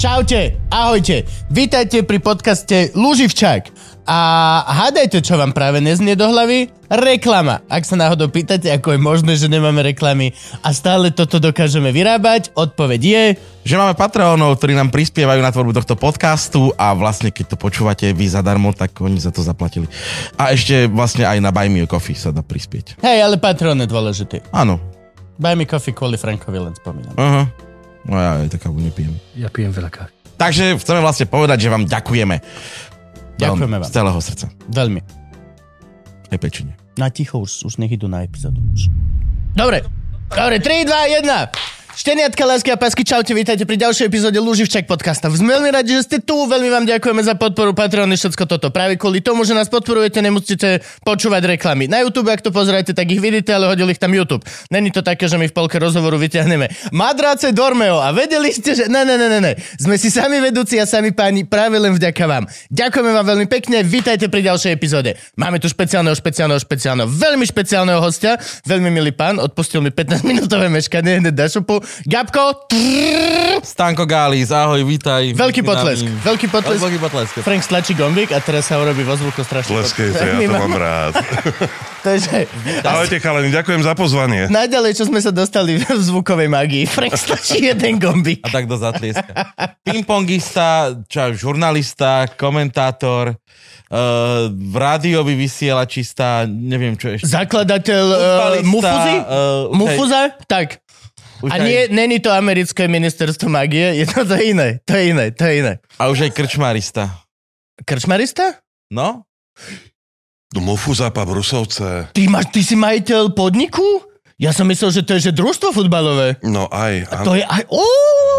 Čaute, ahojte, vítajte pri podcaste Luživčák. A hádajte, čo vám práve neznie do hlavy? Reklama. Ak sa náhodou pýtate, ako je možné, že nemáme reklamy a stále toto dokážeme vyrábať, odpoveď je... Že máme Patreonov, ktorí nám prispievajú na tvorbu tohto podcastu a vlastne keď to počúvate vy zadarmo, tak oni za to zaplatili. A ešte vlastne aj na Buy Me Coffee sa dá prispieť. Hej, ale Patreon je dôležitý. Áno. Buy me coffee kvôli Frankovi len spomínam. Aha. No ja aj taká nepijem. Ja pijem veľa kávy. Takže chceme vlastne povedať, že vám ďakujeme. Ďakujeme vám. Z celého srdca. Veľmi. Aj pečine. Na ticho, už, už nech idú na epizódu. Dobre, dobre, 3, 2, 1. Šteniatka, lásky a pásky, čaute, vítajte pri ďalšej epizóde Luživčak podcasta. Sme veľmi radi, že ste tu, veľmi vám ďakujeme za podporu Patreony, všetko toto. Práve kvôli tomu, že nás podporujete, nemusíte počúvať reklamy. Na YouTube, ak to pozeráte, tak ich vidíte, ale hodil ich tam YouTube. Není to také, že my v polke rozhovoru vyťahneme Madrace Dormeo a vedeli ste, že... Ne, ne, ne, ne, ne. Sme si sami vedúci a sami páni práve len vďaka vám. Ďakujeme vám veľmi pekne, vítajte pri ďalšej epizóde. Máme tu špeciálneho, špeciálneho, špeciálneho, veľmi špeciálneho hostia, veľmi milý pán, odpustil mi 15 minútové meškanie hneď na šupu. Gabko, trrr, Stanko Gális, ahoj, vítaj. veľký potlesk, veľký potlesk. Veľký potlesk. Frank stlačí gombík a teraz sa urobí vo zvuku strašne. Tleskejte, ja to mám rád. Takže, Ahojte chalani, ďakujem za pozvanie. najďalej, čo sme sa dostali v zvukovej magii. Frank stlačí jeden gombík. A tak do zatlieska. Pingpongista, čo, žurnalista, komentátor, uh, rádiový vysielačista, neviem čo ešte. Zakladateľ uh, Futbalista, Mufuzy? uh, už Mufuza? Tak. Už A aj- nie, není to americké ministerstvo magie, je to, to iné, to je iné, to je iné. A už aj krčmarista. Krčmarista? No? Do Mufu Zapa Brusovce. Ty, máš, ty si majiteľ podniku? Ja som myslel, že to je že družstvo futbalové. No aj, To áno. je aj...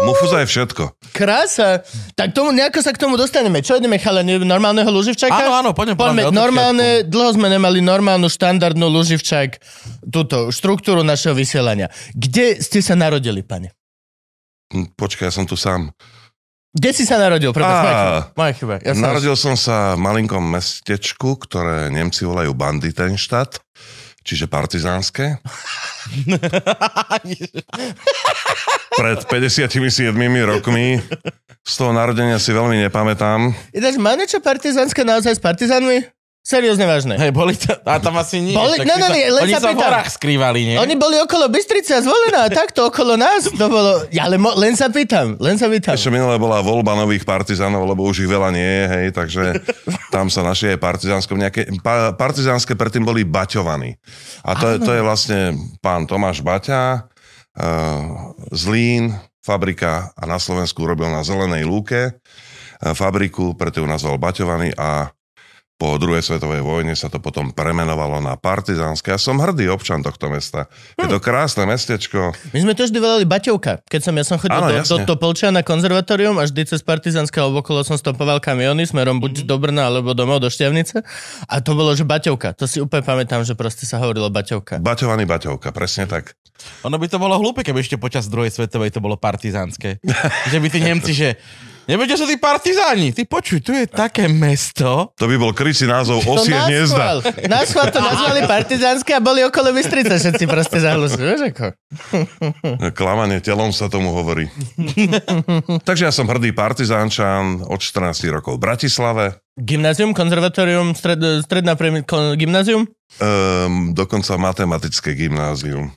Mufuza je všetko. krása. Tak tomu, nejako sa k tomu dostaneme. Čo ideme, chalani, normálneho Luživčaka? Áno, áno, poďme, Poďme, normálne, dlho sme nemali normálnu, štandardnú Luživčak, túto štruktúru našeho vysielania. Kde ste sa narodili, pane? Hm, Počkaj, ja som tu sám. Kde si sa narodil? Prepáč, moja chyba. Moja chyba. Ja Narodil som sa v malinkom mestečku, ktoré Nemci volajú Banditenštát, čiže partizánske. Pred 57 rokmi. Z toho narodenia si veľmi nepamätám. Ináč, má niečo partizánske naozaj s partizánmi? Seriózne vážne. Hej, boli to, a tam asi nie. Boli- no, no, nie, len Oni sa v horách skrývali, nie? Oni boli okolo Bystrice a zvolená, takto okolo nás. To bolo... Ja ale mo- len sa pýtam, len sa pýtam. Ešte minule bola voľba nových partizánov, lebo už ich veľa nie je, hej, takže tam sa našli aj partizánskom nejaké... Pa, partizánske predtým boli baťovaní. A to, je, to je vlastne pán Tomáš Baťa, uh, Zlín, fabrika a na Slovensku robil na Zelenej lúke uh, fabriku, preto ju nazval Baťovaný a po druhej svetovej vojne sa to potom premenovalo na partizánske. Ja som hrdý občan tohto mesta. Je to krásne mestečko. My sme to vždy volali Baťovka. Keď som ja som chodil Áno, do, do jasne. Topolčia na konzervatórium a vždy cez Partizánske alebo okolo som stopoval kamiony smerom buď do Brna alebo domov do Šťavnice. A to bolo, že Baťovka. To si úplne pamätám, že proste sa hovorilo Baťovka. Baťovaný Baťovka, presne tak. Ono by to bolo hlúpe, keby ešte počas druhej svetovej to bolo partizánske. že by tí Nemci, že neviete, že tí partizáni, ty počuj, tu je také mesto. To by bol krycí názov Osie hniezda. naschvál. Naschvál to nazvali Partizánske a boli okolo Bystrice všetci proste zahlusili. Vieš ako? Klamanie telom sa tomu hovorí. Takže ja som hrdý partizánčan od 14 rokov v Bratislave. Gymnázium, konzervatórium, stred, stredná premi- kon- gymnázium? Um, dokonca matematické gymnázium.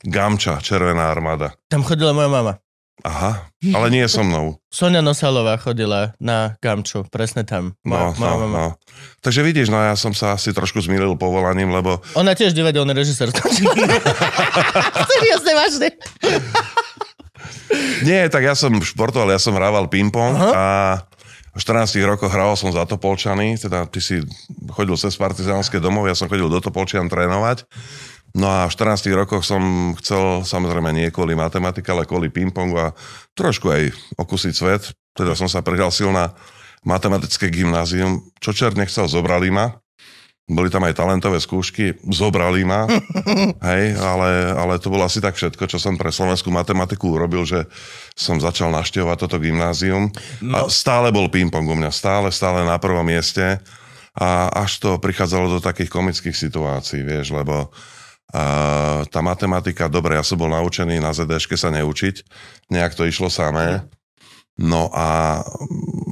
Gamča, Červená armáda. Tam chodila moja mama. Aha, ale nie so mnou. Sonia Nosalová chodila na Gamču, presne tam. Moja, No, moja no, mama. no. Takže vidíš, no ja som sa asi trošku zmýlil povolaním, lebo Ona tiež divadelný režisér. Seriózne, vážne. Nie, tak ja som športoval, ja som hrával ping-pong Aha. a v 14 rokoch hral som za Topolčany, teda ty si chodil cez partizánske domov, ja som chodil do Topolčian trénovať. No a v 14 rokoch som chcel, samozrejme nie kvôli matematike, ale kvôli ping-pongu a trošku aj okusiť svet. Teda som sa prihlásil na matematické gymnázium. Čo čert nechcel, zobrali ma. Boli tam aj talentové skúšky, zobrali ma, hej, ale, ale to bolo asi tak všetko, čo som pre slovenskú matematiku urobil, že som začal naštevovať toto gymnázium. No. A stále bol ping-pong u mňa, stále, stále na prvom mieste. A až to prichádzalo do takých komických situácií, vieš, lebo a tá matematika, dobre, ja som bol naučený na ZDŠke sa neučiť, nejak to išlo samé. No a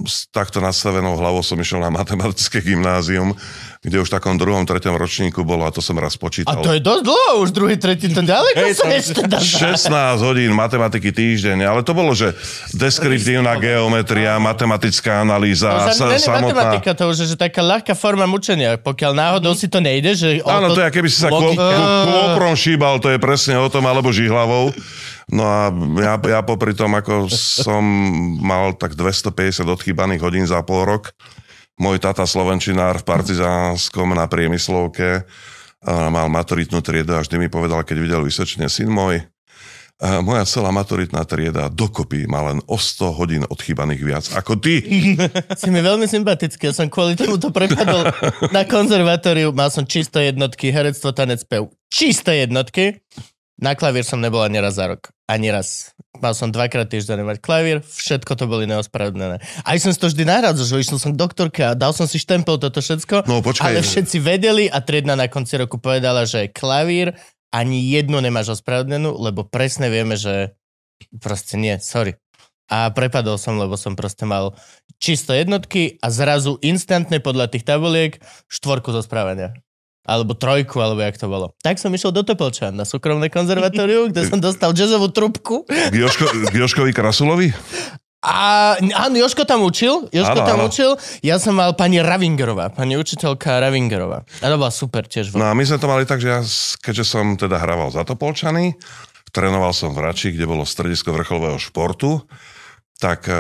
s takto nastavenou hlavou som išiel na matematické gymnázium, kde už v takom druhom, treťom ročníku bolo, a to som raz A počítal. to je dosť dlho, už druhý, tretí, to ďaleko sa ešte dá. 16 hodín matematiky týždeň, ale to bolo, že deskriptívna geometria, matematická analýza, To sa, samotná... matematika, to už je že taká ľahká forma mučenia. Pokiaľ náhodou si to nejde, že... Áno, to je, keby si sa kôprom šíbal, to je presne o tom, alebo žihlavou. No a ja, ja popri tom, ako som mal tak 250 odchýbaných hodín za pol rok, môj tata slovenčinár v Partizánskom na priemyslovke mal maturitnú triedu a vždy mi povedal, keď videl vysvedčenie syn môj, moja celá maturitná trieda dokopy má len o 100 hodín odchýbaných viac ako ty. Si mi veľmi sympatický, ja som kvôli tomu to prepadol na konzervatóriu, mal som čisto jednotky, herectvo, tanec, spev. Čisto jednotky. Na klavír som nebol ani raz za rok. Ani raz. Mal som dvakrát týždenne mať klavír, všetko to boli neospravedlené. Aj som si to vždy nahradil, že išiel som k doktorke a dal som si štempel toto všetko, No, počkaj. ale všetci vedeli a triedna na konci roku povedala, že klavír ani jednu nemáš ospravedlenú, lebo presne vieme, že proste nie, sorry. A prepadol som, lebo som proste mal čisto jednotky a zrazu instantne podľa tých tabuliek štvorku zo správania. Alebo trojku, alebo jak to bolo. Tak som išiel do Topolčan na súkromné konzervatóriu, kde som dostal jazzovú trubku. K, Joško, k Joškovi Krasulovi? A áno, Joško tam učil, Joško Áno, tam áno. učil, ja som mal pani Ravingerová, pani učiteľka Ravingerová. A to bola super tiež. No a my sme to mali tak, že ja, keďže som teda hrával za Topolčany, trénoval som v Rači, kde bolo stredisko vrcholového športu, tak e,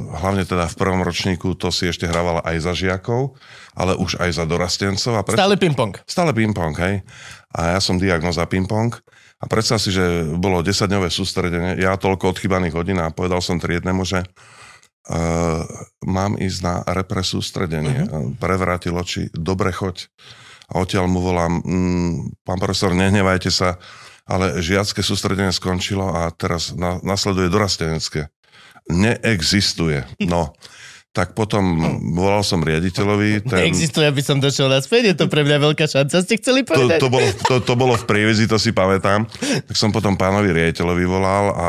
hlavne teda v prvom ročníku to si ešte hrával aj za žiakov, ale už aj za dorastencov. A pred... Stále ping-pong. Stále ping-pong, hej. A ja som diagnoza ping-pong. A predstav si, že bolo 10-dňové sústredenie, ja toľko odchybaných hodín a povedal som triednemu, že uh, mám ísť na repre sústredenie. Uh-huh. Prevrátil oči, dobre choď. A odtiaľ mu volám, mm, pán profesor, nehnevajte sa, ale žiacké sústredenie skončilo a teraz na, nasleduje dorastenecké. Neexistuje. No. Tak potom volal som riaditeľovi. Ten, Neexistuje, aby som došiel naspäť, je to pre mňa veľká šanca, ste chceli to, povedať. to, bolo, to, to bolo v prievezi, to si pamätám. Tak som potom pánovi riaditeľovi volal a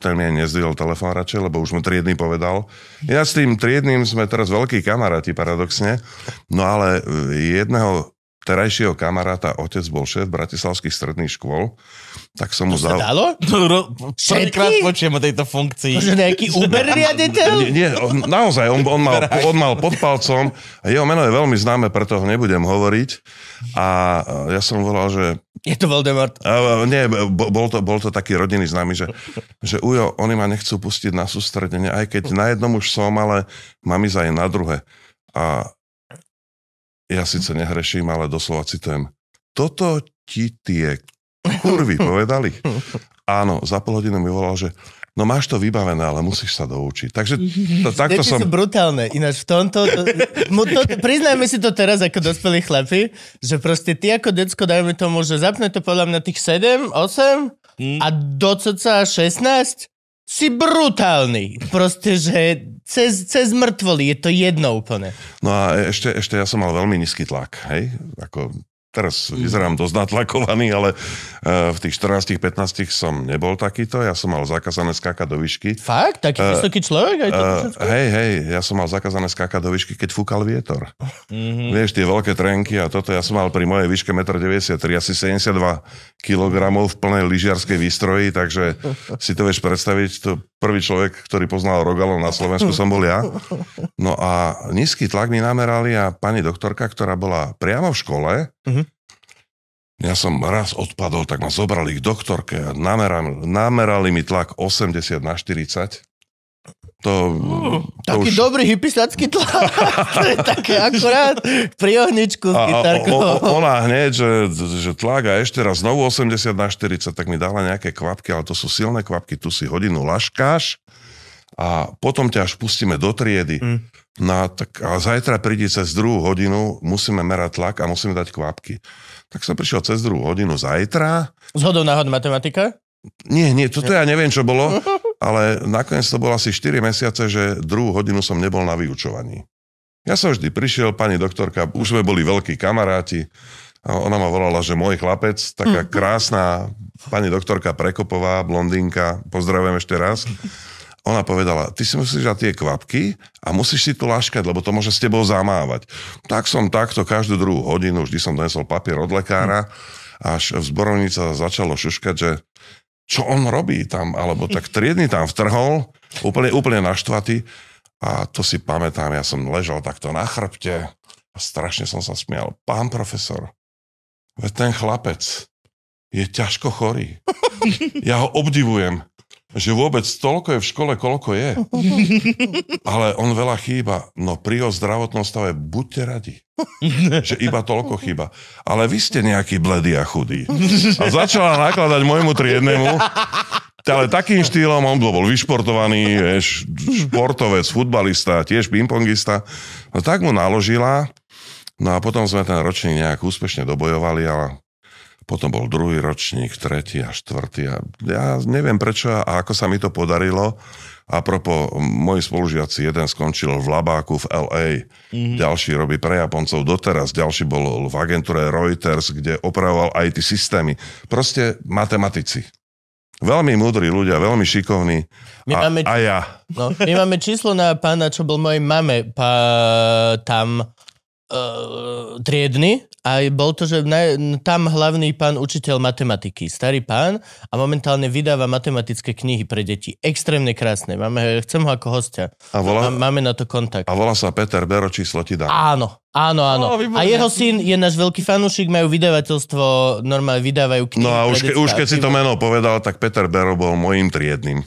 ten mi nezdvihol telefón radšej, lebo už mu triedny povedal. Ja s tým triedným sme teraz veľkí kamaráti, paradoxne. No ale jedného terajšieho kamaráta, otec bol šéf bratislavských stredných škôl, tak som mu sa dal... dalo? Prvýkrát počujem o tejto funkcii. Že nejaký Uber riaditeľ? Nie, nie on, naozaj, on, on, mal, on mal pod palcom a jeho meno je veľmi známe, preto ho nebudem hovoriť. A ja som volal, že Je to Voldemort. A, nie, bo- bol to, bol to taký rodinný známy, že, že ujo, oni ma nechcú pustiť na sústredenie, aj keď na jednom už som, ale mám ísť aj na druhé. A ja síce nehreším, ale doslova citujem. Toto ti tie kurvy povedali. Áno, za pol hodinu mi volal, že no máš to vybavené, ale musíš sa doučiť. Takže to, takto Deti som... sú brutálne. Ináč v tomto... To, mu to, priznajme si to teraz ako dospelí chlapi, že proste ty ako decko, dajme tomu, že zapne to podľa mňa tých 7, 8 a do cca 16 si brutálny. Proste, že cez, cez mŕtvoly je to jedno úplne. No a ešte, ešte ja som mal veľmi nízky tlak, hej? Ako teraz vyzerám dosť natlakovaný, ale v tých 14-15 som nebol takýto. Ja som mal zakázané skákať do výšky. Fakt? Taký uh, vysoký človek? Aj to Uh, všetko? hej, hej, ja som mal zakázané skákať do výšky, keď fúkal vietor. Mm-hmm. Vieš, tie veľké trenky a toto, ja som mal pri mojej výške 1,93 m, asi 72 kg v plnej lyžiarskej výstroji, takže si to vieš predstaviť, to prvý človek, ktorý poznal Rogalov na Slovensku, som bol ja. No a nízky tlak mi namerali a pani doktorka, ktorá bola priamo v škole, Mhm. Ja som raz odpadol, tak ma zobrali k doktorke a namerali, namerali mi tlak 80 na 40. To, to Taký už... dobrý hypisacký tlak. to je také akorát pri ohničku s A, o, o, ona hneď, že, že tlak a ešte raz znovu 80 na 40, tak mi dala nejaké kvapky, ale to sú silné kvapky, tu si hodinu laškáš a potom ťa až pustíme do triedy. Mm. No tak a zajtra príde cez druhú hodinu, musíme merať tlak a musíme dať kvapky. Tak som prišiel cez druhú hodinu zajtra. Zhodou náhod matematika? Nie, nie, toto ja neviem, čo bolo, ale nakoniec to bolo asi 4 mesiace, že druhú hodinu som nebol na vyučovaní. Ja som vždy prišiel, pani doktorka, už sme boli veľkí kamaráti, a ona ma volala, že môj chlapec, taká krásna pani doktorka Prekopová, blondínka, pozdravujem ešte raz. Ona povedala, ty si musíš dať tie kvapky a musíš si tu laškať, lebo to môže s tebou zamávať. Tak som takto každú druhú hodinu, vždy som donesol papier od lekára, až v zborovnica začalo šuškať, že čo on robí tam, alebo tak triedny tam vtrhol, úplne, úplne naštvatý. A to si pamätám, ja som ležal takto na chrbte a strašne som sa smial. Pán profesor, ten chlapec je ťažko chorý. Ja ho obdivujem že vôbec toľko je v škole, koľko je. Ale on veľa chýba. No pri jeho zdravotnom stave buďte radi, že iba toľko chýba. Ale vy ste nejaký bledý a chudý. A začala nakladať môjmu triednemu, ale takým štýlom, on bol vyšportovaný, vieš, športovec, futbalista, tiež pingpongista. No tak mu naložila, no a potom sme ten ročník nejak úspešne dobojovali, ale potom bol druhý ročník, tretí a štvrtý. A ja neviem prečo a ako sa mi to podarilo. A propo, moji spolužiaci, jeden skončil v Labáku v LA, mm-hmm. ďalší robí pre Japoncov doteraz, ďalší bol v agentúre Reuters, kde opravoval IT systémy. Proste matematici. Veľmi múdri ľudia, veľmi šikovní. My a, máme, a ja. No, my máme číslo na pána, čo bol mojej mame pa, tam uh, triedny a bol to, že na, tam hlavný pán učiteľ matematiky, starý pán a momentálne vydáva matematické knihy pre deti. Extrémne krásne. Máme, chcem ho ako hostia. A volá, máme na to kontakt. A volá sa Peter Bero, číslo ti dá. Áno, áno, áno. Oh, a jeho syn je náš veľký fanúšik, majú vydavateľstvo, normálne vydávajú knihy. No a už, ke, už keď si to meno povedal, tak Peter Bero bol môjim triednym.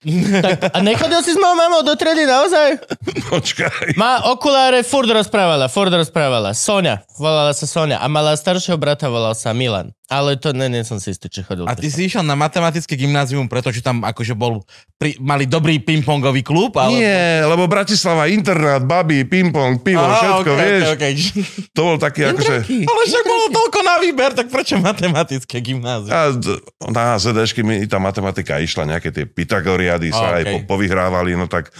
Tak, a nechodil si s mojou mamou do tredy naozaj? Počkaj. Má okuláre, furt rozprávala, furt rozprávala. Sonia, volala sa Sonia a mala staršieho brata, volal sa Milan. Ale to ne, nie som si istý, či chodil. A ty si išiel na matematické gymnázium, pretože tam akože bol, pri, mali dobrý pingpongový klub? Ale... Nie, lebo Bratislava, internát, baby, pingpong, pivo, Aha, všetko, okay, vieš. Okay, okay. To bol taký akože... Ale však bolo toľko na výber, tak prečo matematické gymnázium? A na ZDŠky mi tá matematika išla, nejaké tie Pythagoriady sa okay. aj po, povyhrávali, no tak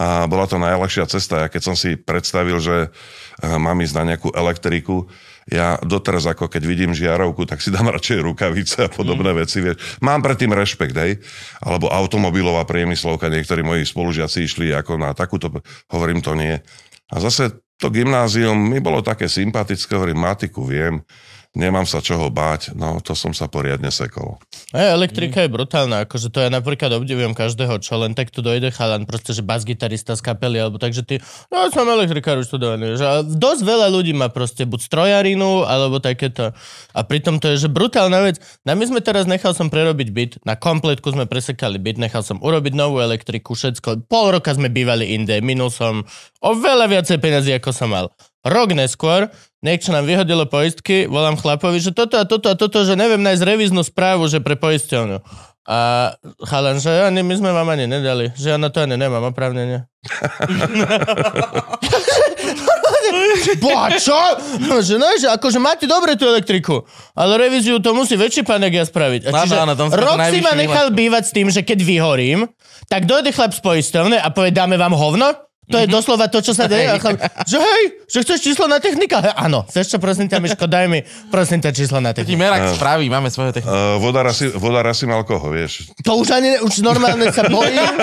a bola to najľahšia cesta. Ja keď som si predstavil, že eh, mám ísť na nejakú elektriku, ja doteraz ako keď vidím žiarovku, tak si dám radšej rukavice a podobné mm. veci. Vieš. Mám predtým rešpekt, hej. Alebo automobilová priemyslovka, niektorí moji spolužiaci išli ako na takúto, hovorím to nie. A zase to gymnázium mi bolo také sympatické, hovorím, matiku viem, nemám sa čoho báť, no to som sa poriadne sekol. E, elektrika mm. je brutálna, akože to ja napríklad obdivujem každého, čo len tak tu dojde chalan, proste, že bas-gitarista z kapely, alebo takže ty, no som elektrikár už študovaný, že dosť veľa ľudí má proste buď strojarinu, alebo takéto. A pritom to je, že brutálna vec. Na my sme teraz, nechal som prerobiť byt, na kompletku sme presekali byt, nechal som urobiť novú elektriku, všetko. Pol roka sme bývali inde, minul som oveľa viacej peniazy, ako som mal. Rok neskôr, niekto nám vyhodilo poistky, volám chlapovi, že toto a toto a toto, že neviem nájsť revíznu správu, že pre poisťovňu. A chalan, že ani my sme vám ani nedali, že ja na to ani nemám oprávnenie. Boha, čo? No, že, no, že akože máte dobre tú elektriku, ale revíziu to musí väčší pán ja spraviť. A čiže áno, áno, rok si ma nechal bývať s tým, že keď vyhorím, tak dojde chlap z poisťovne a povie, dáme vám hovno? To je doslova to, čo sa deje. že hej, že chceš číslo na technika? He, áno, chceš čo, prosím ťa, Miško, daj mi, prosím ťa, číslo na technika. Merak uh, spraví, máme svoje techniky. Uh, voda, rasi, voda mal koho, vieš? To už ani, už normálne sa bojím,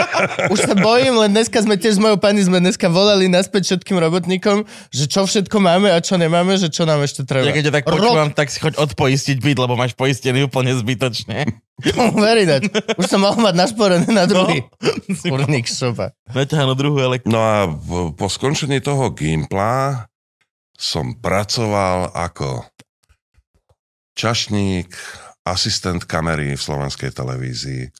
už sa bojím, len dneska sme tiež s mojou pani, sme dneska volali naspäť všetkým robotníkom, že čo všetko máme a čo nemáme, že čo nám ešte treba. Ja keď ťa tak počúvam, Rok... tak si choď odpoistiť byt, lebo máš poistený úplne zbytočne. Very that. Už som mal mať našporené na druhý. No. Kurník šopa. Naťahá na druhú elektriku. No a po skončení toho Gimpla som pracoval ako čašník, asistent kamery v slovenskej televízii.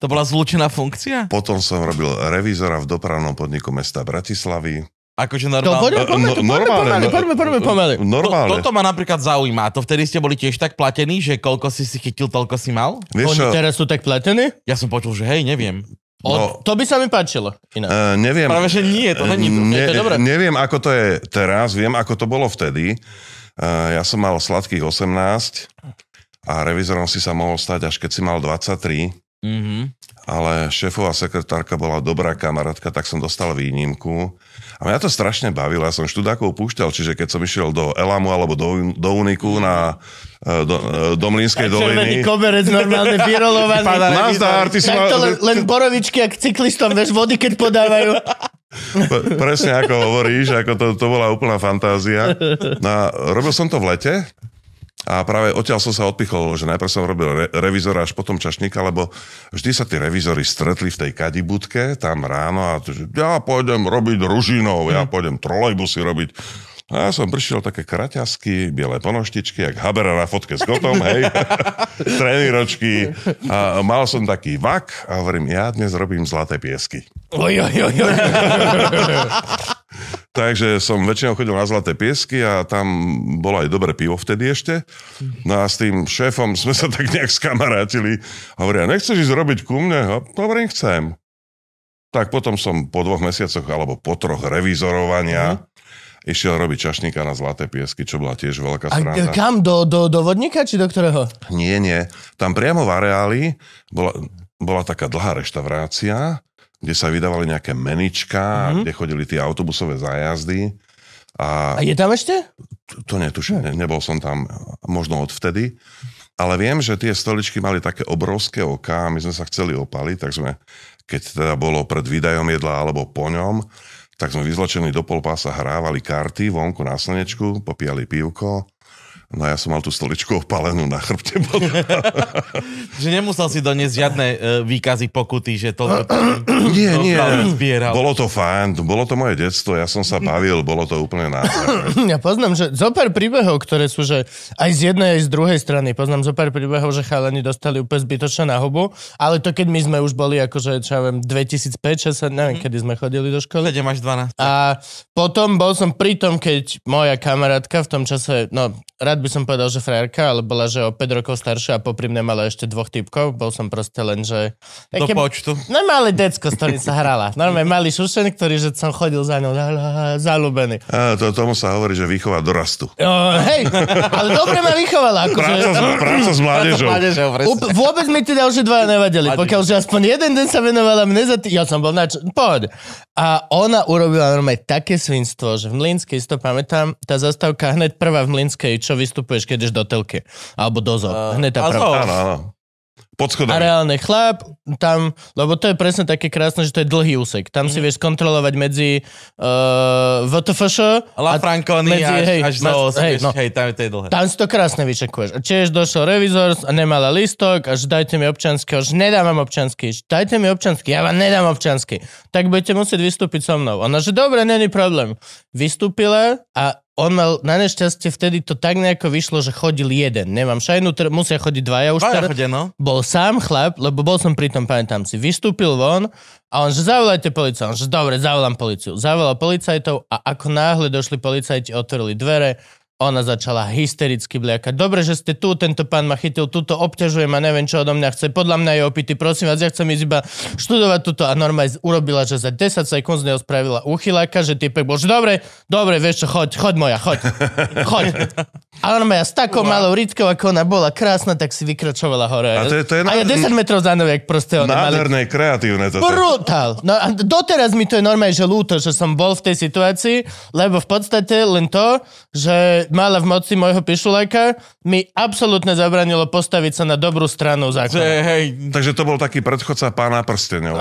To bola zlučená funkcia? Potom som robil revízora v dopravnom podniku mesta Bratislavy. Akože normálne. poďme, poďme, poďme, normálne. Poďme, poďme, poďme, Normálne. To, toto ma napríklad zaujíma. To vtedy ste boli tiež tak platení, že koľko si si chytil, toľko si mal? Vieš Oni čo? teraz sú tak platení? Ja som počul, že hej, neviem. O, no, to by sa mi páčilo. Uh, neviem. Práve, že nie, to není to. Ne, je to dobré. Neviem, ako to je teraz, viem, ako to bolo vtedy. Uh, ja som mal sladkých 18 a revizorom si sa mohol stať, až keď si mal 23. Mhm. ale šéfová sekretárka bola dobrá kamarátka, tak som dostal výnimku. A mňa to strašne bavilo, ja som študákov púšťal, čiže keď som išiel do Elamu alebo do, do Uniku na e, do, e, do Mlínskej Červený doliny. koberec normálne vyrolovaný. Nazdar, ty si mal... len, len borovičky, ak cyklistom, vieš, vody, keď podávajú. Presne ako hovoríš, ako to, to bola úplná fantázia. No robil som to v lete a práve odtiaľ som sa odpichol, že najprv som robil re- revizora až potom čašníka, lebo vždy sa tí revizory stretli v tej kadibudke tam ráno a to, že ja pôjdem robiť ružinov, ja pôjdem trolejbusy robiť. A ja som prišiel také kraťasky, biele ponoštičky, jak Habera na fotke s kotom, hej, tréniročky. A mal som taký vak a hovorím, ja dnes robím zlaté piesky. Oj, oj, oj, oj. Takže som väčšinou chodil na Zlaté piesky a tam bolo aj dobré pivo vtedy ešte. No a s tým šéfom sme sa tak nejak skamarátili. Hovoria, nechceš ísť robiť ku mne? A hovorím, chcem. Tak potom som po dvoch mesiacoch alebo po troch revizorovania išiel robiť čašníka na Zlaté piesky, čo bola tiež veľká A sranda. kam? Do, do, do vodníka, či do ktorého? Nie, nie. Tam priamo v areáli bola, bola taká dlhá reštaurácia, kde sa vydávali nejaké menička, mm-hmm. kde chodili tie autobusové zájazdy. A je tam ešte? To netuším, ne, nebol som tam možno odvtedy. Ale viem, že tie stoličky mali také obrovské oká a my sme sa chceli opaliť, tak sme, keď teda bolo pred výdajom jedla alebo po ňom, tak sme vyzločení do polpása hrávali karty vonku na slnečku, popíjali pivko. No ja som mal tú stoličku opalenú na chrbte. Že nemusel si doniesť žiadne uh, výkazy pokuty, že to... nie, nie. Zbieral. Bolo to fajn, bolo to moje detstvo, ja som sa bavil, bolo to úplne nádherné. Ja poznám, že zo pár príbehov, ktoré sú, že aj z jednej, aj z druhej strany, poznám zo pár príbehov, že chalani dostali úplne zbytočne na hubu, ale to keď my sme už boli akože, čo ja viem, 2005, 6, neviem, kedy sme chodili do školy. 7 až 12. A potom bol som pri tom, keď moja kamarátka v tom čase, no rád by som povedal, že frajerka, ale bola, že o 5 rokov staršia a popri mne mala ešte dvoch typkov. Bol som proste len, že... Do počtu. No malý decko, s ktorým sa hrala. Normálne malý šušen, ktorý, že som chodil za ňou zalúbený. A to, tomu sa hovorí, že výchova dorastu. Jo, hej, ale dobre ma vychovala. Práca, Akože, s- práca s mládežou. Mládežou. Up, vôbec mi tí ďalšie dvaja nevadili. Vadili. Pokiaľ že aspoň jeden deň sa venovala mne za tý... Ja som bol nač... Poď. A ona urobila normálne také svinstvo, že v Mlínskej, si to pamätám, tá zastávka hneď prvá v Mlínskej, čo vystupuješ, keď ideš do telky. Alebo do zoo. Uh, hneď tá a zoo. Áno, áno. A Pod schodami. reálne chlap, tam, lebo to je presne také krásne, že to je dlhý úsek. Tam Mhm. si vieš kontrolovať medzi uh, VTFŠ La Franconi medzi- až, hej, až zo, hej, hej, no. hej, tam je to je dlhé. Tam si to krásne vyčekuješ. A tiež došiel revizor a nemala listok, až dajte mi občanský, až nedám vám občanský, Až dajte mi občanský, ja vám nedám občanský. Tak budete musieť vystúpiť so mnou. Ona, že dobre, není problém. Vystúpila a on mal, na nešťastie vtedy to tak nejako vyšlo, že chodil jeden. Nemám šajnu, tr- musia chodiť dvaja už. Dvaja chodia, no. Bol sám chlap, lebo bol som pri tom, pamätám si. Vystúpil von a on, že zavolajte policajt. On, že dobre, zavolám policiu. Zavolal policajtov a ako náhle došli policajti, otvorili dvere, ona začala hystericky bliakať. Dobre, že ste tu, tento pán ma chytil, túto obťažujem a neviem, čo odo mňa chce. Podľa mňa je opity, prosím vás, ja chcem ísť iba študovať túto. A normálne urobila, že za 10 sekúnd z neho spravila uchyláka, že typek bol, že dobre, dobre, vieš čo, choď, choď moja, choď, choď. A normálne s takou malou rytkou, ako ona bola krásna, tak si vykračovala hore. A to je- to je a na- 10 metrov za jak proste ona mali... Nádherné, kreatívne toto. Brutál. No a doteraz mi to je normálne, že ľúto, že som bol v tej situácii, lebo v podstate len to, že mala v moci môjho pišulajka, mi absolútne zabranilo postaviť sa na dobrú stranu zákona. hej, Takže to bol taký predchodca pána prstenov.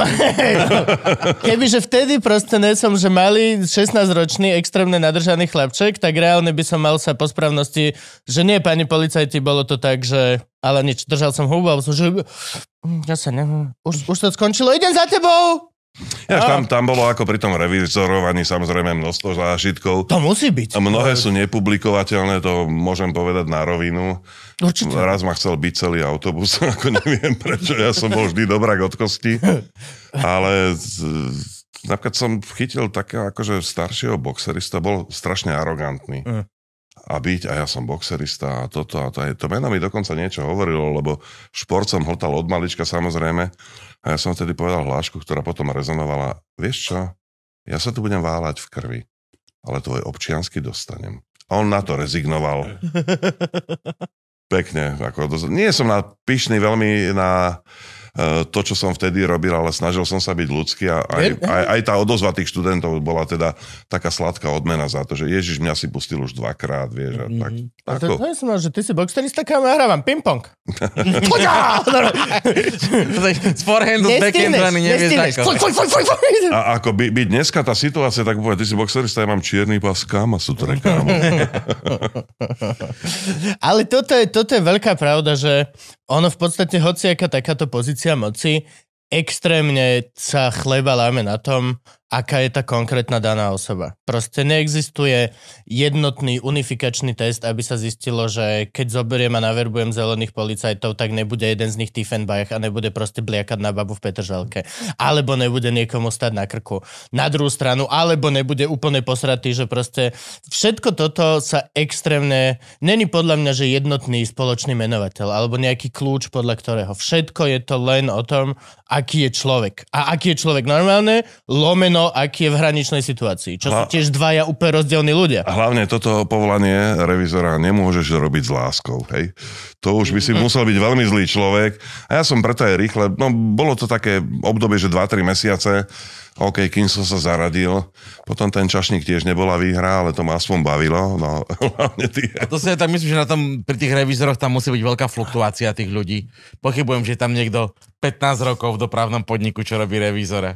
Kebyže vtedy proste nie som, že malý 16-ročný extrémne nadržaný chlapček, tak reálne by som mal sa po správnosti, že nie, pani policajti, bolo to tak, že ale nič, držal som hubu, som, že "Hm, ja sa neviem, už, už to skončilo, idem za tebou! Ja, tam, tam bolo ako pri tom revizorovaní samozrejme množstvo zážitkov. To musí byť. A mnohé sú nepublikovateľné, to môžem povedať na rovinu. Určite. Raz ma chcel byť celý autobus, ako neviem prečo, ja som bol vždy dobrák od kosti. Ale napríklad som chytil takého akože staršieho boxerista, bol strašne arogantný. Mm. A byť, a ja som boxerista a toto a to, to meno mi dokonca niečo hovorilo, lebo šport som hltal od malička samozrejme. A ja som vtedy povedal hlášku, ktorá potom rezonovala, vieš čo, ja sa tu budem váľať v krvi, ale tvoj občiansky dostanem. A on na to rezignoval. Pekne. Ako, nie som na, pyšný veľmi na to, čo som vtedy robil, ale snažil som sa byť ľudský a aj, aj, aj tá odozva tých študentov bola teda taká sladká odmena za to, že Ježiš mňa si pustil už dvakrát, vieš. A tak, Mm-hmm. A ako, to, to je som že ty si boxerista, kam ja hrávam ping-pong. Z forehandu, z backhandu ani nevieš ako. A ako by, by dneska tá situácia, tak povie, ty si boxerista, ja mám čierny pás, kam a sú to. Ale toto je, toto je veľká pravda, že ono v podstate, hociaká takáto pozícia moci, extrémne sa chleba láme na tom, aká je tá konkrétna daná osoba. Proste neexistuje jednotný unifikačný test, aby sa zistilo, že keď zoberiem a naverbujem zelených policajtov, tak nebude jeden z nich Tiefenbach a nebude proste bliakať na babu v Petržalke. Alebo nebude niekomu stať na krku. Na druhú stranu, alebo nebude úplne posratý, že proste všetko toto sa extrémne... Není podľa mňa, že jednotný spoločný menovateľ, alebo nejaký kľúč, podľa ktorého. Všetko je to len o tom, aký je človek. A aký je človek normálne, lomeno, aký je v hraničnej situácii. Čo sú Hla- tiež dvaja úplne rozdielni ľudia. A hlavne toto povolanie revizora nemôžeš robiť s láskou, hej. To už by si musel byť veľmi zlý človek. A ja som preto aj rýchle, no bolo to také obdobie, že 2-3 mesiace, OK, kým som sa zaradil, potom ten čašník tiež nebola výhra, ale to ma aspoň bavilo, no hlavne tie. To si aj tak myslím, že na tom, pri tých revizoroch tam musí byť veľká fluktuácia tých ľudí. Pochybujem, že tam niekto 15 rokov v dopravnom podniku, čo robí revízora.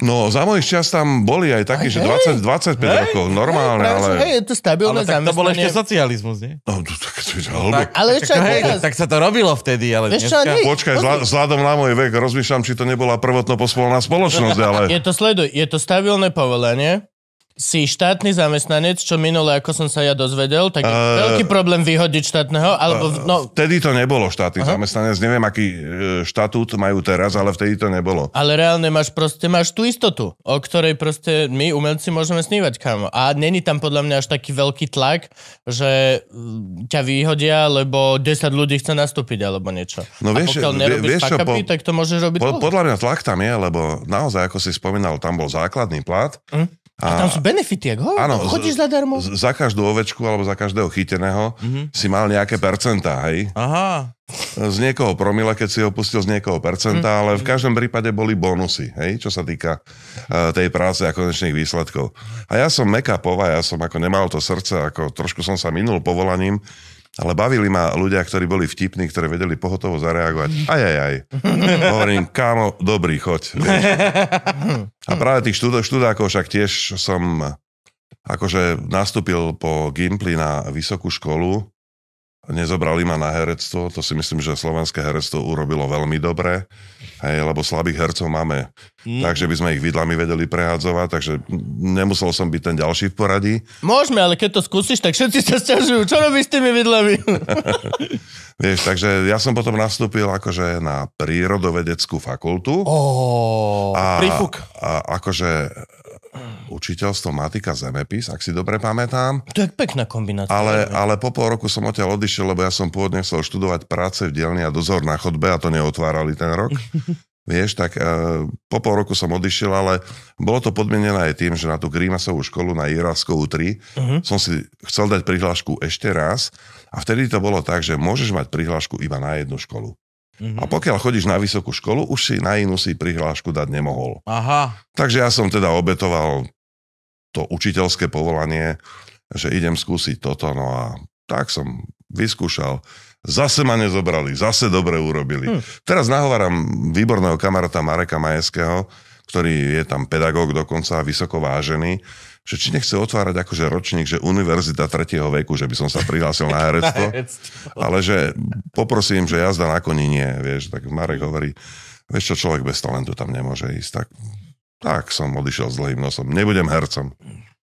No, za mojich čas tam boli aj takí, že hej. 20, 25 Hej, rokov, normálne, Hej, ale... Hej, je to stabilné Ale tak to bol ešte socializmus, nie? No, tak, to, to, Tak, Ale tak, hej, teraz. tak sa to robilo vtedy, ale Vieš čo, dneska... nie. Počkaj, vzhľa- vzhľadom na môj vek rozmýšľam, či to nebola prvotno pospolná spoločnosť, ale... Je to, sleduj, je to stabilné povolenie, si štátny zamestnanec, čo minule, ako som sa ja dozvedel, tak je Eh, veľký problém vyhodiť štátneho, alebo, no, Vtedy to nebolo štátny zamestnanec, neviem, aký e, štatút majú teraz, ale vtedy to nebolo. ale reálne máš proste, máš tú istotu, o ktorej proste my, umelci, môžeme snívať, kámo. A není tam podľa mňa až taký veľký tlak, že mm, ťa vyhodia, lebo 10 ľudí chce nastúpiť, alebo niečo. No A vieš, pokiaľ vie- nerobíš vieš fuck-upy, po- tak to môžeš robiť Po, dlho. podľa mňa tlak tam je, lebo naozaj, ako si spomínal, tam bol základný plat. Hm? A tam sú benefity, ako? Áno, chodíš zadarmo. Za každú ovečku alebo za každého chyteného si mal nejaké percentá, hej? Aha. Z niekoho promile, keď si ho pustil z niekoho percentá, ale v každom prípade boli bonusy, hej? Čo sa týka uh, tej práce a konečných výsledkov. A ja som meka pova, ja som ako nemal to srdce, ako trošku som sa minul povolaním, ale bavili ma ľudia, ktorí boli vtipní, ktorí vedeli pohotovo zareagovať. Aj, aj, aj. Hovorím, kámo, dobrý, choď. Vieš. A práve tých študó, študákov však tiež som akože nastúpil po Gimply na vysokú školu. Nezobrali ma na herectvo, to si myslím, že slovenské herectvo urobilo veľmi dobre, hej, lebo slabých hercov máme, Mm. takže by sme ich vidlami vedeli prehadzovať, takže nemusel som byť ten ďalší v poradí. Môžeme, ale keď to skúsiš, tak všetci sa stiažujú. Čo robíš s tými vidlami? Vieš, takže ja som potom nastúpil akože na prírodovedeckú fakultu. Oh, a, prífuk. a akože učiteľstvo matika zemepis, ak si dobre pamätám. to je pekná kombinácia. Ale, ale po pol roku som odtiaľ odišiel, lebo ja som pôvodne chcel študovať práce v dielni a dozor na chodbe a to neotvárali ten rok. Vieš, tak uh, po pol roku som odišiel, ale bolo to podmienené aj tým, že na tú Grímasovú školu na Jiráskovú 3 Mhm. som si chcel dať prihlášku ešte raz a vtedy to bolo tak, že môžeš mať prihlášku iba na jednu školu. A pokiaľ chodíš na vysokú školu, už si na inú si prihlášku dať nemohol. Aha. Takže ja som teda obetoval to učiteľské povolanie, že idem skúsiť toto, no a tak som vyskúšal. Zase ma nezobrali, zase dobre urobili. Hm. Teraz nahováram výborného kamaráta Mareka Majeského, ktorý je tam pedagóg dokonca, vysoko vážený, že či nechce otvárať akože ročník, že univerzita tretieho veku, že by som sa prihlásil na herectvo, ale že poprosím, že jazda na koni nie, vieš, tak Marek hovorí, vieš čo, človek bez talentu tam nemôže ísť, tak, tak som odišiel s dlhým nosom, nebudem hercom.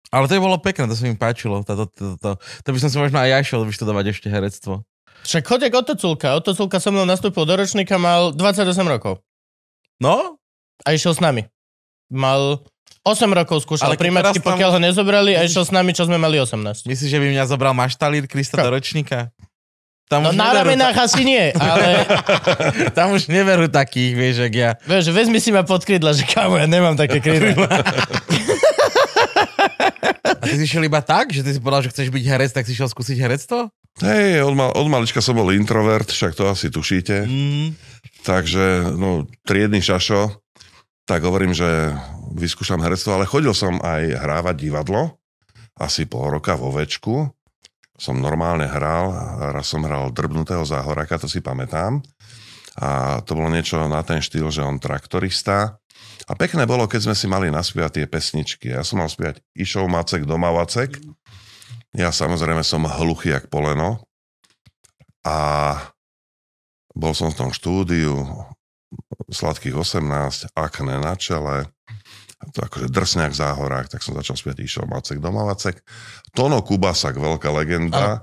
Ale to by bolo pekné, to sa mi páčilo. To, to, to, to, to by som si možno aj ja išiel vyštudovať ešte herectvo. Však chodek Otoculka. Otoculka so mnou nastúpil do ročníka, mal 28 rokov. No, A išiel s nami. Mal 8 rokov skúšal Ale primačky, tam- pokiaľ ho nezobrali a išiel s nami, čo sme mali 18. myslíš, že by mňa zobral maštalír Krista do ročníka? Tam No na ramenách asi nie, ale tam už neverú takých, vieš, jak ja. vieš, vezmi si ma pod krídla, že kámo, ja nemám také krídla. A ty si šiel iba tak, že ty si povedal, že chceš byť herec, tak si šiel skúsiť herectvo? Hej, od, mal, od malička som bol introvert, však to asi tušíte. Mm. Takže, no, triedny šašo, tak hovorím, že vyskúšam herectvo, ale chodil som aj hrávať divadlo, asi pol roka vo večku. Som normálne hral, raz som hral Drbnutého záhoraka, to si pamätám. A to bolo niečo na ten štýl, že on traktorista. A pekné bolo, keď sme si mali naspievať tie pesničky. Ja som mal spievať Išov Macek, doma Vacek. Ja samozrejme som hluchý jak poleno. A bol som v tom štúdiu, sladkých 18, akné na čele, to akože drsňák v záhorách, tak som začal spievať Išo Macek Domavacek. Tono Kubasak, veľká legenda,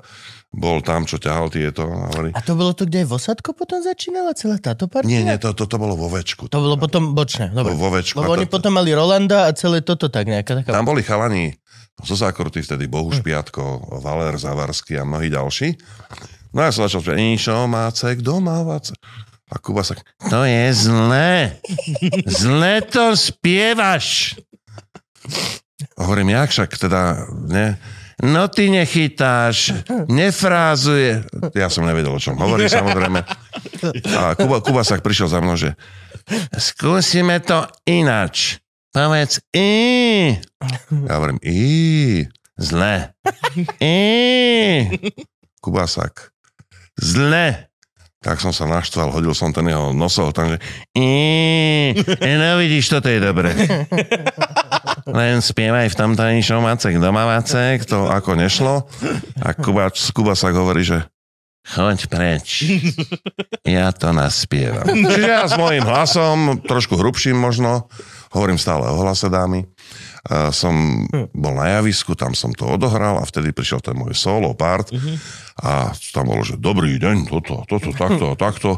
bol tam, čo ťahal tieto. Hovorí. A to bolo to, kde Vosadko potom začínala celá táto partia? Nie, nie, to, to, to bolo vo večku. To bolo potom bočné, dobre. Vo večku. Lebo oni to- potom mali Rolanda a celé toto tak nejaká taká... Tam boli chalani zo zákruty vtedy Bohuš Piatko, Valer Zavarský a mnohí ďalší. No ja som začal spievať Išo Macek Domavacek. A Kuba sa, to je zlé. Zle to spievaš. A hovorím, jak však teda, ne? No ty nechytáš, nefrázuje. Ja som nevedel, o čom hovorí, samozrejme. A Kuba, Kuba sa prišiel za mnou, že skúsime to inač. Povedz i. Ja hovorím i. Zle. I. Kubasak. Zle. Tak som sa naštval, hodil som ten jeho nosol tam, že i. No vidíš, toto je dobre. Len spievaj v tomto ničom Macek doma Macek, to ako nešlo. A Kuba, Kubasak hovorí, že choď preč. Ja to naspievam. Čiže ja s mojím hlasom, trošku hrubším možno, hovorím stále o hlase dámy, som bol na javisku, tam som to odohral a vtedy prišiel ten môj solo part a tam bolo, že dobrý deň, toto, toto, takto, takto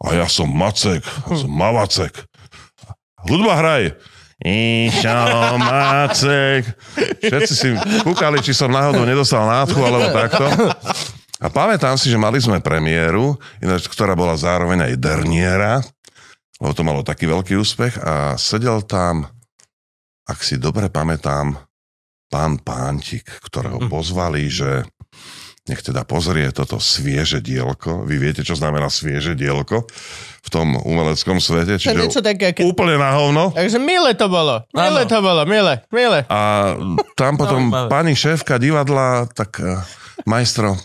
a ja som Macek, som Mavacek. Hudba hraj. Išo, Macek. Všetci si kúkali, či som náhodou nedostal nádchu alebo takto. A pamätám si, že mali sme premiéru, ináč, ktorá bola zároveň aj derniera, lebo to malo taký veľký úspech a sedel tam, ak si dobre pamätám, pán Pántik, ktorého pozvali, že nech teda pozrie toto svieže dielko. Vy viete, čo znamená svieže dielko v tom umeleckom svete? To je niečo také, keď... úplne na hovno. Takže milé to bolo. Milé to bolo, milé, milé. A tam potom Zaujímavé. pani šéfka divadla, tak eh, majstro,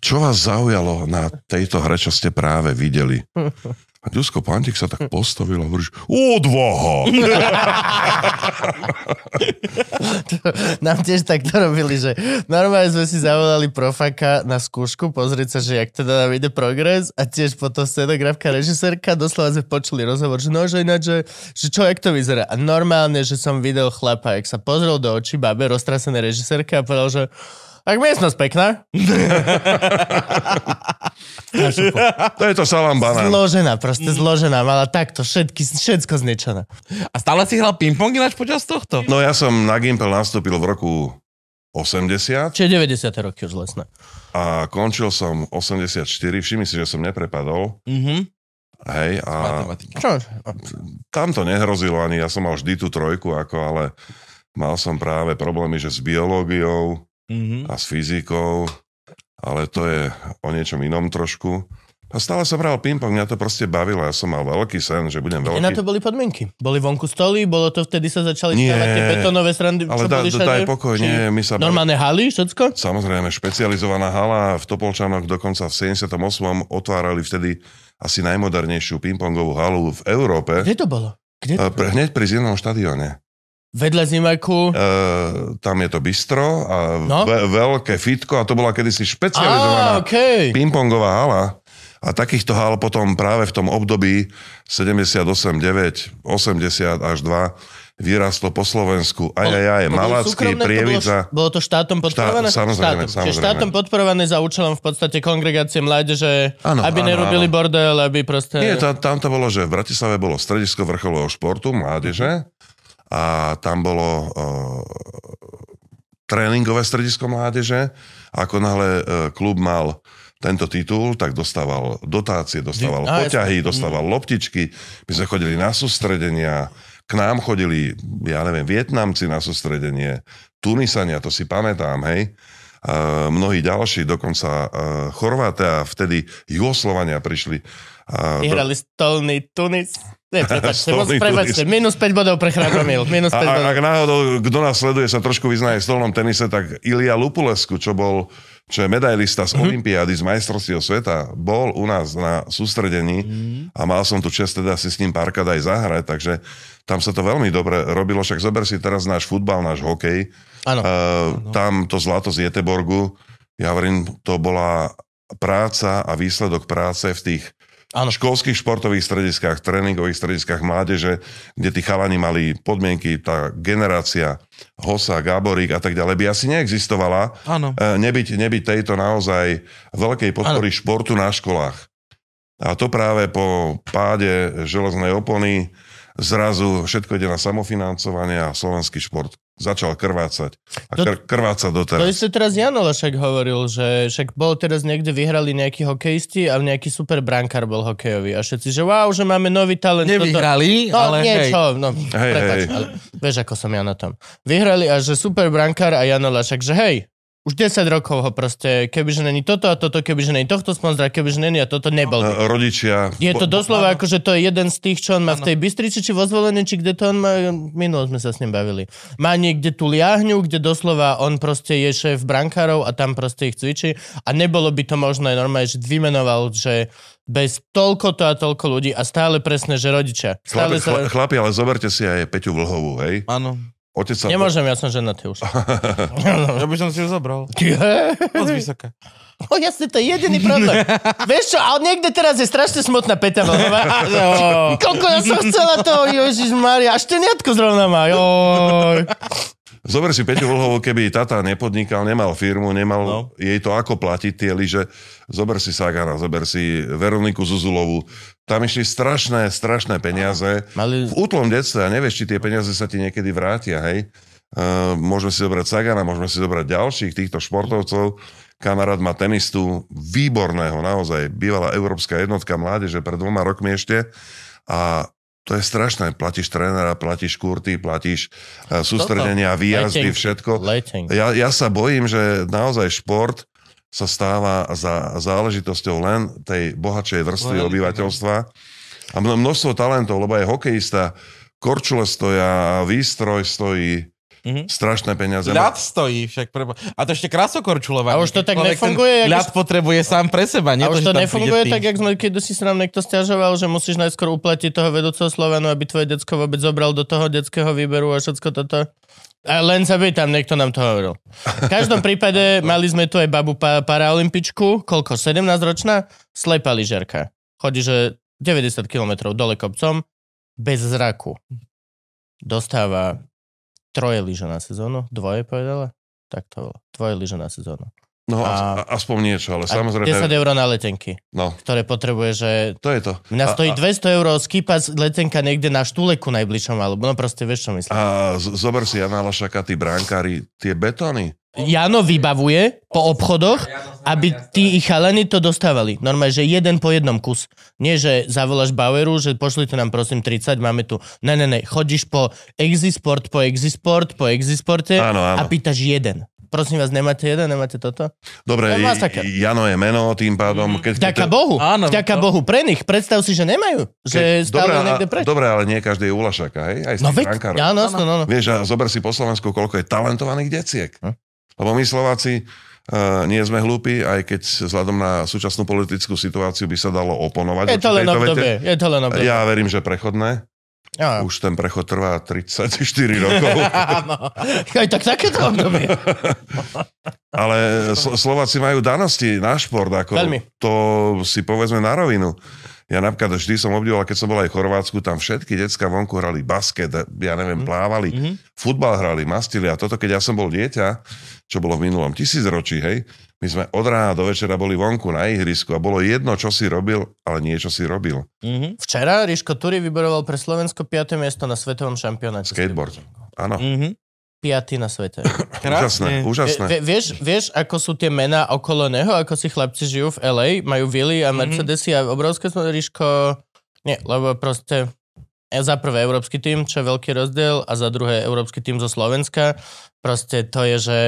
čo vás zaujalo na tejto hre, čo ste práve videli? A Dusko Pantik sa tak postavil a hovorí, že odvaha. Nám tiež takto robili, že normálne sme si zavolali profaka na skúšku, pozrieť sa, že jak teda nám ide progres a tiež potom scenografka, režisérka, doslova sme počuli rozhovor, že no, že ináč, že, že čo, jak to vyzerá. A normálne, že som videl chlapa, jak sa pozrel do očí babe, roztrasené režisérka a povedal, že tak miestnosť pekná. To je to salám banán. Zložená, proste zložená. Mala takto všetky, všetko zničené. A stále si hral ping-pong ináč počas tohto? No ja som na Gimpel nastúpil v roku 80 Čiže 90. roky už lesné. a končil som 84. Všimni si, že som neprepadol. Mhm. Hej, a Matematika. Čo? tam to nehrozilo ani, ja som mal vždy tú trojku, ako, ale mal som práve problémy, že s biológiou Mhm. a s fyzikou, ale to je o niečom inom trošku. A stále som hral ping-pong, mňa to proste bavilo, ja som mal veľký sen, že budem I na to veľký. boli podmienky. Boli vonku stoly, bolo to vtedy sa začali Nie. stavať tie betónové srandy, Ale dá, boli daj pokoj, Či- nie, my sa... Normálne haly, všetko? Samozrejme, špecializovaná hala v Topolčanoch dokonca v 78. otvárali vtedy asi najmodernejšiu ping-pongovú halu v Európe. Kde to bolo? Kde to Pre, hneď pri zimnom štadióne. Vedľa zimaku. Uh, tam je to bistro a No. ve- veľké fitko a to bola kedysi špecializovaná okej. pingpongová hala. A takýchto hal potom práve v tom období 78, 9, 80 až 2 vyrastlo po Slovensku. Aj, aj, aj, Malacký, Prievidza. Bolo, bolo to štátom podporované? Štát- samozrejme, štátom. Samozrejme. štátom podporované za účelom v podstate kongregácie mládeže, Áno, aby áno, nerobili áno. bordel, aby proste... Nie, tam, tam to bolo, že v Bratislave bolo stredisko vrcholového športu, mládeže a tam bolo uh, tréningové stredisko mládeže. Ako náhle uh, klub mal tento titul, tak dostával dotácie, dostával Á, poťahy, dostával loptičky. My sme chodili na sústredenia, k nám chodili, ja neviem, Vietnamci na sústredenie, Tunisania, to si pamätám, hej. Uh, mnohí ďalší, dokonca uh, Chorváte a vtedy Jugoslovania prišli. A Vyhrali stolný Tunis. Nie, moc. Minus 5 bodov pre Chrábromil. Minus 5 A, bodov. ak náhodou, kto nás sleduje, sa trošku vyzná v stolnom tenise, tak Ilia Lupulesku, čo bol čo je medailista z Olympiády, z majstrovstiev sveta, bol u nás na sústredení a mal som tu čest teda si s ním párkrát aj zahrať, takže tam sa to veľmi dobre robilo, však zober si teraz náš futbal, náš hokej, Áno. Uh, tam to zlato z Jeteborgu, ja hovorím, to bola práca a výsledok práce v tých Áno. školských športových strediskách, tréningových strediskách mládeže, kde tí chalani mali podmienky, tá generácia Hosa, Gáborík a tak ďalej by asi neexistovala, Áno. e, nebyť, nebyť tejto naozaj veľkej podpory športu na školách. A to práve po páde železnej opony zrazu všetko ide na samofinancovanie a slovenský šport začal krvácať. A To- kr- krváca To doteraz. isté teraz Jano Lešek hovoril, že však bol teraz niekde vyhrali nejakí hokejisti a nejaký super brankár bol hokejový. A všetci, že wow, že máme nový talent. toto- Nevyhrali, No, ale hej. niečo, no, Hej, prepač, hej. ale vieš, ako som ja na tom. Vyhrali a že super brankár a Jano Lašak, že hej, už 10 rokov ho proste, kebyže není toto a toto, kebyže není tohto sponzora, kebyže není a toto, nebol by. E, Rodičia... Je to doslova ako, že to je jeden z tých, čo on má v tej Bystrici, či vo zvolení, či kde to on má, minulo sme sa s ním bavili. Má niekde tú liahňu, kde doslova on proste je šéf brankárov a tam proste ich cvičí a nebolo by to možné normálne, že vymenoval, že bez toľko to a toľko ľudí a stále presne, že rodičia. Stále Chlapi, sa... chla- chlapi, ale zoberte si aj Peťu Vlhovú, hej? Áno. Otec sa... Nemôžem, ja som ženatý už. Ja by som si ju zobral. Moc vysoká. O, jasne, to je jediný problém. Vieš čo, ale niekde teraz je strašne smutná Peťa Vlhová. Koľko ja som chcela to, Ježiš Maria, až šteniatko zrovna má, joj. Zober si Peťu Vlhovú, keby tata nepodnikal, nemal firmu, nemal No. jej to ako platiť tie lyže. Zober si Sagana, zober si Veroniku Zuzulovú. Tam išli strašné, strašné peniaze. Mali... V útlom detstve a nevieš, či tie peniaze sa ti niekedy vrátia, hej. Uh, môžeme si zobrať Sagana, môžeme si zobrať ďalších týchto športovcov. Kamarát má tenistu výborného, naozaj, bývalá európska jednotka mládeže pred dvoma rokmi ešte. A to je strašné. Platíš trénera, platíš kurty, platíš uh, sústredenia, výjazdy, všetko. Ja, ja sa bojím, že naozaj šport sa stáva za záležitosťou len tej bohatšej vrstvy obyvateľstva. A mno- množstvo talentov, lebo aj hokejista, korčule stoja, výstroj stojí, Mhm. strašné peniaze. Ľad stojí však. Prebo... A to ešte krasokorčulovanie. A už to tak Človek nefunguje, Ten jak ľad potrebuje sám pre seba. Nie A už to tam nefunguje tak, jak sme, keď si sa nám niekto stiažoval, že musíš najskôr uplatiť toho vedúceho Slovanu, aby tvoje decko vôbec zobral do toho detského výberu a všetko toto. A len sa tam niekto nám to hovoril. V každom prípade mali sme tu aj babu pa- paraolimpičku, koľko, 17 ročná, slepá lyžiarka. Chodí, že 90 km dole kopcom, bez zraku. Dostáva troje lyže na sezónu, dvoje povedala? Tak to bolo. Dvoje lyže na sezónu. No, A- a, aspoň niečo, ale A samozrejme, 10 eur na letenky, no, ktoré potrebuje, že to je to. Mňa A- stojí a- 200 eur skipa z letenka niekde na štuleku najbližšom, alebo no proste vieš, čo myslím. A z- zober si Jana Lašaka, tí bránkári, tie betóny. Jano vybavuje po obchodoch, aby tí ich chalani to dostávali. Normálne, že jeden po jednom kus. Nie, že zavoláš Baueru, že pošlite nám prosím 30, máme tu. Ne, ne, ne, chodíš po Exisport, po Exisport, po Exisporte Áno, a áno. pýtaš jeden. Prosím vás, nemáte jeden, nemáte toto? Dobre, masaker. Jano je meno, tým pádom... Keď, Vďaka keď- Bohu, Áno, vďaka to- Bohu pre nich. Predstav si, že nemajú. Že keď- stále dobre, niekde preč. dobre, ale nie každý je Ulašaka, hej? Aj No veď, áno, no, no, no. Vieš, a zober si po Slovensku, koľko je talentovaných deciek. Hm? Lebo my Slováci uh, nie sme hlúpi, aj keď vzhľadom na súčasnú politickú situáciu by sa dalo oponovať. Je to len obdobie, je to len obdobie. Ja verím, že prechodné. Ja. Už ten prechod trvá 34 rokov. Áno. Aj tak takéto obdobie. Ale Slo- Slováci majú danosti na šport. Ako Veľmi. To si povedzme na rovinu. Ja napríklad vždy som obdivoval, keď som bol aj v Chorvátsku, tam všetky decka vonku hrali basket, ja neviem, plávali, Mhm. futbal hrali, mastili a toto, keď ja som bol dieťa, čo bolo v minulom tisícročí, hej, my sme od rána do večera boli vonku na ihrisku a bolo jedno, čo si robil, ale niečo si robil. Mhm. Včera Ríško Turi vyboroval pre Slovensko 5. miesto na svetovom šampionáte. Skateboard. Áno, Mhm. 5. na svete. úžasné, úžasné. Vie, vieš, vieš, ako sú tie mená okolo neho, ako si chlapci žijú v LA, majú Willy a Mercedesy a obrovské sú Ríško... Nie, lebo proste za prvé európsky tým, čo je veľký rozdiel, a za druhé európsky tým zo Slovenska. Proste to je, že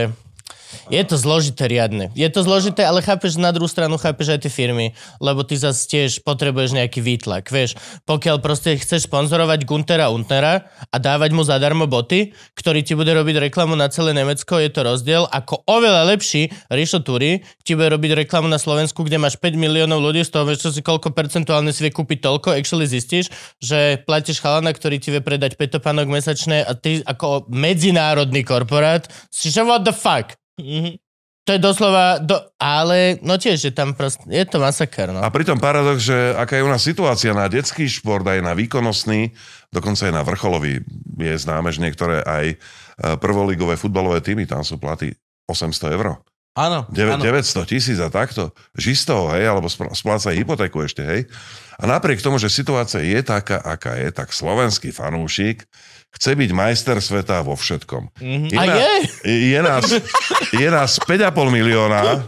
Je to zložité riadne. Je to zložité, ale chápeš, na druhú stranu chápeš aj tie firmy, lebo ty zase tiež potrebuješ nejaký výtlak, vieš. Pokiaľ proste chceš sponzorovať Guntera Untera a dávať mu zadarmo boty, ktorý ti bude robiť reklamu na celé Nemecko, je to rozdiel, ako oveľa lepší Rišo Turi ti bude robiť reklamu na Slovensku, kde máš 5 miliónov ľudí, z toho vieš, čo si koľko percentuálne si vie kúpiť toľko, actually zistíš, že platíš chalana, ktorý ti vie predať petopánok mesačné a ty ako medzinárodný korporát si že what the fuck? Mhm. To je doslova, do, ale no tiež, že tam proste, je to masaker, no. A pritom paradox, že aká je u nás situácia na detský šport, aj na výkonnostný, dokonca aj na vrcholový, je známe, že niektoré aj e, prvoligové futbalové týmy, tam sú platy 800 eur. Áno, 9, áno. 900 tisíc a takto. Ži z toho, hej, alebo spl- spláca hypotéku ešte, hej. A napriek tomu, že situácia je taká, aká je, tak slovenský fanúšik chce byť majster sveta vo všetkom. Mhm. A na- je? je nás, je nás 5,5 milióna.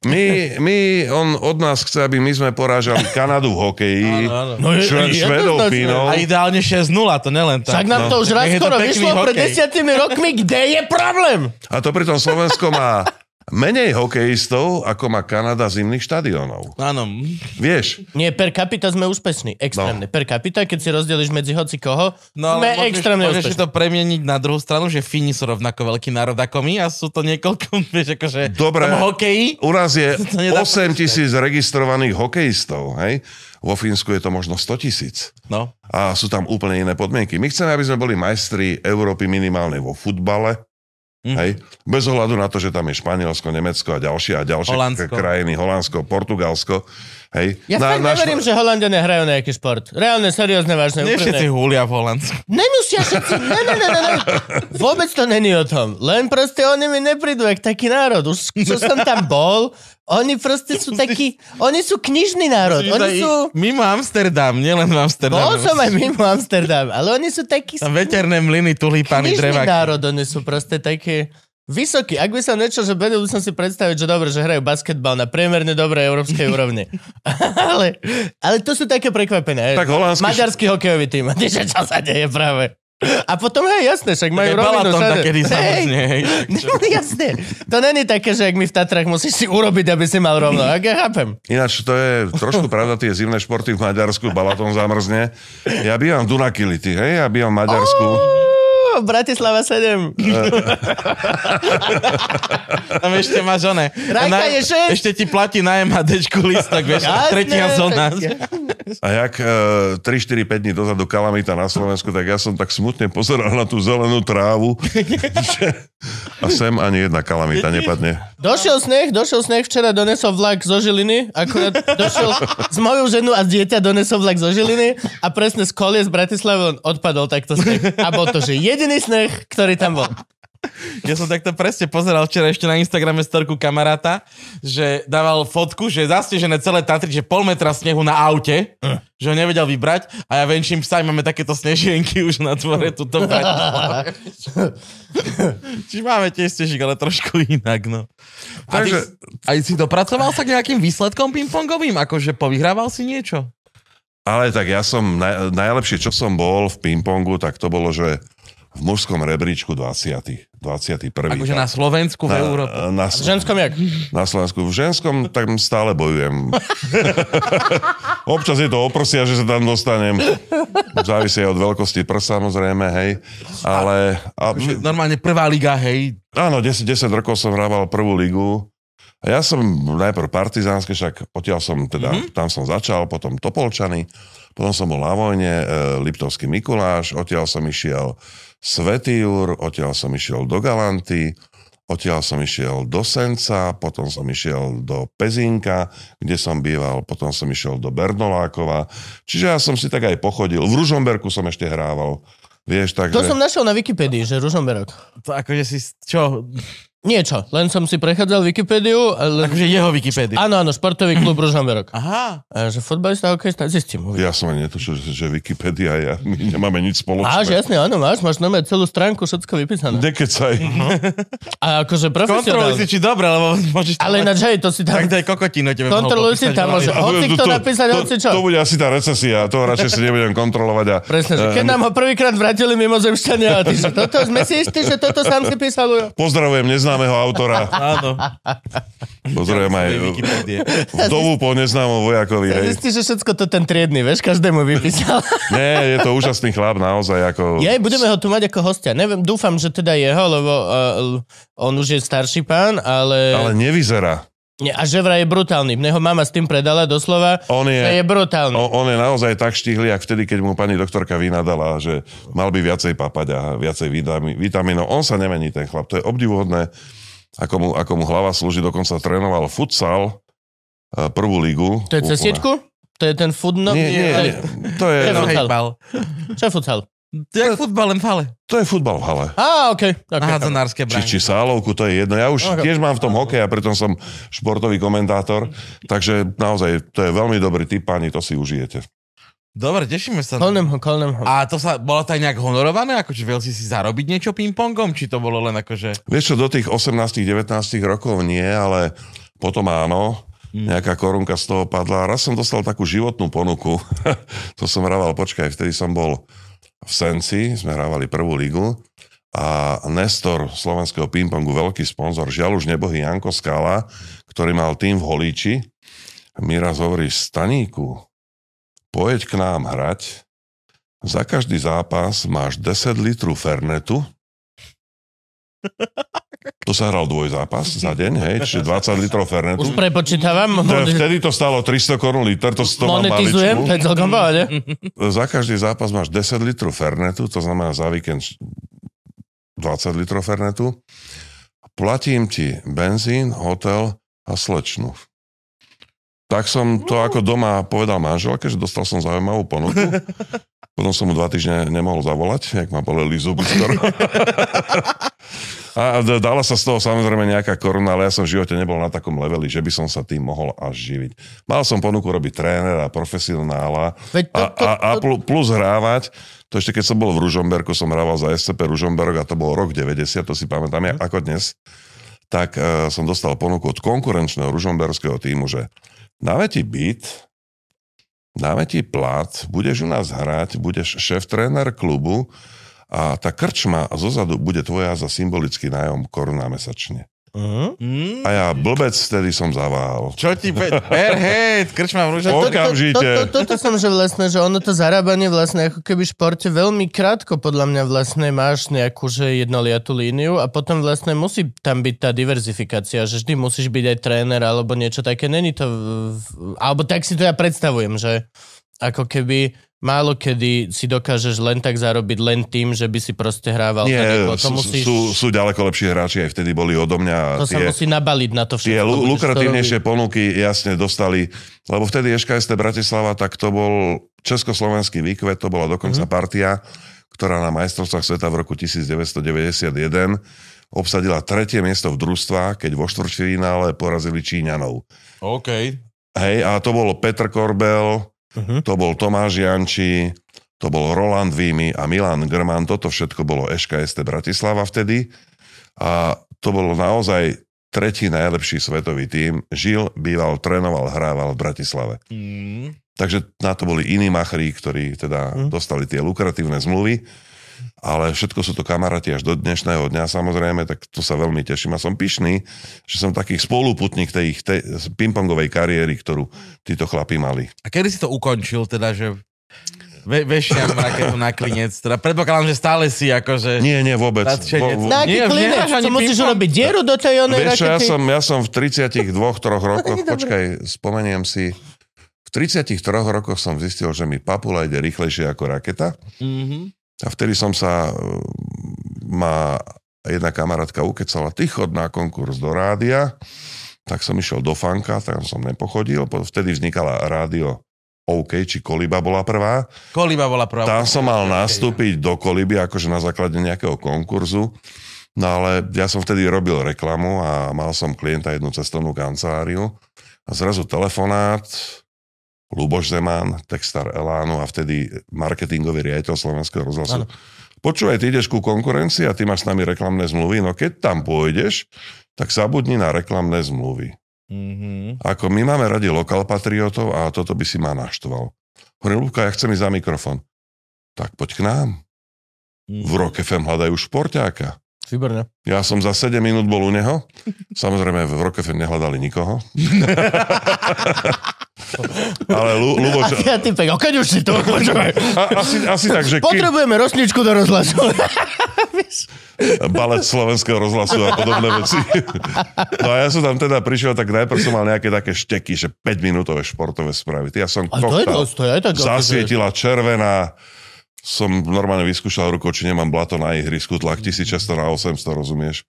My, my, on od nás chce, aby my sme porážali Kanadu v hokeji, Áno, áno. No je- Šve- je- Švedov. Fínov. A ideálne 6-0, to nelen tak. Však nám no. to už raz je skoro vyšlo pred hokej. desiatimi rokmi, kde je problém? A to pritom Slovensko má menej hokejistov, ako má Kanada zimných štadiónov. Áno. Vieš, Nie, per capita sme úspešní. Extrémne. Per capita, keď si rozdeliš medzi hoci koho, No sme môžeš, extrémne môžeš si úspešní. to premieniť na druhú stranu, že Fíni sú rovnako veľký národ ako my a sú to niekoľko, vieš, akože Dobre. hokeji. u nás je To nedá 8 tisíc registrovaných hokejistov, hej? Vo Fínsku je to možno 100 tisíc. No. A sú tam úplne iné podmienky. My chceme, aby sme boli majstri Európy minimálne vo futbale, Mhm. Hej? Bez ohľadu na to, že tam je Španielsko, Nemecko a ďalšie a ďalšie Holandsko. krajiny, Holandsko, Portugalsko. Hej? Ja fakt neverím, že Holandia hrajú nejaký šport. Reálne, seriózne, vážne. Nie všetci úprimne. húlia v Holandsku. Nemusia všetci. Ne, ne, ne, ne, ne. Vôbec to není o tom. Len proste oni mi neprídu, jak taký národ. Už čo som tam bol, oni proste sú takí, oni sú knižný národ. Oni sú... Mimo Amsterdam, nielen v Amsterdame. Bol som aj mimo Amsterdam, ale oni sú takí Tam veterné mlyny, tulipány, knižný dreváky. národ, oni sú proste také vysokí. Ak by som niečo, že vedel by som si predstaviť, že dobre, že hrajú basketbal na priemerne dobrej európskej úrovni. ale, ale to sú také prekvapené. Tak holandský- Maďarský hokejový tým. Že čo sa deje práve. A potom, hej, jasné, však majú rovinu Balaton takedy samozne, hej. No, jasné. To není také, že ak my v Tatrach musíš si urobiť, aby si mal rovno. Ak ja chápem. Ináč to je trošku pravda, tie zimné športy v Maďarsku, Balaton zamrzne. Ja bývam v Dunakility, hej, ja bývam v Maďarsku. Bratislava 7. Tam ešte máš one. Rajka je šesť. Ešte ti platí na MHDčku listok, vieš, Jasné, tretia zóna. A jak e, 3, 4, 5 dní dozadu kalamita na Slovensku, tak ja som tak smutne pozeral na tú zelenú trávu, a sem ani jedna kalamita nepadne. Došiel sneh, došiel sneh, včera donesol vlak zo Žiliny, akurát došiel s mojou ženu a dieťa donesol vlak zo Žiliny a presne z kolie z Bratislavy on odpadol takto sneh. A bol to, že jediný sneh, ktorý tam bol. Ja som takto presne pozeral včera ešte na Instagrame storku kamaráta, že dával fotku, že je zasnežené celé Tatry, že pol metra snehu na aute, že ho nevedel vybrať a ja venčím psa, máme takéto snežienky už na dvore tuto. Čiže máme tiež snežík, ale trošku inak, no. A ty, aj si dopracoval sa k nejakým výsledkom pingpongovým? Akože povyhrával si niečo? Ale tak ja som, naj, najlepšie, čo som bol v pingpongu, tak to bolo, že v mužskom rebríčku 20. 21. Akože na Slovensku, v Európe. na, V ženskom jak? na Slovensku. V ženskom tam stále bojujem. Občas je to oprosia, že sa tam dostanem. Závisí od veľkosti prsa, samozrejme, hej. Ale... A, Že normálne prvá liga, hej. áno, 10, 10 rokov som hrával prvú ligu. A ja som najprv partizánske, však odtiaľ som teda, mm-hmm. tam som začal, potom Topolčany, potom som bol na vojne, e, Liptovský Mikuláš, odtiaľ som išiel Svetý Jur, odtiaľ som išiel do Galanty, odtiaľ som išiel do Senca, potom som išiel do Pezinka, kde som býval, potom som išiel do Bernolákova. Čiže ja som si tak aj pochodil. V Ružomberku som ešte hrával. Vieš, takže... To som našiel na Wikipedii, že Ružomberok. To akože si, čo? Niečo, len som si prechádzal Wikipédiu. Ale... Akože jeho Wikipédia. Áno, áno, športový klub Ružomberok. Aha. A že futbalista, hokejista, zistím. uvidím. Ja som ani netušil, že, že Wikipedia ja, my nemáme nič spoločné. Máš, jasne, áno, máš, máš nové celú stránku, všetko vypísané. Nekecaj. A akože Kontroluj profesionálne. si, či dobre, lebo môžeš... Ale ináč, hej, to si tam... Tak to je kokotino tebe Kontroluj si tam, môže hoci kto napísať, hoci čo. To bude asi tá recesia, to radšej si nebudem kontrolovať. A, Presne, že keď nám ho prvýkrát vrátili mimozemšťania a ty, že toto, sme si istí, že toto sám si písal? Pozdravujem neznámeho autora. Áno. Pozriem aj vdovu po neznámom vojakovi. Ja Hej. zistíš, že všetko to ten triedny, vieš, každému vypísal. Nie, je to úžasný chlap, naozaj. Ako... Jej, budeme ho tu mať ako hostia. Neviem, dúfam, že teda jeho, lebo uh, on už je starší pán, ale... Ale nevyzerá. Nie, a že vraj je brutálny. Mne ho mama s tým predala doslova, On je, že je brutálny. on, on je naozaj tak štihlý, jak vtedy, keď mu pani doktorka vynadala, že mal by viacej papať a viacej vitamí- vitamínov. On sa nemení, ten chlap. To je obdivuhodné, ako mu, ako mu hlava slúži. Dokonca trénoval futsal, eh, prvú ligu. To je cez sieťku? To je ten food... No, Nie, nie, to, je, nie. To je, To je No, futsal. Čo je futsal? To je jak futbal, len v hale. to je futbal v hale. Á, okej. Okay, okay. hádzanárske Či, brány. či sálovku, to je jedno. Ja už Ok. tiež mám v tom hokej a preto som športový komentátor. Takže naozaj, to je veľmi dobrý typ, páni, to si užijete. Dobre, tešíme sa. Kolnem ho, kolnem ho. A to sa, bolo to aj nejak honorované? Akože vedel si si zarobiť niečo ping-pongom? Či to bolo len akože... Vieš čo, do tých 18-19 rokov nie, ale potom áno. Nejaká korunka z toho padla. Raz som dostal takú životnú ponuku. to som hrával, počkaj, vtedy som bol v Senci, sme hrávali prvú ligu a Nestor slovenského pingpongu, veľký sponzor, žiaľ už nebohý Janko Skala, ktorý mal tým v Holíči, mi raz hovorí, Staníku, pojeď k nám hrať, za každý zápas máš 10 litrov Fernetu, to sa hral dvojzápas za deň, hej, čiže 20 litrov Fernetu. Už prepočítavam. Vtedy to stalo 300 korún liter, to, to Monetizujem, to je celkom. Za každý zápas máš 10 litrov Fernetu, to znamená za víkend 20 litrov Fernetu. Platím ti benzín, hotel a slečnu. Tak som to ako doma povedal manželke, že dostal som zaujímavú ponuku. Potom som mu dva týždne nemohol zavolať, jak ma boleli zuby skoro. A dala sa z toho samozrejme nejaká koruna, ale ja som v živote nebol na takom leveli, že by som sa tým mohol až živiť. Mal som ponuku robiť trénera, profesionála a, a, a plus hrávať. To ešte keď som bol v Ružomberku, som hrával za SCP Ružomberok a to bol rok 90, to si pamätám ja, ako dnes. Tak uh, som dostal ponuku od konkurenčného ružomberského týmu, že dáme ti byt, dáme ti plat, budeš u nás hrať, budeš šéf-tréner klubu a tá krčma zozadu bude tvoja za symbolický nájom koruna mesačne. Mm, A ja blbec vtedy som zaváhal. čo ti pe... Airhead, krčma v rúže. O- To- to- Okamžite. To, to, toto som, že vlastne, že ono to zarábanie vlastne ako keby v športe veľmi krátko podľa mňa vlastne máš nejakú, že jednoliatú líniu a potom vlastne musí tam byť tá diverzifikácia, že vždy musíš byť aj tréner alebo niečo také. Není to, alebo tak si to ja predstavujem, že ako keby málo kedy si dokážeš len tak zarobiť len tým, že by si proste hrával. Nie, to sú, musíš, sú, sú ďaleko lepší hráči, aj vtedy boli odo mňa. to sa tie, musí nabaliť na to všetko. tie lu- lukratívnejšie ponuky jasne dostali, lebo vtedy SKST Bratislava, tak to bol československý výkvet, to bola dokonca Mhm. partia, ktorá na majstrovstvách sveta v roku 1991 obsadila tretie miesto v družstva, keď vo štvrťfinále porazili Číňanov. OK. Hej, a to bolo Petr Korbel, Mhm. to bol Tomáš Janči, to bol Roland Vímy a Milan Grman, toto všetko bolo SKST Bratislava vtedy a to bolo naozaj tretí najlepší svetový tím. Žil, býval, trénoval, hrával v Bratislave. Mm. Takže na to boli iní machrí, ktorí teda Mhm. dostali tie lukratívne zmluvy, ale všetko sú to kamaráti až do dnešného dňa samozrejme, tak to sa veľmi teším a som pyšný, že som taký spoluputník tej, ich tej pingpongovej kariéry, ktorú títo chlapi mali. A kedy si to ukončil, teda, že ve, vešiam raketu na klinec? Teda predpokladám, že stále si akože... Nie, nie, vôbec. Vo- vo- Na aký Nie, klinec? To musíš urobiť dieru do tej onej Vieš čo, ja rakety? som, ja som v 32 troch rokoch, Dobre. počkaj, spomeniem si, v 33 rokoch som zistil, že mi papula ide rýchlejšie ako raketa Mm-hmm. A vtedy som sa, e, ma jedna kamarátka ukecala, ty chod na konkurs do rádia, tak som išiel do fanka, tam som nepochodil, po- vtedy vznikala rádio OK, či Koliba bola prvá. Koliba bola prvá. Tam som mal nastúpiť do Koliby, akože na základe nejakého konkurzu. No ale ja som vtedy robil reklamu a mal som klienta jednu cestovnú kanceláriu a zrazu telefonát, Luboš Zeman, textár Elánu a vtedy marketingový riaditeľ Slovenského rozhlasu. Áno. Počúvaj, ty ideš ku konkurencii a ty máš s nami reklamné zmluvy, no keď tam pôjdeš, tak zabudni na reklamné zmluvy. Mm-hmm. Ako my máme radi lokal patriotov a toto by si ma naštval. Hovorím, Lubka, ja chcem ísť za mikrofón. Tak poď k nám. V Rock FM hľadajú šporťáka. Výborné. Ja som za 7 minút bol u neho. Samozrejme, v Rokefe nehľadali nikoho. Ale Lu, A Luboš... typek, a keď už si to, počúvaj. Asi, asi tak, že Potrebujeme rosničku do rozhlasu. balet slovenského rozhlasu a podobné veci. No a ja som tam teda prišiel, tak najprv som mal nejaké také šteky, že 5 minútové športové správy. Ja som A to je dosť, to je tak. Zasvietila červená, som normálne vyskúšal rukou, či nemám blato na ihrisku, tlak 1600 na 800, rozumieš?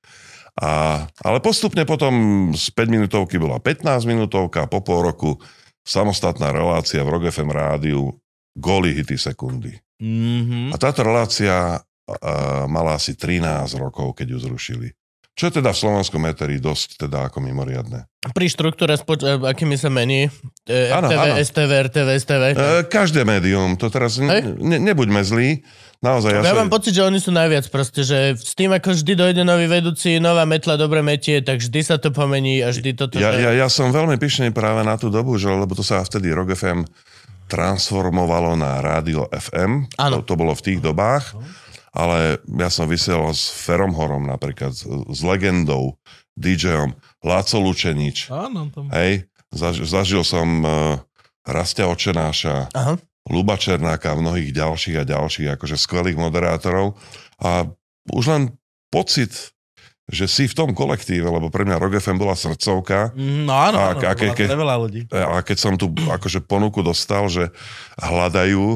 A, ale postupne potom z 5 minútovky bola 15 minútovka, po pol roku samostatná relácia v Rock FM rádiu, góly, hity, sekundy. Mhm. A táto relácia uh, mala asi 13 rokov, keď ju zrušili. Čo je teda v slovenskom meteri dosť teda ako mimoriadne. Pri štruktúre, spoč- e, akými sa mení? E, Áno, RTV, áno. STV, RTV, STV. E, každé médium, to teraz ne, ne, nebuďme zlí, naozaj ja, Ja mám pocit, že oni sú najviac proste, že s tým, ako vždy dojde nový vedúci, nová metla dobre metie, tak vždy sa to pomení a vždy toto... Ja, ja, ja som veľmi pyšný práve na tú dobu, že, lebo to sa vtedy Rock FM transformovalo na rádio FM. Áno. To, to bolo v tých dobách. Ale ja som vysielal s Ferom Horom napríklad, s, s legendou, DJom, Láco Lučenič. Áno, to... Hej, zaž, zažil som uh, Rastia Očenáša, Aha. Luba Černáka a mnohých ďalších a ďalších, akože skvelých moderátorov. A už len pocit, že si v tom kolektíve, lebo pre mňa Rock FM bola srdcovka, Mm, No áno, A- áno, a ke- ke- veľa ľudí. a keď som tu akože ponuku dostal, že hľadajú,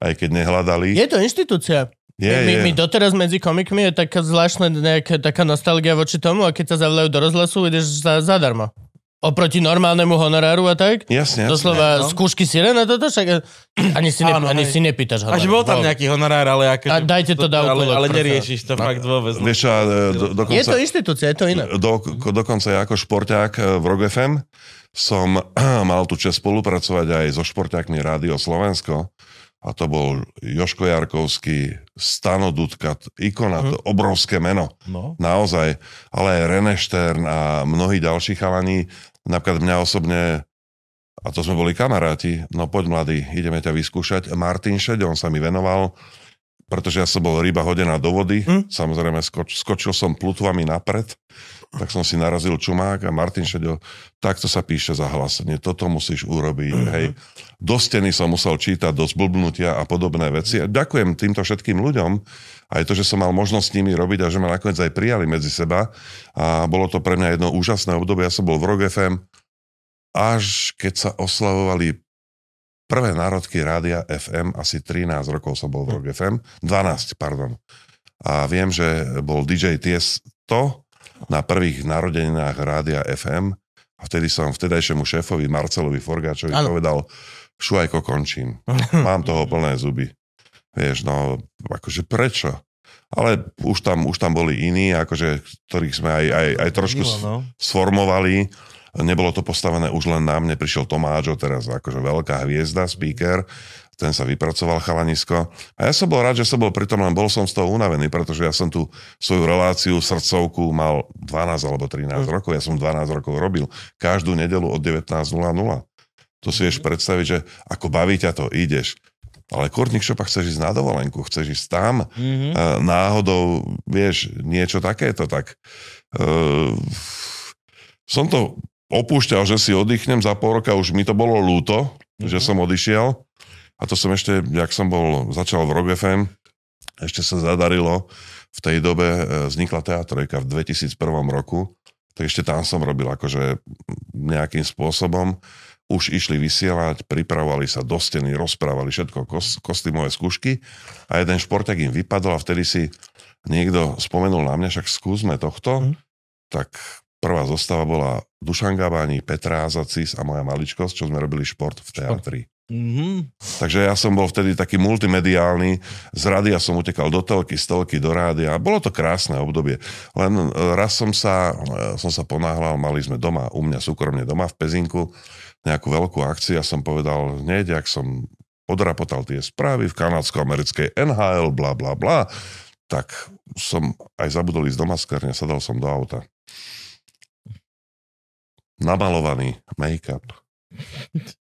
aj keď nehľadali. Je to inštitúcia. je, my, je. my doteraz medzi komikmi je taká zvláštna nejaká taká nostalgia voči tomu a keď ťa zavolajú do rozhlasu, ideš za, zadarmo. Oproti normálnemu honoráru a tak. Jasne, jasne. Doslova no. skúšky sirena, toto však e, ani si, ne, Áno, ani hej. si nepýtaš A že bol tam nejaký honorár, ale akože... A dajte to do ale, úkolok, ale prosím. neriešiš to fakt vôbec. Vieš čo, a, e, do, Je dokonca, to inštitúcia, je to iné. do, ko- dokonca ja ako športák e, v Rock FM som mal tu čest spolupracovať aj so športákmi Rádio Slovensko. A to bol Joško Jarkovský, Stano Dudka, ikona, to obrovské meno. No. Naozaj. Ale aj René Štern a mnohí ďalší chalani, napríklad mňa osobne, a to sme boli kamaráti, no poď mladý, ideme ťa vyskúšať. Martin Šeď, on sa mi venoval, pretože ja som bol ryba hodená do vody, Hm. samozrejme skoč, skočil som plutvami napred, tak som si narazil čumák a Martin Šeďo, takto sa píše zahlásenie, toto musíš urobiť, hej. Do steny som musel čítať, do zblbnutia a podobné veci. A ďakujem týmto všetkým ľuďom, aj to, že som mal možnosť s nimi robiť a že ma nakoniec aj prijali medzi seba. A bolo to pre mňa jedno úžasné obdobie. Ja som bol v Rock FM, až keď sa oslavovali prvé národky rádia FM, asi 13 rokov som bol v Rock FM, 12, pardon. A viem, že bol DJ Tiesto na prvých narodeninách rádia FM a vtedy som vtedajšiemu šéfovi Marcelovi Forgáčovi Áno. povedal, šuajko, končím. Mám toho plné zuby. Vieš, no, akože prečo? Ale už tam, už tam boli iní, akože, ktorých sme aj, aj, aj trošku Milo, no. sformovali. Nebolo to postavené už len na mne, prišiel Tomáčo, teraz akože veľká hviezda, speaker, ten sa vypracoval chalanisko. A ja som bol rád, že som bol pritom, len bol som z toho unavený, pretože ja som tu svoju reláciu, srdcovku mal 12 alebo 13 Mm. rokov, ja som 12 rokov robil, každú nedelu od 19.00. To si vieš predstaviť, že ako baví ťa to, ideš. Ale kurník šopa chceš ísť na dovolenku, chceš ísť tam, Mhm. a náhodou, vieš, niečo takéto, tak uh, som to opúšťal, že si oddychnem za pol roka, už mi to bolo ľúto, Mhm. že som odišiel. A to som ešte, jak som bol, začal v Rock FM, ešte sa zadarilo, v tej dobe e, vznikla teatrojka v 2001 roku, tak ešte tam som robil akože nejakým spôsobom. Už išli vysielať, pripravovali sa do steny, rozprávali všetko, kos, kostýmové skúšky a jeden športák im vypadol a vtedy si niekto spomenul na mňa, však skúsme tohto. Mhm. Tak prvá zostava bola Dušan Gabáni, Petra Azacis a moja maličkosť, čo sme robili šport v teatri. Mhm. Takže ja som bol vtedy taký multimediálny, z rádia som utekal do telky, z telky do rádia a bolo to krásne obdobie. Len e, raz som sa, e, som sa ponáhľal, mali sme doma, u mňa súkromne doma v Pezinku, nejakú veľkú akciu a som povedal hneď, ak som podrapotal tie správy v kanadsko-americkej NHL, bla bla bla, tak som aj zabudol ísť do maskárne, sadal som do auta. Namalovaný make-up,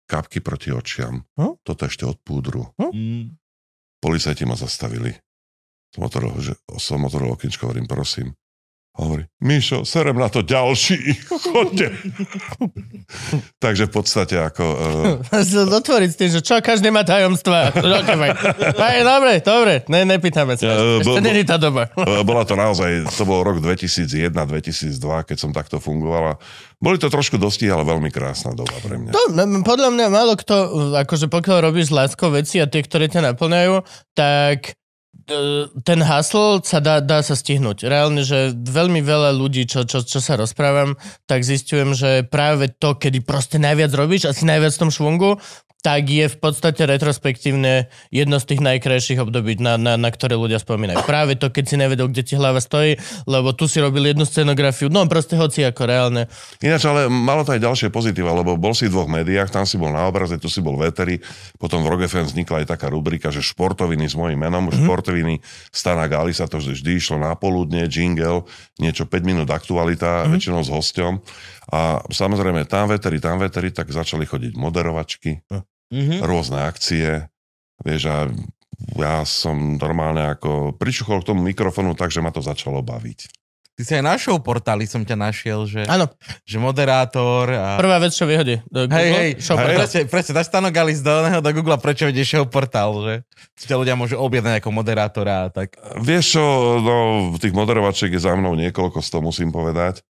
kapky proti očiam, Hm? toto ešte od púdru. Mhm. Policajti ma zastavili. Som otvoril, že som otvoril okienčko, hovorím, prosím. A hovorí, Mišo, serem na to ďalší, chodte. Takže v podstate ako... Uh, Otvoriť s tým, že čo, každý má tajomstva. okay, Aj, dobre, dobre, ne, nepýtame sa. Uh, Ešte není tá doba. uh, bola to naozaj, to bol rok 2001-2002, keď som takto fungovala. Boli to trošku dosti, ale veľmi krásna doba pre mňa. To, podľa mňa málo kto, akože pokiaľ robíš s láskou veci a tie, ktoré ťa naplňajú, tak ten hasl sa dá, dá sa stihnúť. Reálne, že veľmi veľa ľudí, čo, čo, čo sa rozprávam, tak zistujem, že práve to, kedy proste najviac robíš, asi najviac v tom švungu, tak je v podstate retrospektívne jedno z tých najkrajších období, na, na, na ktoré ľudia spomínajú. Práve to, keď si nevedel, kde ti hlava stojí, lebo tu si robil jednu scenografiu, no proste hoci ako reálne. Ináč, ale malo to aj ďalšie pozitíva, lebo bol si v dvoch médiách, tam si bol na obraze, tu si bol veteri, potom v Rock FM vznikla aj taká rubrika, že športoviny s mojím menom, mm-hmm. športoviny Stana Gali sa to vždy išlo na poludne, jingle, niečo 5 minút aktualita, mm-hmm. väčšinou s hosťom. A samozrejme, tam veteri, tam veteri, tak začali chodiť moderovačky, mm-hmm. rôzne akcie. Vieš, a ja som normálne ako pričuchol k tomu mikrofonu tak, že ma to začalo baviť. Ty si aj na show portáli som ťa našiel, že, Áno. že moderátor. A... Prvá vec, čo vyhodí. Hej, hej, hej. Presne, presne, dáš Stanogalis do, do Google, prečo vedie show portál, že ťa ľudia môžu objednať ako moderátora a tak. Vieš čo, no, tých moderovačiek je za mnou niekoľko, z toho musím povedať.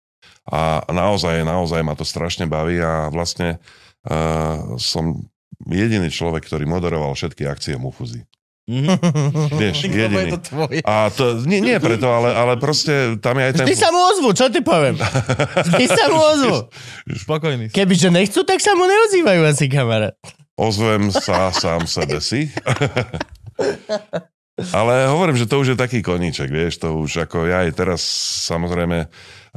A naozaj, naozaj ma to strašne baví a vlastne uh, som jediný človek, ktorý moderoval všetky akcie Mufuzy. Mm-hmm. Vieš, jediný. To tvoje. A to, nie, nie preto, ale, ale proste tam je aj ten... Vždy sa mu ozvu, čo ty poviem? Vždy sa mu ozvu. Spokojný. Kebyže nechcú, tak sa mu neozývajú asi, kamarát. Ozvem sa sám sebe si. ale hovorím, že to už je taký koníček, vieš, to už ako ja aj teraz samozrejme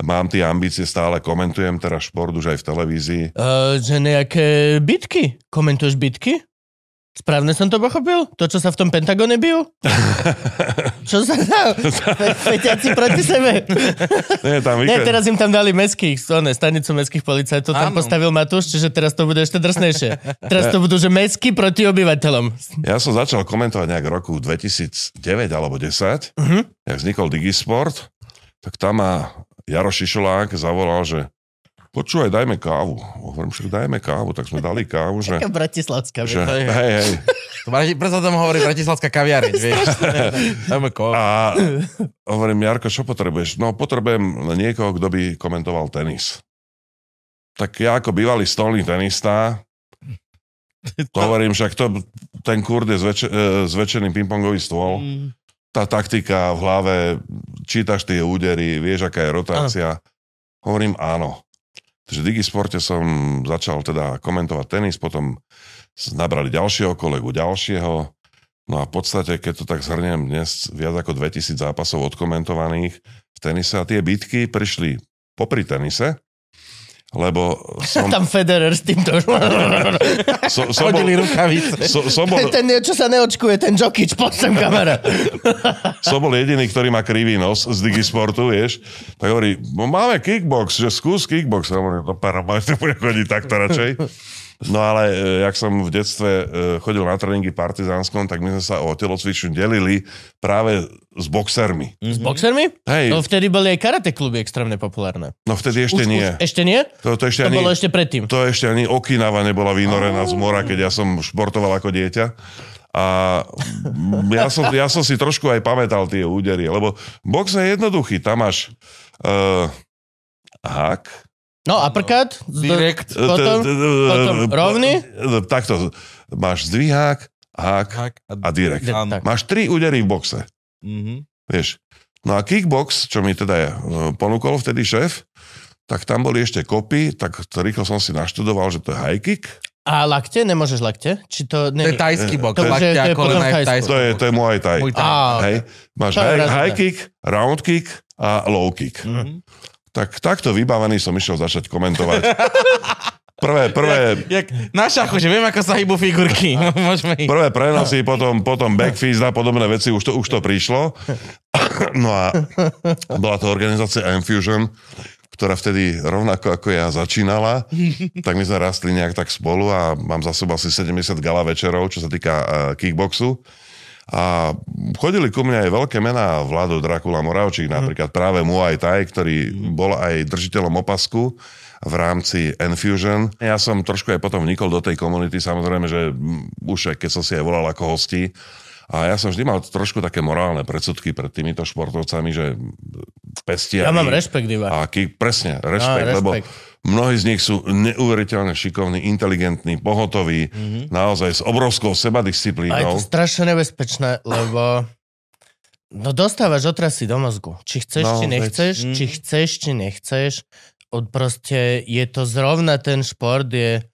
mám tie ambície, stále komentujem teraz šport už aj v televízii. Uh, že nejaké bitky? Komentuješ bitky? Správne som to pochopil? To, čo sa v tom Pentagone bijú? čo sa dá? Feťaci proti sebe? Nie, tam Nie, teraz im tam dali meských, one, stanicu meských policajtov, tam postavil Matúš, čiže teraz to bude ešte drsnejšie. Teraz to budú, že mesky proti obyvateľom. Ja som začal komentovať nejak v roku 2009 alebo 10, uh-huh. Mhm. jak vznikol Digisport, tak tam ma Jaro Šišolák zavolal, že počúvaj, dajme kávu. Hovorím, však dajme kávu, tak sme dali kávu, že... Taká bratislavská. Že, hej, hej. hej. Preto tam hovorí bratislavská kaviareň, vieš. dajme kávu. A hovorím, Jarko, čo potrebuješ? No, potrebujem niekoho, kto by komentoval tenis. Tak ja ako bývalý stolný tenista, to hovorím, však to, ten kurd je zväč, e, zväčšený pingpongový stôl. Mm. Tá taktika v hlave, čítaš tie údery, vieš, aká je rotácia. Áno. Hovorím áno. Takže v Digisporte som začal teda komentovať tenis, potom nabrali ďalšieho kolegu, ďalšieho. No a v podstate, keď to tak zhrniem, dnes viac ako 2000 zápasov odkomentovaných v tenise a tie bitky prišli popri tenise, lebo som... Tam Federer s týmto... so, som Hodili bol, rukavice. So, som bol... Ten, čo sa neočkuje, ten Jokic, poď sem, kamera. som bol jediný, ktorý má krivý nos z Digisportu, vieš. Tak hovorí, no máme kickbox, že skús kickbox. A hovorí, no para, máš bude chodiť takto radšej. No ale e, jak som v detstve e, chodil na tréningy partizánskom, tak my sme sa o telocvičnú delili práve s boxermi. S boxermi? Hej. No vtedy boli aj karate kluby extrémne populárne. No vtedy ešte už, nie. Už, ešte nie? To, to, ešte to ani, bolo ešte predtým. To ešte ani Okinawa nebola vynorená z mora, keď ja som športoval ako dieťa. A ja som, ja som si trošku aj pamätal tie údery, lebo box je jednoduchý. Tam máš uh, hák, No, uppercut, direkt, potom, potom rovný. Takto, máš zdvihák, hák a direkt. Máš tri údery v boxe. Mm-hmm. Vieš. No a kickbox, čo mi teda je, ponúkol vtedy šéf, tak tam boli ešte kopy, tak to rýchlo som si naštudoval, že to je high kick. A lakte? Nemôžeš lakte? Či to, nie... to je tajský box. To, lakte a kolena je tajský. To je, to je Muay Thai. Muay thai. Hej. Máš high, high kick, round kick a low kick. Mm-hmm. Tak takto vybavený som išiel začať komentovať. Prvé, prvé... Jak, jak na šachu, že viem, ako sa hýbu figurky. No, môžeme ísť. Prvé prenosy, potom, potom backfist a podobné veci, už to, už to prišlo. No a bola to organizácia Infusion, ktorá vtedy rovnako ako ja začínala, tak my sme rastli nejak tak spolu a mám za sebou asi 70 gala večerov, čo sa týka uh, kickboxu. A chodili ku mne aj veľké mená, Vlado Drakula Moravčík, napríklad práve Muay Thai, ktorý bol aj držiteľom opasku v rámci Enfusion. Ja som trošku aj potom vnikol do tej komunity, samozrejme, že už keď som si aj volal ako hosti, a ja som vždy mal trošku také morálne predsudky pred týmito športovcami, že pestia. Ja mám rešpekt iba. A ký, presne, rešpekt, lebo rešpekt. Mnohí z nich sú neuveriteľne šikovní, inteligentní, pohotoví, mm-hmm. naozaj s obrovskou A je sebadisciplínou. to strašne nebezpečné, lebo no dostávaš otrasy do mozgu. Či chceš, No, či veď- nechceš, Mm. či chceš, či nechceš. Od proste je to zrovna ten šport, je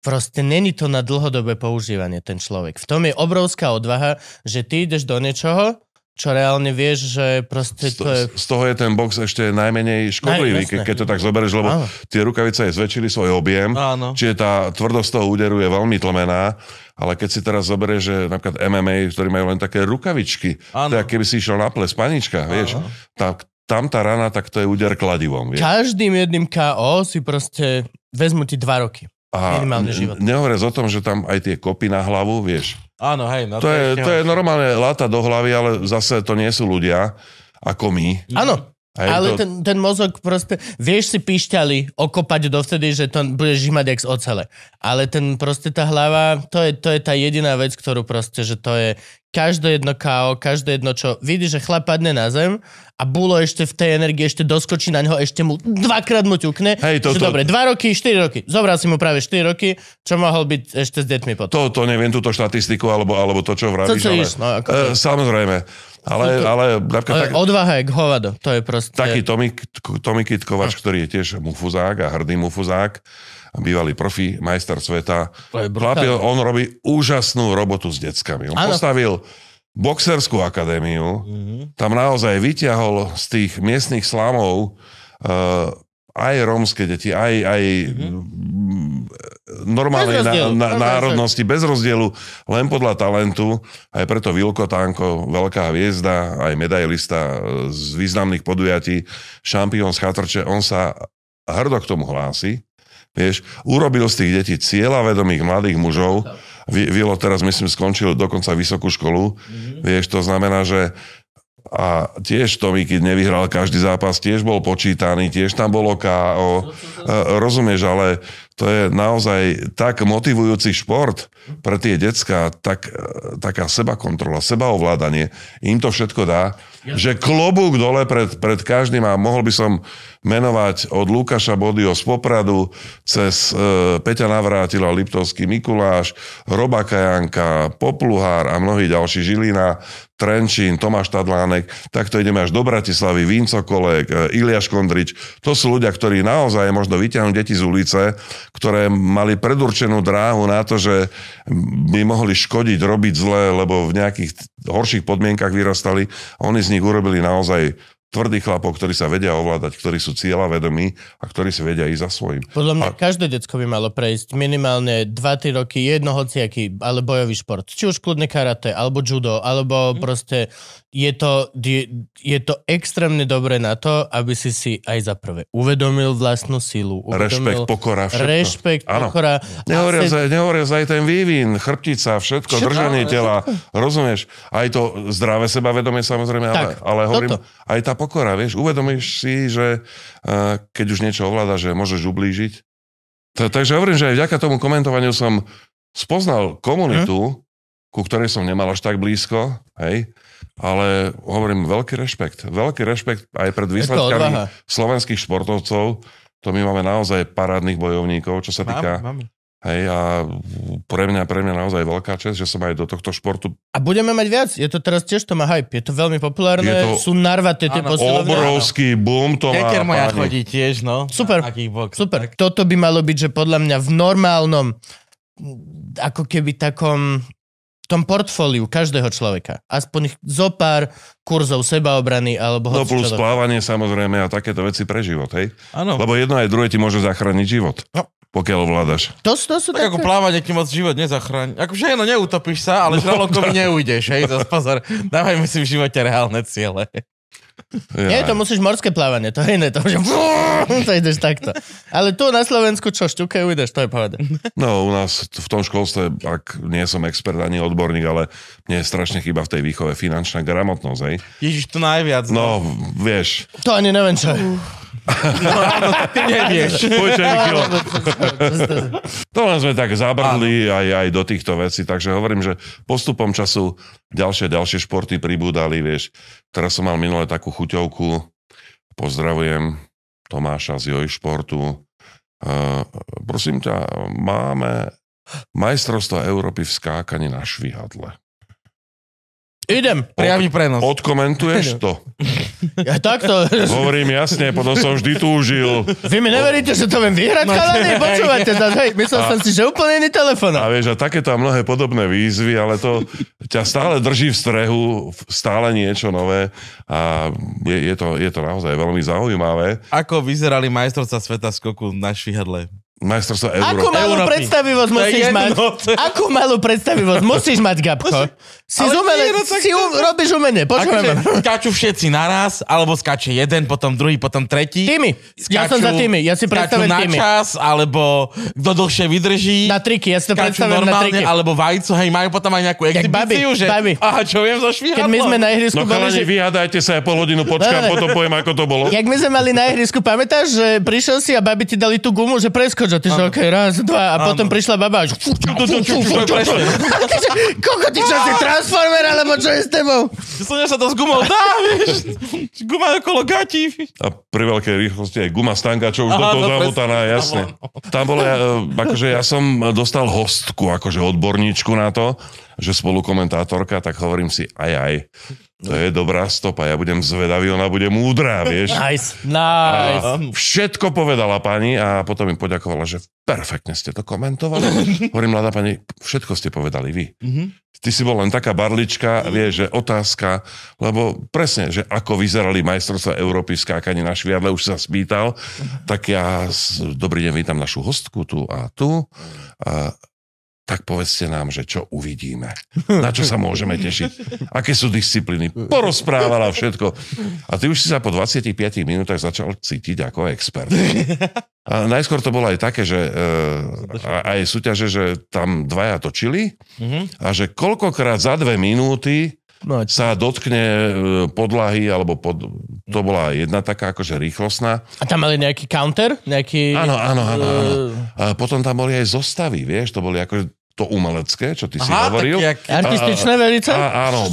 proste není to na dlhodobé používanie ten človek. V tom je obrovská odvaha, že ty ideš do niečoho, čo reálne vieš, že proste to je... z toho je ten box ešte najmenej škodlivý, Aj, jasné. keď to tak zoberieš, lebo Áno. tie rukavice aj zväčšili svoj objem, Áno. čiže tá tvrdosť toho úderu je veľmi tlmená, ale keď si teraz zoberieš, že napríklad MMA, ktorí majú len také rukavičky, Áno. ako keby si išiel na ples panička, vieš, tak tam tá rana, tak to je úder kladivom, vieš. Každým jedným KO si proste vezmu ti dva roky. A minimálne život. nehovoriac o tom, že tam aj tie kopy na hlavu, vieš. Áno, hej. No To je, ešte to je normálne láta do hlavy, ale zase to nie sú ľudia ako my. Áno, Hej, ale to, ten, ten mozog proste, vieš si píšťali okopať dovtedy, že to budeš žimať jak z ocele. Ale ten proste tá hlava, to je, to je tá jediná vec, ktorú proste, že to je každé jedno KO, každé jedno čo, vidíš, že chlap padne na zem a Bulo ešte v tej energii ešte doskočí na ňo, ešte mu dvakrát mu ťukne. Hej, to- že to- dobre, dva roky, štyri roky. Zobral si mu práve 4 roky, čo mohol byť ešte s deťmi potom. to, to neviem, túto štatistiku, alebo, alebo to, čo vravíš. Co ale, chceš, no, ako to e, samozrejme. Ale, ale napríklad tak, odvaha je k hovado, to je proste... taký Tomi, Tomi Kitkovač, ktorý je tiež mufuzák a hrdý mufuzák, bývalý profi, majster sveta. Chlapie, on robí úžasnú robotu s deckami. On Áno. postavil boxerskú akadémiu, tam naozaj vyťahol z tých miestnych slamov uh, aj rómske deti, aj, aj mm, normálnej na, na, národnosti, bez rozdielu, len podľa talentu. Aj preto Vilko Tánko, veľká hviezda, aj medailista e, z významných podujatí, šampión z Chatrče, on sa hrdo k tomu hlási. Vieš, urobil z tých detí cieľavedomých mladých mužov. Vi- Vilo teraz, myslím, skončil dokonca vysokú školu. Vieš, to znamená, že a tiež Tommy, keď nevyhral každý zápas, tiež bol počítaný, tiež tam bolo KO. E, Rozumieš, ale to je naozaj tak motivujúci šport pre tie decka, tak, e, taká sebakontrola, sebaovládanie, im to všetko dá, že klobúk dole pred, pred každým a mohol by som menovať od Lukáša Bodio z Popradu cez e, Peťa Navrátila, Liptovský Mikuláš, Roba Kajanka, Popluhár a mnohí ďalší Žilina, Trenčín, Tomáš Tadlánek, takto ideme až do Bratislavy, Vinco Kolek, e, Iliáš Kondrič. To sú ľudia, ktorí naozaj možno vyťahnuť deti z ulice, ktoré mali predurčenú dráhu na to, že by mohli škodiť, robiť zle, lebo v nejakých horších podmienkach vyrastali. Oni z nich urobili naozaj tvrdých chlapov, ktorí sa vedia ovládať, ktorí sú cieľavedomí a ktorí si vedia ísť za svojím. Podľa mňa každé decko by malo prejsť minimálne 2-3 roky jedno hociaký, ale bojový šport. Či už kľudne karate, alebo judo, alebo proste je to, je, je to extrémne dobré na to, aby si si aj za prvé uvedomil vlastnú silu. Rešpekt, Uvedomil pokora, všetko. Rešpekt, Áno. pokora. Nehovoria, A za, nehovoria za aj ten vývin, chrbtica, všetko, Všetko, držanie tela, rozumieš? Aj to zdravé sebavedomie samozrejme, ale, Tak, ale hovorím, toto. aj tá pokora, vieš, uvedomíš si, že keď už niečo ovláda, že môžeš ublížiť. Takže hovorím, že aj vďaka tomu komentovaniu som spoznal komunitu, ku ktorej som nemal až tak blízko, hej, ale hovorím, veľký rešpekt. Veľký rešpekt aj pred výsledkami slovenských športovcov. To my máme naozaj parádnych bojovníkov, čo sa týka... Máme, máme. Hej, a pre mňa, pre mňa naozaj veľká čest, že som aj do tohto športu A budeme mať viac. Je to teraz tiež to má hype. Je to veľmi populárne. Je to- Sú narvaté tie Áno. posilovne. obrovský boom to má. Keker moja chodí tiež, no. Super. Kickbox. Super. Toto by malo byť, že podľa mňa v normálnom, ako keby takom tom portfóliu každého človeka. Aspoň zo pár kurzov sebaobrany alebo No plus to- plávanie samozrejme a takéto veci pre život, hej? Áno. Lebo jedno aj druhé ti môže zachrániť život, No. Pokiaľ ovládaš. To, to sú Tak ako také... plávanie ti moc život nezachráni. Akože no neutopíš sa, ale žralokom neujdeš, hej, to pozor. Dávajme si v živote reálne ciele. Nie, to musíš morské plávanie, to je iné, to, že to ideš takto. Ale tu na Slovensku čo, šťukajú, ideš, to je povedať. No, u nás v tom školstve, ak nie som expert ani odborník, ale mne je strašne chyba v tej výchove finančná gramotnosť, hej. Ježiš, to najviac. No, vieš, To ani neviem čo. je. No áno, ty nevieš. Poďte, Mikilo. To len sme tak zabrdli aj, aj do týchto vecí, takže hovorím, že postupom času ďalšie, ďalšie športy pribúdali, vieš. Teraz som mal minule takú chuťovku, pozdravujem Tomáša z Joj športu. Uh, prosím ťa, máme majstrovstvo Európy v skákaní na švihadle. Idem. Priamy prenos. Odkomentuješ to? Ja takto. Hovorím jasne, potom som vždy túžil. Vy mi neveríte, že to viem vyhrať, No, chalani? Počúvate to, hej, myslel som si, že úplne iný telefon. A vieš, a takéto a mnohé podobné výzvy, ale to ťa stále drží v strehu, stále niečo nové a je, je, to, je to naozaj veľmi zaujímavé. Ako vyzerali majstrovstvá sveta skoku na švihadle? Majstrovstvo Akú Európy. malú Európy. predstavivosť musíš jedno, mať? Akú malú predstavivosť musíš mať, Gabko? Si umele, no si um, robíš umenie, počúvaj ma. Akože skáču všetci naraz, alebo skáče jeden, potom druhý, potom tretí. Týmy. Ja som za týmy, ja si skáču predstavujem na týmy. čas, alebo kto dlhšie vydrží. Na triky, ja si to skáču predstavujem na triky. alebo vajco, hej, majú potom aj nejakú Jak exhibíciu, babi, že babi. aha, čo viem zo švihadla. Keď my sme na ihrisku No boli, že... vyhádajte sa, ja pol hodinu počkám, Ne, ne. potom poviem, ako to bolo. Jak my sme mali na ihrisku, pamätáš, že prišiel si a babi ti dali tú gumu, že preskoč, a ty že okej, raz, dva, a potom prišla baba a že... fú, fú, fú, fú, fú, fú, presne. A ty že, Koko, ty čo si transformer, alebo čo je s tebou? Že sa to s gumou dá, vieš. Guma okolo gatí. A pri veľkej rýchlosti aj guma stanka, čo už do toho no, zamutaná, jasne. Tam bolo, ja, akože ja som dostal hostku, akože odborníčku na to, že spolukomentátorka, tak hovorím si, aj aj, to je dobrá stopa, ja budem zvedavý, ona bude múdra, vieš. Nice, nice. A všetko povedala pani a potom mi poďakovala, že perfektne ste to komentovali. Hovorím, mladá pani, všetko ste povedali vy. Ty si bol len taká barlička, vieš, že otázka, lebo presne, že ako vyzerali majstrovstvá Európy v skákaní na šviadle, už sa spýtal, tak ja, dobrý deň, vítam našu hostku tu a tu. A, tak povedzte nám, že čo uvidíme. Na čo sa môžeme tešiť. Aké sú disciplíny. Porozprávala všetko. A ty už si sa po 25 minútach začal cítiť ako expert. A najskôr to bolo aj také, že e, aj súťaže, že tam dvaja točili a že koľkokrát za dve minúty No, sa dotkne e, podlahy, alebo pod, to bola jedna taká akože rýchlostná. a tam mali nejaký counter? Nejaký... Áno, áno, áno. áno. eh, A potom tam boli aj zostavy, vieš, to boli akože to umelecké, čo ty si Aha, hovoril. tak jak... Artističné velice? A, áno,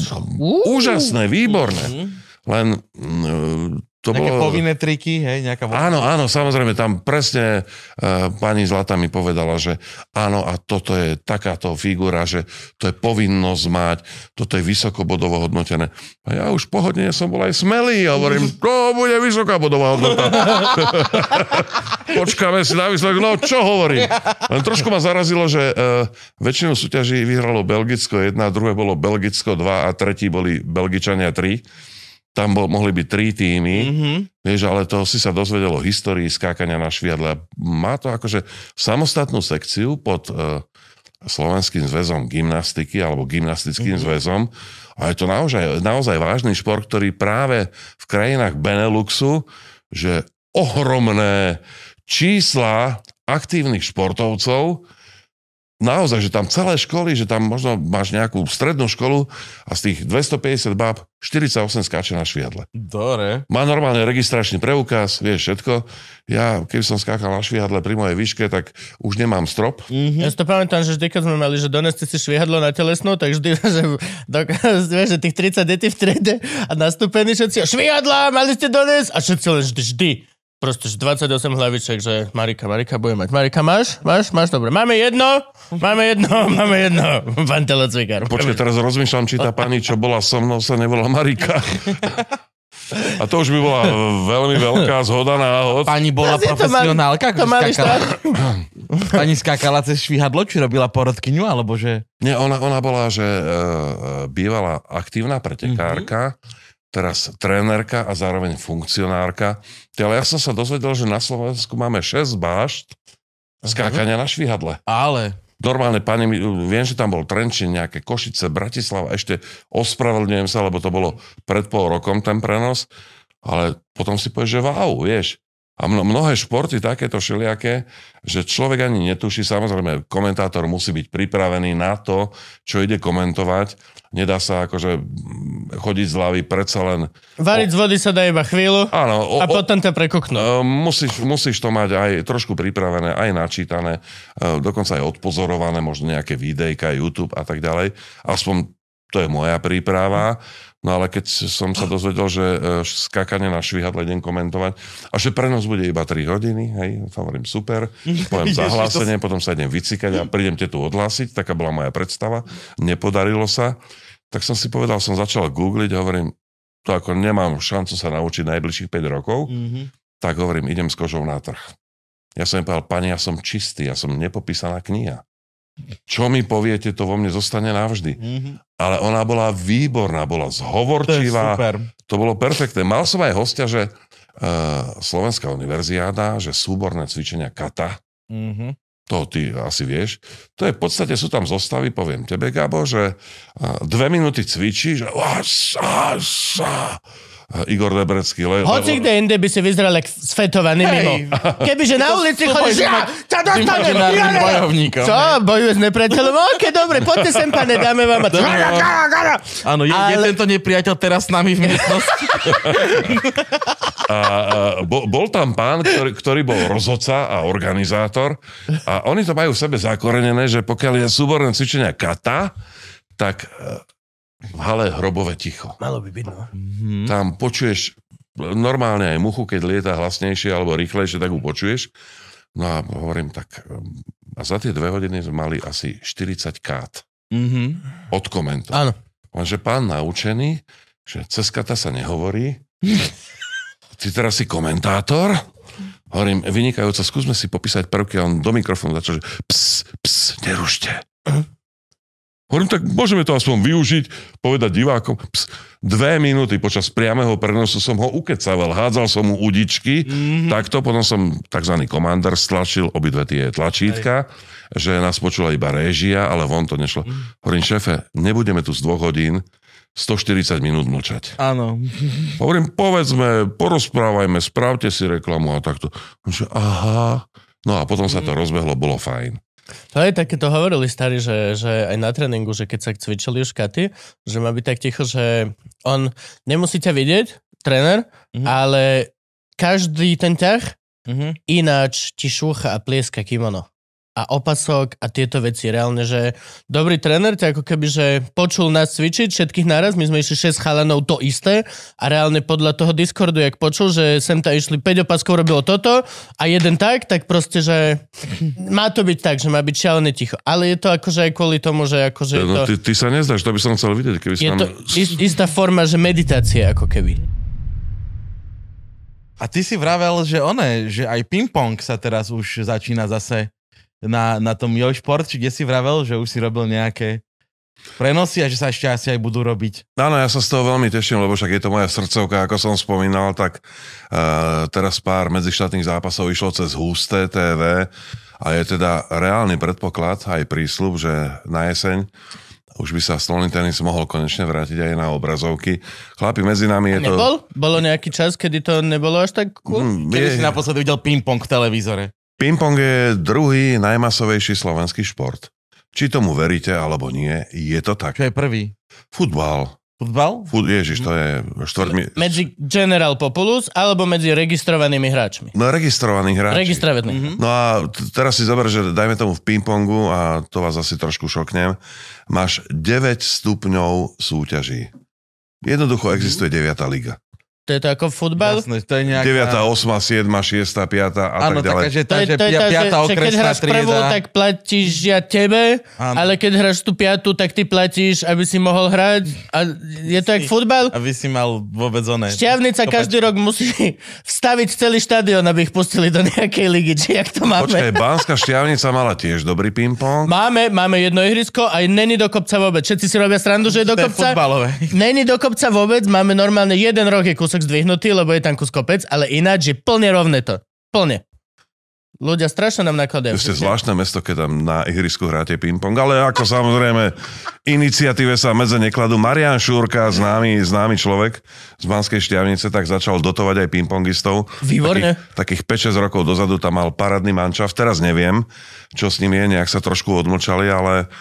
úžasné, výborné. Len mm, to Nejaké bolo... povinné triky, hej, nejaká... Áno, áno, samozrejme, tam presne uh, pani Zlata mi povedala, že áno, a toto je takáto figura, že to je povinnosť mať, toto je vysoko bodovo hodnotené. A ja už pohodne som bol aj smelý a hovorím, to bude vysoká bodová hodnota. Počkáme si na výsledok, no čo hovorím. Len trošku ma zarazilo, že uh, väčšinu súťaží vyhralo Belgicko 1, druhé bolo Belgicko 2 a tretí boli Belgičania 3. Tam bol, mohli byť tri týmy. Mhm. Vieš, ale to si sa dozvedel o histórii skákania na šviadle. Má to akože samostatnú sekciu pod uh, Slovenským zväzom gymnastiky alebo gymnastickým mm-hmm. zväzom. A je to naozaj, naozaj vážny šport, ktorý práve v krajinách Beneluxu, že ohromné čísla aktívnych športovcov, naozaj, že tam celé školy, že tam možno máš nejakú strednú školu a z tých 250 báb 48 skáče na šviadle. Dore. Má normálne registračný preukaz, vieš všetko. Ja, keď som skákal na švihadle pri mojej výške, tak už nemám strop. Ja si to pamätám, že vždy, keď sme mali, že doneste si švihadlo na telesnú, tak vždy, že, do, vieš, že tých 30 detí v triede a nastúpení všetci, a švihadla, mali ste donesť a všetci len vždy, vždy. Proste že 28 hlaviček, že Marika, Marika bude mať. Marika, máš? Máš? Máš? Dobre. Máme jedno? Máme jedno? Máme jedno. Pán telocvikár. Počkaj, teraz rozmýšľam, či tá pani, čo bola so mnou, sa nevolá Marika. A to už by bola veľmi veľká zhoda náhod. Pani bola Zase to profesionálka, To mali skákala, štát. pani skákala cez švihadlo, či robila porodkyňu, alebo že... Nie, ona, ona bola, že uh, bývala aktívna pretekárka, teraz trénerka a zároveň funkcionárka. Ale ja som sa dozvedel, že na Slovensku máme 6 bášt skákania na švihadle. Ale... Normálne, pani, viem, že tam bol Trenčín, nejaké Košice, Bratislava, ešte ospravedlňujem sa, lebo to bolo pred pol rokom ten prenos. Ale potom si povieš, že wow, vieš. A mno, mnohé športy takéto všelijaké, že človek ani netuší, samozrejme, komentátor musí byť pripravený na to, čo ide komentovať. Nedá sa akože chodiť z hlavy, predsa len... Variť z vody sa dá iba chvíľu Áno, o, a o, potom to prekuknú. e, musíš, musíš to mať aj trošku pripravené, aj načítané, e, dokonca aj odpozorované, možno nejaké videjka, YouTube a tak ďalej. Aspoň to je moja príprava. No ale keď som sa dozvedel, že e, skákanie na švihadle idem komentovať a že prenos bude iba 3 hodiny, hej, hovorím super, poviem zahlásenie, potom sa idem vycikať a prídem tu odhlásiť, taká bola moja predstava, nepodarilo sa, tak som si povedal, som začal googliť hovorím, to ako nemám šancu sa naučiť najbližších 5 rokov, Mhm. tak hovorím, idem s kožou na trh. Ja som jej povedal, pani, ja som čistý, ja som nepopísaná kniha. Čo mi poviete, to vo mne zostane navždy. Mhm. Ale ona bola výborná, bola To zhovorčivá, super. to bolo perfektné. Mal som aj hostia, že uh, Slovenská univerziáda, že súborné cvičenia kata, Mhm. To ty asi vieš, to je v podstate, sú tam zostavy, poviem tebe, Gabo, že dve minúty cvičíš a sa, sa, Igor Debrecký. Le, Hoci kde inde by si vyzeral jak sfetovaný Hej. mimo. Kebyže na ulici chodíš, ja ťa dostanem, ja bojovníkom. Čo? Bojuje s nepriateľom? Ok, dobre, poďte sem, pane, dáme vám. A... Áno, je, je Ale- tento nepriateľ teraz s nami v miestnosti? A, a bol, bol tam pán, ktorý, ktorý bol rozhodca a organizátor a oni to majú v sebe zakorenené, že pokiaľ je súborné cvičenia kata, tak v hale hrobové ticho. Malo by byť, no. Tam počuješ normálne aj muchu, keď lieta hlasnejšie alebo rýchlejšie, tak ju počuješ. No a hovorím tak, um, a za tie dve hodiny sme mali asi 40 kát Mhm. od komentov. Áno. Lenže pán naučený, že cez kata sa nehovorí. Ty teraz si komentátor? Hovorím, vynikajúco, skúsme si popísať prvky a on do mikrofónu začal, že ps, ps, nerušte. Hovorím, tak môžeme to aspoň využiť, povedať divákom. Ps, dve minúty počas priameho prenosu som ho ukecaval, hádzal som mu udičky, Mhm. takto, potom som tzv. komander stlačil obidve tie tlačítka, že nás počula iba réžia, ale von to nešlo. Hovorím, šéfe, nebudeme tu z dvoch hodín 140 minút mlčať. Áno. Hovorím, povedzme, porozprávajme, spravte si reklamu a takto. On že, aha. No a potom sa to rozbehlo, bolo fajn. To je také, to hovorili starí, že, že aj na tréningu, že keď sa cvičili už katy, že má byť tak ticho, že on nemusí ťa vidieť, tréner, Mhm. ale každý ten ťah Mhm. ináč ti šúcha a plieska kimono. A opasok a tieto veci. Reálne, že dobrý tréner ťa ako keby, že počul nás cvičiť všetkých naraz, my sme išli 6 chalanov to isté a reálne podľa toho Discordu, jak počul, že sem ta išli 5 opaskov, robilo toto a jeden tak, tak proste, že má to byť tak, že má byť šialené ticho. Ale je to akože aj kvôli tomu, že akože je to, No, ty, ty sa nezdáš, to by som chcel vidieť, keby si je nám... to ist, istá forma, že meditácie ako keby. A ty si vravel, že one, že aj ping-pong sa teraz už začína zase na, na tom Joj Šport, či kde si vravel, že už si robil nejaké prenosy a že sa ešte asi aj budú robiť. Áno, ja sa z toho veľmi teším, lebo však je to moja srdcovka, ako som spomínal, tak uh, teraz pár medzištátnych zápasov išlo cez Husté TV a je teda reálny predpoklad, aj prísľub, že na jeseň už by sa stolný tenis mohol konečne vrátiť aj na obrazovky. Chlapi, medzi nami je to... Nebol? Bolo nejaký čas, kedy to nebolo až tak cool? Mm, Kedy je- si naposledy videl ping-pong v televízore? Ping-pong je druhý najmasovejší slovenský šport. Či tomu veríte alebo nie, je to tak. Čo je prvý? Futbal. Futbal? Fut, ježiš, to je štvrtmi... Medzi General Populus alebo medzi registrovanými hráčmi? No registrovaných hráči. Registrovaných. Mhm. No a t- teraz si zober, že dajme tomu v ping-pongu a to vás asi trošku šoknem. Máš 9 stupňov súťaží. Jednoducho existuje 9. liga. To je to ako futbal? Jasné, to je nejaká... 9., 8., 7., 6., 5. a Áno, tak taká, ďalej. že To tá, je, že to je pia- tá, že, že keď hráš prvú, trieda. tak platíš ja tebe, Áno. ale keď hráš tú piatu, tak ty platíš, aby si mohol hrať. A je to jak futbal? Aby si mal vôbec oné. Šťavnica Kopač- každý rok musí vstaviť celý štadión, aby ich pustili do nejakej ligy. Či jak to máme? Počkaj, Banská šťavnica mala tiež dobrý ping-pong. Máme, máme jedno ihrisko a není do kopca vôbec. Všetci si robia srandu, že je do kopca. futbalové. Není do kopca vôbec, máme normálne jeden roh je kúsok zdvihnutý, lebo je tam kus kopec, ale ináč je plne rovné to. Plne. Ľudia strašne nám nakladajú. Ste zvláštne mesto, keď tam na ihrisku hráte ping-pong, ale ako samozrejme iniciatíve sa medze nekladú. Marian Šúrka, známy, známy človek z Banskej šťavnice, tak začal dotovať aj ping-pongistov. Výborne. Takých, takých 5-6 rokov dozadu tam mal parádny mančav. Teraz neviem, čo s ním je, nejak sa trošku odmlčali, ale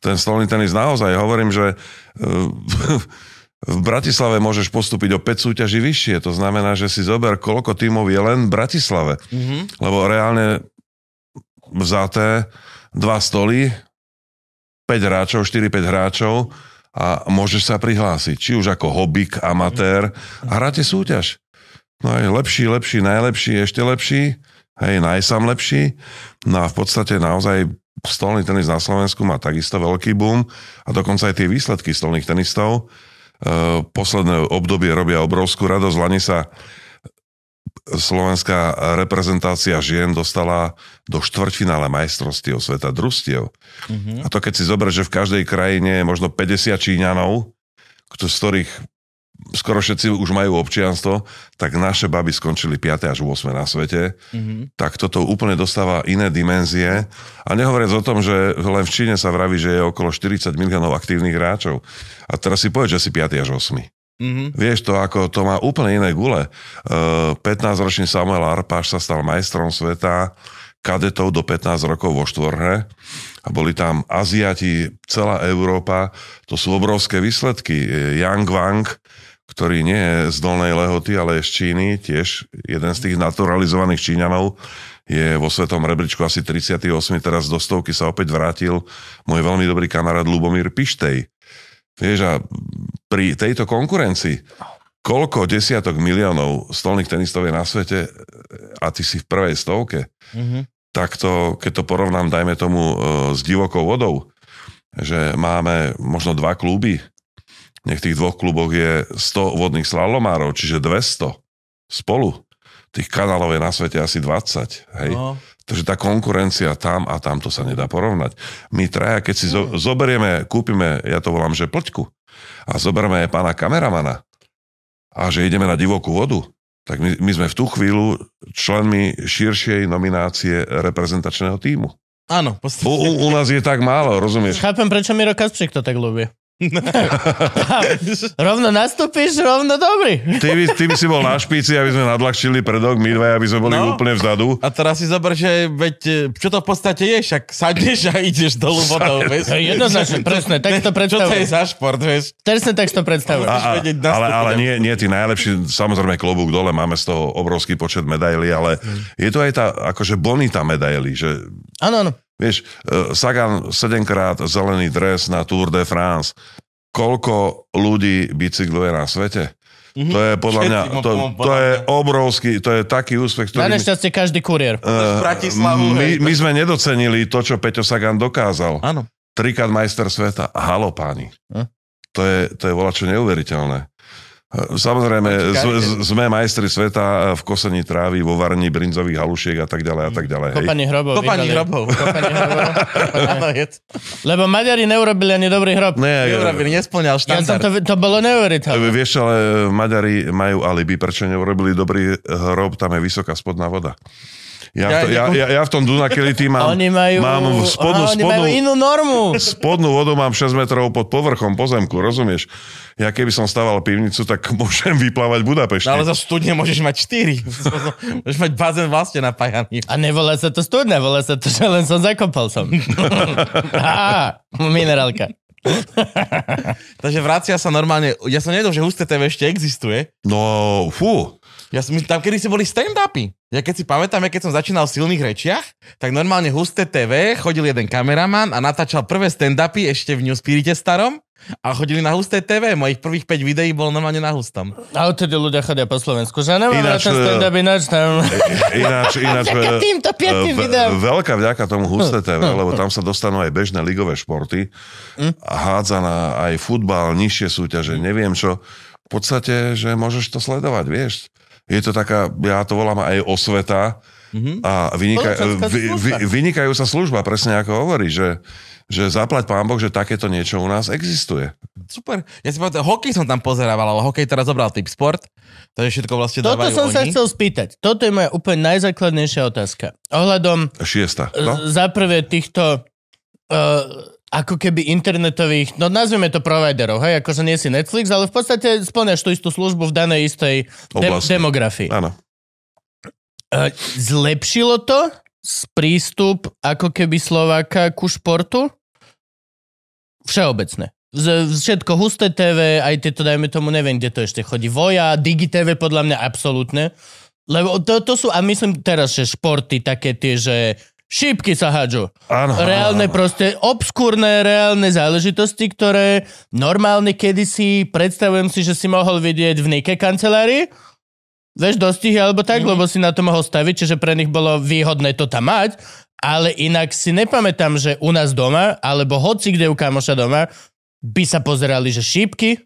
ten stolný tenis naozaj, hovorím, že uh, v Bratislave môžeš postúpiť o 5 súťaží vyššie. To znamená, že si zober, koľko tímov je len v Bratislave. Mm-hmm. Lebo reálne vzaté dva stoly, 5 hráčov, 4-5 hráčov a môžeš sa prihlásiť. Či už ako hobbyk, amatér a hráte súťaž. No aj lepší, lepší, najlepší, ešte lepší, hej, najsam lepší. No a v podstate naozaj stolný tenis na Slovensku má takisto veľký boom a dokonca aj tie výsledky stolných tenistov posledné obdobie robia obrovskú radosť. Lani sa slovenská reprezentácia žien dostala do štvrťfinále majstrovstiev sveta družstiev. Mm-hmm. A to keď si zober, že v každej krajine je možno 50 Číňanov, z ktorých skoro všetci už majú občianstvo, tak naše baby skončili 5. až 8. na svete. Mm-hmm. Tak toto úplne dostáva iné dimenzie. A nehovoriac o tom, že len v Číne sa vraví, že je okolo 40 miliónov aktívnych hráčov. A teraz si povedz, že si 5. až 8. Mm-hmm. Vieš to, ako to má úplne iné gule. Uh, 15-ročný Samuel Arpáš sa stal majstrom sveta kadetov do 15 rokov vo štvorhe a boli tam Aziati, celá Európa, to sú obrovské výsledky. Yang Wang, ktorý nie je z Dolnej Lehoty, ale je z Číny, tiež jeden z tých naturalizovaných Číňanov, je vo svetom rebríčku asi 38. Teraz do stovky sa opäť vrátil môj veľmi dobrý kamarát Lubomír Pištej. Vieš, a pri tejto konkurencii koľko desiatok miliónov stolných tenistov je na svete a ty si v prvej stovke, mm-hmm. tak to, keď to porovnám, dajme tomu, e, s divokou vodou, že máme možno dva kluby, nech tých dvoch kluboch je 100 vodných slalomárov, čiže 200 spolu. Tých kanálov je na svete asi 20. Hej? No. Takže tá konkurencia tam a tam to sa nedá porovnať. My traja, keď si zo, zoberieme, kúpime, ja to volám, že plťku, a zoberieme aj pána kameramana a že ideme na divokú vodu, tak my, my sme v tú chvíľu členmi širšej nominácie reprezentačného týmu. Áno, u, u, u nás je tak málo, rozumieš? Chápem, prečo Miro Kaspřík to tak ľúbi. rovno nastúpiš, rovno dobrý. Ty by, ty by si bol na špici, aby sme nadľahčili predok, my dva, aby sme boli no. úplne vzadu. A teraz si zober, že veď, čo to v podstate je, však sadneš a ideš dolu vodou, vieš. Jednoznačne, presne, tak to predstavujem. Čo to je za šport, vieš? Presne tak to predstavujem. Ale, ale nie, nie tí najlepší, samozrejme klobúk dole, máme z toho obrovský počet medailí, ale je to aj tá akože bonita medailí, že... Áno, áno. Vieš, e, Sagan sedemkrát zelený dres na Tour de France. Koľko ľudí bicykluje na svete? Mm-hmm. To je podľa mňa, to, to je obrovský, to je taký úspech, ktorý... Na nešťastie každý kuriér. Uh, my, my sme nedocenili to, čo Peťo Sagan dokázal. Áno. Trikrát majster sveta. Halo páni. Hm? To je, to je volačo neuveriteľné. Samozrejme, z, sme majstri sveta v kosení trávy, vo varní brinzových halušiek a tak ďalej a tak ďalej. Kopanie hrobov. Kopanie hrobov. Kopanie hrobov. Lebo Maďari neurobili ani dobrý hrob. Ne, neurobili, nesplňal štandard. Ja to, to bolo neuveriteľné. Vieš, ale Maďari majú alibi, prečo neurobili dobrý hrob, tam je vysoká spodná voda. Ja, ja, to, ja, ja, ja v tom Dunakility mám, oni majú, mám spodnú, oni spodnú, majú inú normu. Spodnú vodu mám 6 metrov pod povrchom pozemku, rozumieš? Ja keby som staval pivnicu, tak môžem vyplávať Budapešti. No, ale za studne môžeš mať 4. môžeš mať bazén vlastne napájaný. A nevolá sa to studne, volá sa to, že len som zakopal som. Á, minerálka. Takže vracia sa normálne, ja som nevedel, že Husté TV ešte existuje. No, fú. Ja som, tam kedy si boli stand-upy. Ja keď si pamätám, ja keď som začínal v silných rečiach, tak normálne Husté TV chodil jeden kameraman a natáčal prvé stand-upy ešte v New Spirite starom a chodili na Husté TV. Mojich prvých 5 videí bolo normálne na Hustom. A odtedy ľudia chodia po Slovensku, že nemám ináč, ten stand-up ináč tam. Ináč, ináč týmto piatým videom. Veľká vďaka tomu Husté TV, lebo tam sa dostanú aj bežné ligové športy, hm? hádzaná aj futbal, nižšie súťaže, neviem čo. V podstate, že môžeš to sledovať, vieš je to taká, ja to volám aj osveta mm-hmm. a vynika, vy, vy, vynikajúca služba, presne ako hovorí, že že zaplať pán Boh, že takéto niečo u nás existuje. Super. Ja si povedal, hokej som tam pozerával, ale hokej teraz zobral typ sport, takže všetko vlastne Toto dávajú som oni. sa chcel spýtať. Toto je moja úplne najzákladnejšia otázka. Ohľadom Šiesta. No? za prvé týchto uh, ako keby internetových, no nazveme to providerov, hej, akože nie si Netflix, ale v podstate splňaš tú istú službu v danej istej de- Oblasti. demografii. Áno. Uh, zlepšilo to prístup ako keby Slováka ku športu? Všeobecné. Z, všetko husté TV, aj tieto, dajme tomu, neviem, kde to ešte chodí. Voja, Digi TV, podľa mňa absolútne. Lebo to, to sú, a myslím teraz, že športy také tie, že šípky sa hádžu. Áno, Reálne áno. proste, obskúrne reálne záležitosti, ktoré normálne kedysi, predstavujem si, že si mohol vidieť v Nike kancelárii, vieš, dostihy alebo tak, mm-hmm. lebo si na to mohol staviť, čiže pre nich bolo výhodné to tam mať, ale inak si nepamätám, že u nás doma, alebo hoci kde u kamoša doma, by sa pozerali, že šípky,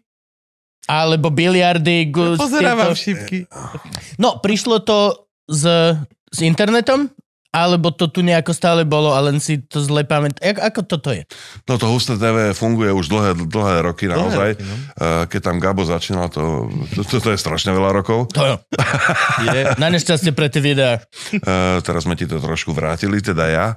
alebo biliardy. gu- Pozerávam tieto- šipky. No, prišlo to s, s internetom, alebo to tu nejako stále bolo a len si to zle pamätám. Jak, ako toto je? No to husté TV funguje už dlhé, dlhé roky naozaj. roky, no. Eh, Keď tam Gabo začínal, to, to, to, to je strašne veľa rokov. To jo. Je. Na nešťastie pre tie videá. Uh, teraz sme ti to trošku vrátili, teda ja.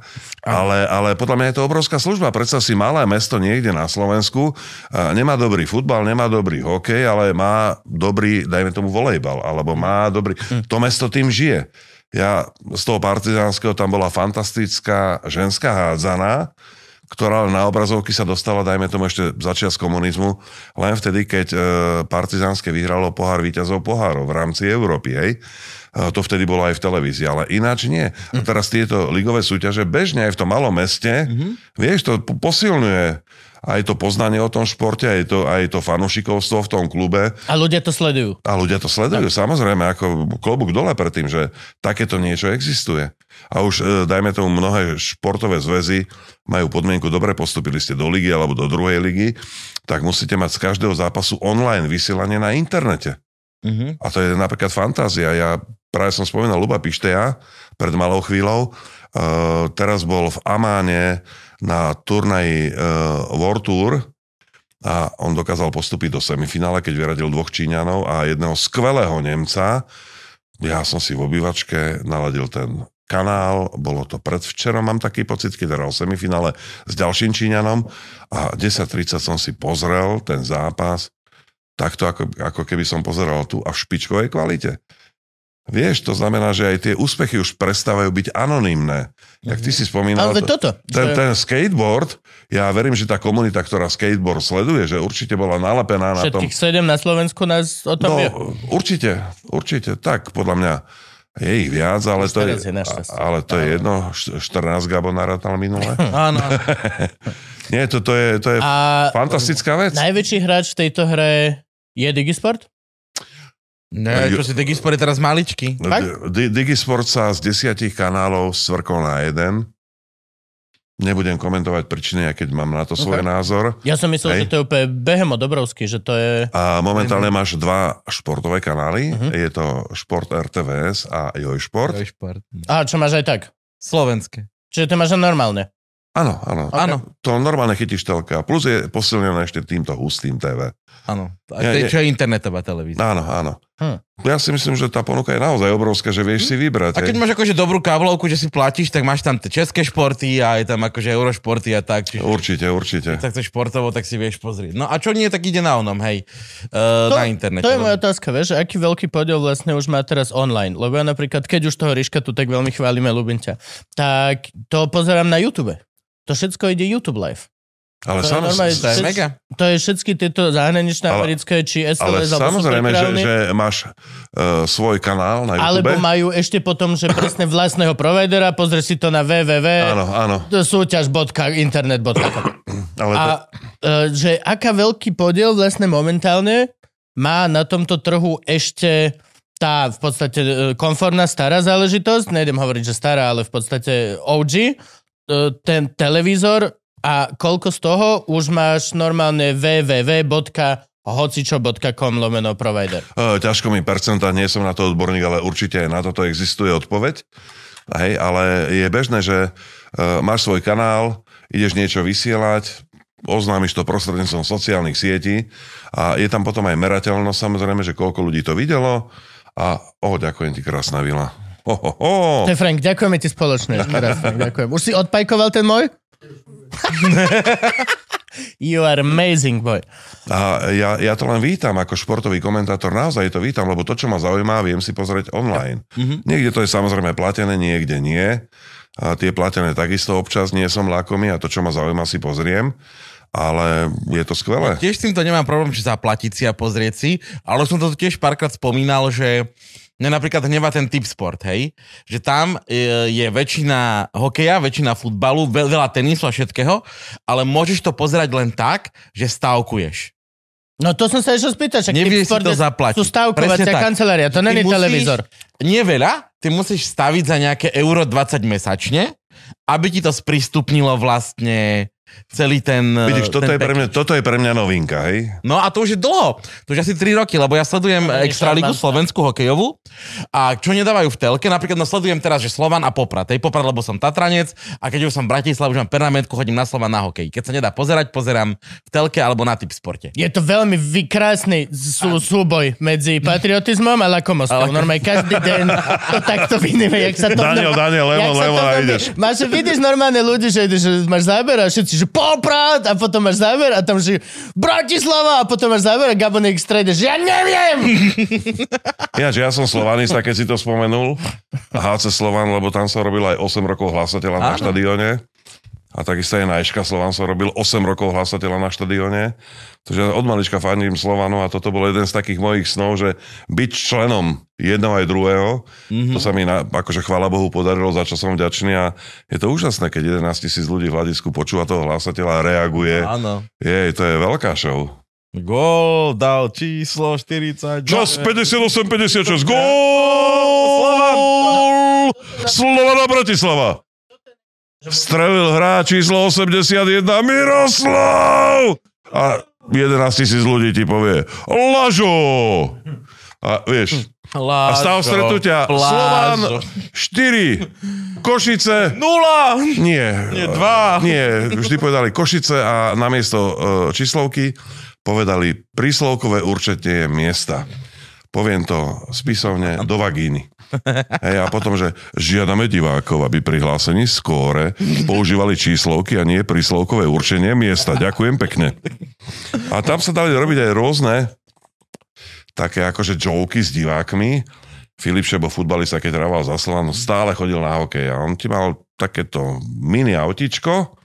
Ale, ale podľa mňa je to obrovská služba. Predstav si malé mesto niekde na Slovensku, uh, nemá dobrý futbal, nemá dobrý hokej, ale má dobrý, dajme tomu, volejbal, alebo má dobrý... To mesto tým žije. Ja z toho partizánskeho tam bola fantastická ženská hádzaná, ktorá na obrazovky sa dostala, dajme tomu ešte začiat z komunizmu, len vtedy, keď e, partizánske vyhralo pohár víťazov pohárov v rámci Európy, hej. E, to vtedy bolo aj v televízii, ale ináč nie. A teraz tieto ligové súťaže bežne aj v tom malom meste, vieš, to po- posilňuje aj to poznanie o tom športe, aj to, aj to fanušikovstvo v tom klube. A ľudia to sledujú. A ľudia to sledujú, samozrejme, ako klobúk dole pred tým, že takéto niečo existuje. A už, e, dajme tomu, mnohé športové zväzy majú podmienku, dobre, postupili ste do ligy alebo do druhej ligy, tak musíte mať z každého zápasu online vysielanie na internete. Mhm. A to je napríklad fantázia. Ja práve som spomínal Luba Pišteja pred malou chvíľou. Uh, teraz bol v Amáne na turnaji uh, World Tour a on dokázal postúpiť do semifinále, keď vyradil dvoch Číňanov a jedného skvelého Nemca. Ja som si v obývačke naladil ten kanál, bolo to predvčerom, mám taký pocit, keď hral semifinále s ďalším Číňanom a 10.30 som si pozrel ten zápas takto ako, ako keby som pozeral tu a v špičkovej kvalite. Vieš, to znamená, že aj tie úspechy už prestávajú byť anonymné. Jak ty si spomínal, Ale toto. ten, ten skateboard, ja verím, že tá komunita, ktorá skateboard sleduje, že určite bola nalepená na tom. Všetkých sedem na Slovensku nás o tom No, vie. určite, určite, tak, podľa mňa je ich viac, ale to je, je ale to je jedno, št- 14 Gabo narátal minule. Áno. Nie, to, to je, to je A fantastická vec. najväčší hráč v tejto hre je Digisport? Ne, čo si Digisport je teraz maličký. Fakt? D- Digisport sa z desiatich kanálov svrkol na jeden. Nebudem komentovať príčiny, aj keď mám na to svoj Ok. názor. Ja som myslel, Hej. že to je úplne behemo Dobrovský, že to je... A momentálne máš dva športové kanály. Mhm. Je to Šport RTVS a Joj Šport. Šport. A čo máš aj tak? Slovenské. Čiže to máš normálne. Áno, áno. Áno. To normálne chytíš telka. Plus je posilnené ešte týmto hustým TV. Áno. A to je, čo je internetová televízia. Áno, áno. Hm. Ja si myslím, že tá ponuka je naozaj obrovská, že vieš si vybrať. A keď hej. máš akože dobrú káblovku, že si platíš, tak máš tam tie české športy a je tam akože eurošporty a tak. Čiže Určite, určite. keď chceš športovo, tak si vieš pozrieť. No a čo nie, tak ide na onom, hej. Uh, na internete. To je moja otázka, vieš, aký veľký podiel vlastne už má teraz online. Lebo ja napríklad, keď už toho Ríška tu tak veľmi chválime, ľúbim ťa, tak to pozerám na YouTube. To všetko ide YouTube live. Ale To je sam, normálne, To je Všetci- mega. To je všetky tieto zahraničné, Ale- americké, či ale SLS, alebo samozrejme, že, že máš uh, svoj kanál na Alebo YouTube. majú ešte potom, že presne vlastného providera, pozri si to na www. Áno, áno. súťaž.internet.com Ale to, A e, že aká veľký podiel vlastne momentálne má na tomto trhu ešte tá v podstate e, konformná stará záležitosť, nejdem hovoriť, že stará, ale v podstate OG, ten televízor a koľko z toho už máš normálne www.hocičo.com lomeno provider. Uh, ťažko mi percentá, nie som na to odborník, ale určite na toto existuje odpoveď. Hej, ale je bežné, že uh, máš svoj kanál, ideš niečo vysielať, oznámiš to prostredníctvom sociálnych sietí a je tam potom aj merateľnosť samozrejme, že koľko ľudí to videlo a oh, ďakujem ti, krásna vila. Ho, ho, ho. To je Frank, ďakujeme ti spoločne. Ďakujem. Už si odpajkoval ten môj? You are amazing, boy. A ja, ja to len vítam ako športový komentátor, naozaj to vítam, lebo to, čo ma zaujíma, viem si pozrieť online. Mm-hmm. Niekde to je samozrejme platené, niekde nie. A tie platené takisto občas nie som lakomý a to, čo ma zaujíma, si pozriem. Ale je to skvelé. Tiež s týmto nemám problém, či zaplatiť si a pozrieť si, ale som to tiež párkrát spomínal, že Mňa napríklad hnevá ten typ sport, hej? Že tam je, je väčšina hokeja, väčšina futbalu, veľ, veľa tenisu a všetkého, ale môžeš to pozerať len tak, že stavkuješ. No to som sa ešte spýtať, však Nevieš si to zaplatiť. Sú stavkovacia kancelária, to není televízor. Nie veľa, ty musíš staviť za nejaké euro 20 mesačne, aby ti to sprístupnilo vlastne celý ten... Vidíš, toto ten je, pre mňa, toto je pre mňa novinka, hej? No a to už je dlho. To už asi 3 roky, lebo ja sledujem No, no, Extraligu Slovenskú hokejovú a čo nedávajú v telke, napríklad no sledujem teraz, že Slovan a Poprad. Tej Poprad, lebo som Tatranec a keď už som v Bratislave, už mám permanentku, chodím na Slovan na hokej. Keď sa nedá pozerať, pozerám v telke alebo na typ sporte. Je to veľmi vykrásny sú, súboj medzi patriotizmom a lakomosťou. Ale- Normálne každý deň to takto vidíme, jak sa to... Daniel, Daniel, a robí. ideš. Máš, vidíš normálne ľudí, že, ideš, že máš záber a všetci, že poprad a potom máš záber a tam, že Bratislava a potom máš záber a Gabonek v strede, že ja neviem! Ináč, ja som slovanista, keď si to spomenul. HC Slovan, lebo tam som robil aj 8 rokov hlasateľa na štadióne. A takisto aj na Eška Slovan som robil 8 rokov hlasateľa na štadióne. Takže od malička fandím Slovanu a toto bol jeden z takých mojich snov, že byť členom jedného aj druhého, mm-hmm. to sa mi na, akože chvála Bohu podarilo, za čo som vďačný a je to úžasné, keď 11 tisíc ľudí v hľadisku počúva toho hlasateľa a reaguje. Áno. Je, to je veľká show. Gól dal číslo 40. Čas 58-56. Gól! Slovana Bratislava. Strelil hráč číslo 81 Miroslav! A 11 tisíc ľudí ti povie Lažo! A vieš, a stav stretnutia Slovan 4, Košice Nula! nie. Nie, dva. Nie, vždy povedali Košice a namiesto uh, číslovky povedali príslovkové určenie miesta. Poviem to spisovne do vagíny. Hej, a potom, že žiadame divákov, aby pri hlásení skóre používali číslovky a nie príslovkové určenie miesta. Ďakujem pekne. A tam sa dali robiť aj rôzne také akože joky s divákmi. Filip Šebo, futbalista, keď hrával za Slovan, stále chodil na hokej a on ti mal takéto mini autičko,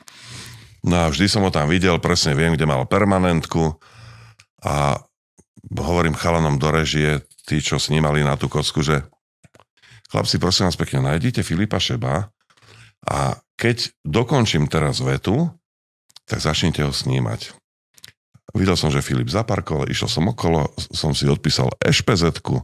no a vždy som ho tam videl, presne viem, kde mal permanentku a hovorím chalanom do režie, tí, čo snímali na tú kocku, že chlapci, prosím vás pekne, nájdite Filipa Šeba a keď dokončím teraz vetu, tak začnite ho snímať. Videl som, že Filip zaparkoval, išiel som okolo, som si odpísal ešpezetku.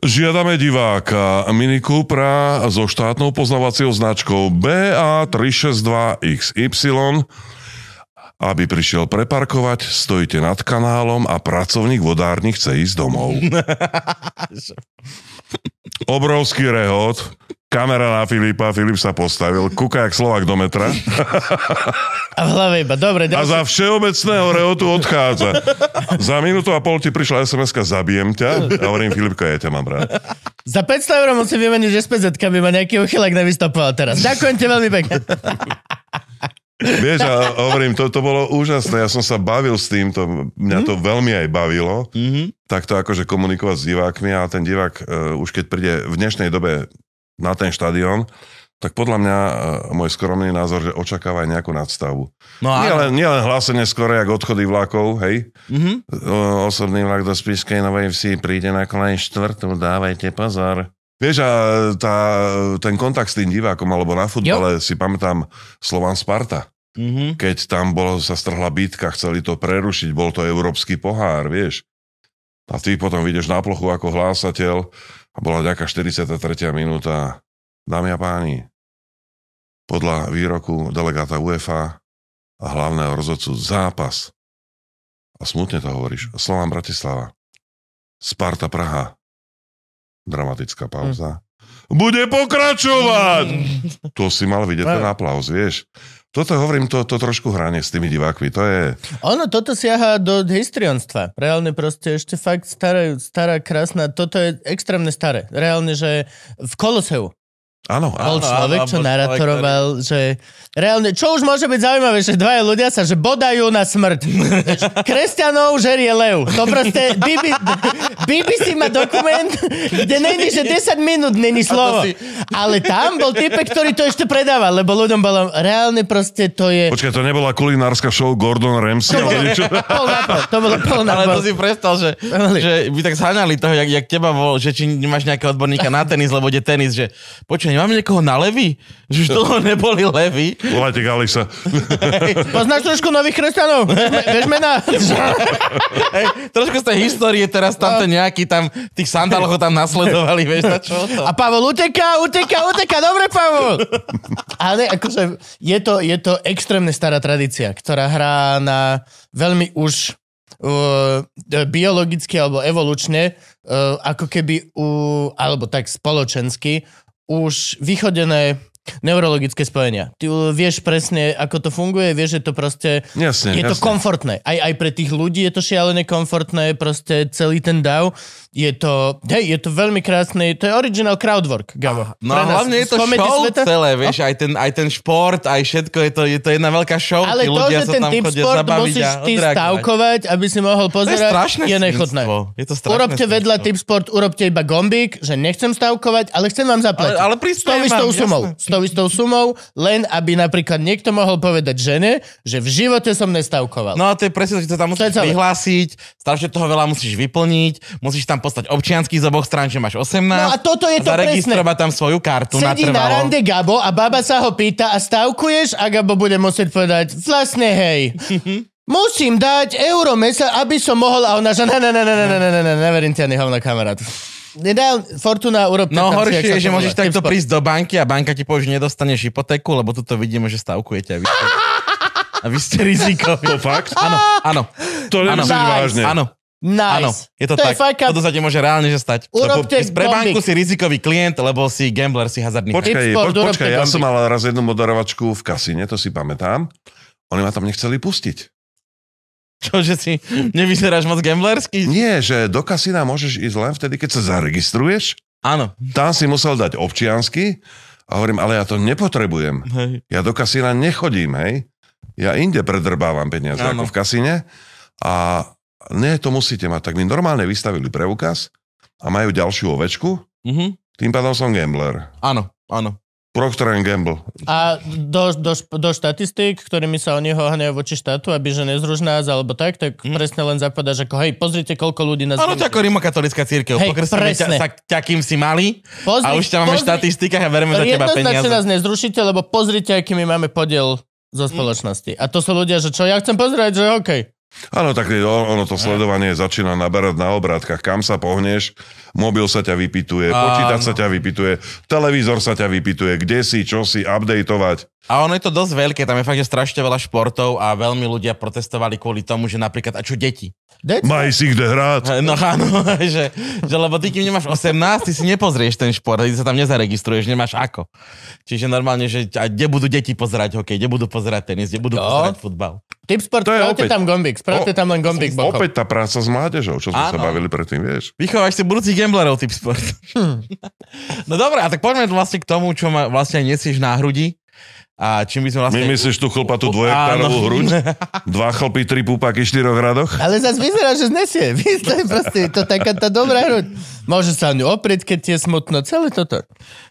Žiadame diváka Mini Cupra so štátnou poznávacou značkou BA362XY, aby prišiel preparkovať, stojíte nad kanálom a pracovník vodárny chce ísť domov. Obrovský rehot, kamera na Filipa, Filip sa postavil, kúka jak Slovak do metra A v hlave iba, dobre, a ďalší. za všeobecného rehotu odchádza. Za minútu a pol ti prišla SMS-ka, zabijem ťa. A hovorím, Filipko, ja ťa mám rád. Za 500 eur musím vymeniť SPZ, aby ma nejaký uchylak nevystopoval teraz. Ďakujem ti veľmi pekne. Vieš, a hovorím, to, to bolo úžasné, ja som sa bavil s tým, to, mňa to veľmi aj bavilo, Mhm. takto akože komunikovať s divákmi a ten divák uh, už keď príde v dnešnej dobe na ten štadión, tak podľa mňa uh, môj skromný názor, že očakáva aj nejakú nadstavu. No Nie len, nie len hlásenie skoro, jak odchody vlakov, hej. Mhm. O, osobný vlak do Spišskej Novej Vsi príde na kolej štvrtú, dávajte pozor. Vieš, a tá, ten kontakt s tým divákom, alebo na futbale si pamätám Slovan Sparta. Mhm. Keď tam bolo, sa strhla bitka, chceli to prerušiť, bol to európsky pohár, vieš. A ty potom vidíš na plochu ako hlásateľ a bola nejaká 43. minúta. Dámy a páni, podľa výroku delegáta UEFA a hlavného rozhodcu zápas. A smutne to hovoríš. Slovan Bratislava. Sparta Praha. Dramatická pauza. Bude pokračovať! To si mal vidieť ten aplauz, vieš. Toto hovorím, to, to trošku hranie s tými divákmi. To je... Ono, toto siaha do histrionstva. Reálne proste ešte fakt stará, stará, krásna, toto je extrémne staré. Reálne, že v Koloseu Áno, bol áno. človek, áno, čo bol naratoroval, že reálne, čo už môže byť zaujímavé, že dvaja ľudia sa, že bodajú na smrť. Kresťanov žerie lev. To proste, BB, BBC má dokument, kde není, že 10 minút není slovo. si- Ale tam bol typek, ktorý to ešte predával, lebo ľuďom bolo, reálne proste to je... Počkaj, to nebola kulinárska show Gordon Ramsay, ale niečo... Pol na pol, to bolo pol na Ale pol. to si predstav, že, Ale- že by tak zháňali toho, jak, jak teba bol, že či nemáš nejakého odborníka na tenis, lebo ide tenis, že počkaj, nemáme niekoho na levy? Že už dlho neboli levy. Volajte Galisa. Poznáš trošku nových kresťanov? Vieš- Vieš mená? Hej, trošku z tej histórie teraz tam ten nejaký tam, tých sandáloch tam nasledovali, vieš na čo to? A Pavol uteká, uteká, uteká, dobre Pavol. Ale akože je to, je to extrémne stará tradícia, ktorá hrá na veľmi už uh, biologicky alebo evolučne, uh, ako keby, uh, alebo tak spoločensky, už vychodené neurologické spojenia. Ty uh, vieš presne, ako to funguje, vieš, že to proste... Jasne, je to jasne. komfortné. Aj, aj pre tých ľudí je to šialené komfortné, proste celý ten DAO. Je to, hej, je to veľmi krásne, to je original crowdwork, Gabo. No Pre nás hlavne je to show sveta. celé, vieš, aj, ten, aj ten šport, aj všetko, je to, je to jedna veľká show, Ale to, ľudia že ten typ zabaviť musíš ty stavkovať, aby si mohol To je pozerať, je nechutné. Je to strašné Urobte vedľa svinstvo. typ sport, urobte iba gombík, že nechcem stavkovať, ale chcem vám zaplatiť. Ale- ale s tou prispievam, sumou. Tou istou sumou, len aby napríklad niekto mohol povedať žene, že v živote som nestavkoval. No a to je presne, že to tam To musíš celé. vyhlásiť, strašne toho veľa musíš vyplniť, musíš tam poslať občiansky z oboch strán, že máš 18. No a toto je to Zaregistrovať tam svoju kartu Sedí na natrvalo. rande Gabo a baba sa ho pýta a stavkuješ a Gabo bude musieť povedať vlastne hej. Musím dať euro mesa, aby som mohol a ona že ne, ne, ne, ne, ne, ne, ne, ne, neverím ti ani hovno kamarát. Nedal, Fortuna, urobte No horšie je, že môžeš takto prísť do banky a banka ti povie, že nedostaneš hypotéku, lebo tuto vidíme, že stavkujete a vy ste, a vy ste rizikoví. To fakt? Áno, áno. To nemyslíš Nice. vážne. Áno, Nice. áno, je to, to tak. Je up. Toto sa ti môže reálne že stať. Urobte Lebo pre banku si rizikový klient, lebo si gambler, si hazardný. Počkaj, po, počkaj, ja som mal raz jednu moderovačku v kasíne, to si pamätám. Oni ma tam nechceli pustiť. Čo, že si nevyzeráš moc gamblersky? Nie, že do kasína môžeš ísť len vtedy, keď sa zaregistruješ. Áno. Tam si musel dať občiansky a hovorím, ale ja to nepotrebujem. Hej. Ja do kasína nechodím, hej. Ja inde predrbávam peniaze Áno. ako v kasíne a nie, to musíte mať. Tak mi normálne vystavili preukaz a majú ďalšiu ovečku, Mhm. tým pádom som gambler. Áno, áno. Procter Gamble. A do, do, do štatistík, ktorými sa oni hohňajú voči štátu, aby že nezruž nás alebo tak, tak Mhm. presne len zapadáš ako, hej, pozrite, koľko ľudí nás... Áno, to ako rimokatolická církev. Hej, Pokrstíme ťa, sa ťa, kým si malý Pozri, a už ťa máme v štatistikách a bereme za teba Jednoznačne peniaze. nás nezrušíte, lebo pozrite, aký my máme podiel zo spoločnosti. A to sú ľudia, že čo, ja chcem pozerať, že okej. Áno, tak ono to sledovanie začína naberať na obrátkach. Kam sa pohneš, mobil sa ťa vypituje, Áno. počítač sa ťa vypituje, televízor sa ťa vypituje, kde si, čo si, updateovať. A ono je to dosť veľké, tam je fakt, že strašne veľa športov a veľmi ľudia protestovali kvôli tomu, že napríklad, a čo deti? That's- Maj si kde hrať. No áno, že, že lebo ty, kým nemáš 18, ty si nepozrieš ten šport, ty sa tam nezaregistruješ, nemáš ako. Čiže normálne, že a kde budú deti pozerať hokej, kde budú pozerať tenis, kde budú Jo. pozerať futbal. Tip sport, To je opäť- tam gombík, spravte tam len gombík bokom. Opäť tá práca s mládežou, čo sme sa Áno. bavili predtým, vieš. Vychováš si budúcich gamblerov, typ sport. No dobré, a tak poďme vlastne k tomu, čo ma vlastne nesieš na hrudi. A čím by sme vlastne... My myslíš tú chlpatú Áno. dvojaktárovú hruď? Dva chlpy, tri púpaky, štyroch radoch? Ale zase vyzerá, že znesie. Víš, to je proste to taká tá dobrá hruď. Môže sa ňu oprieť, keď ti je smutno. Celé toto.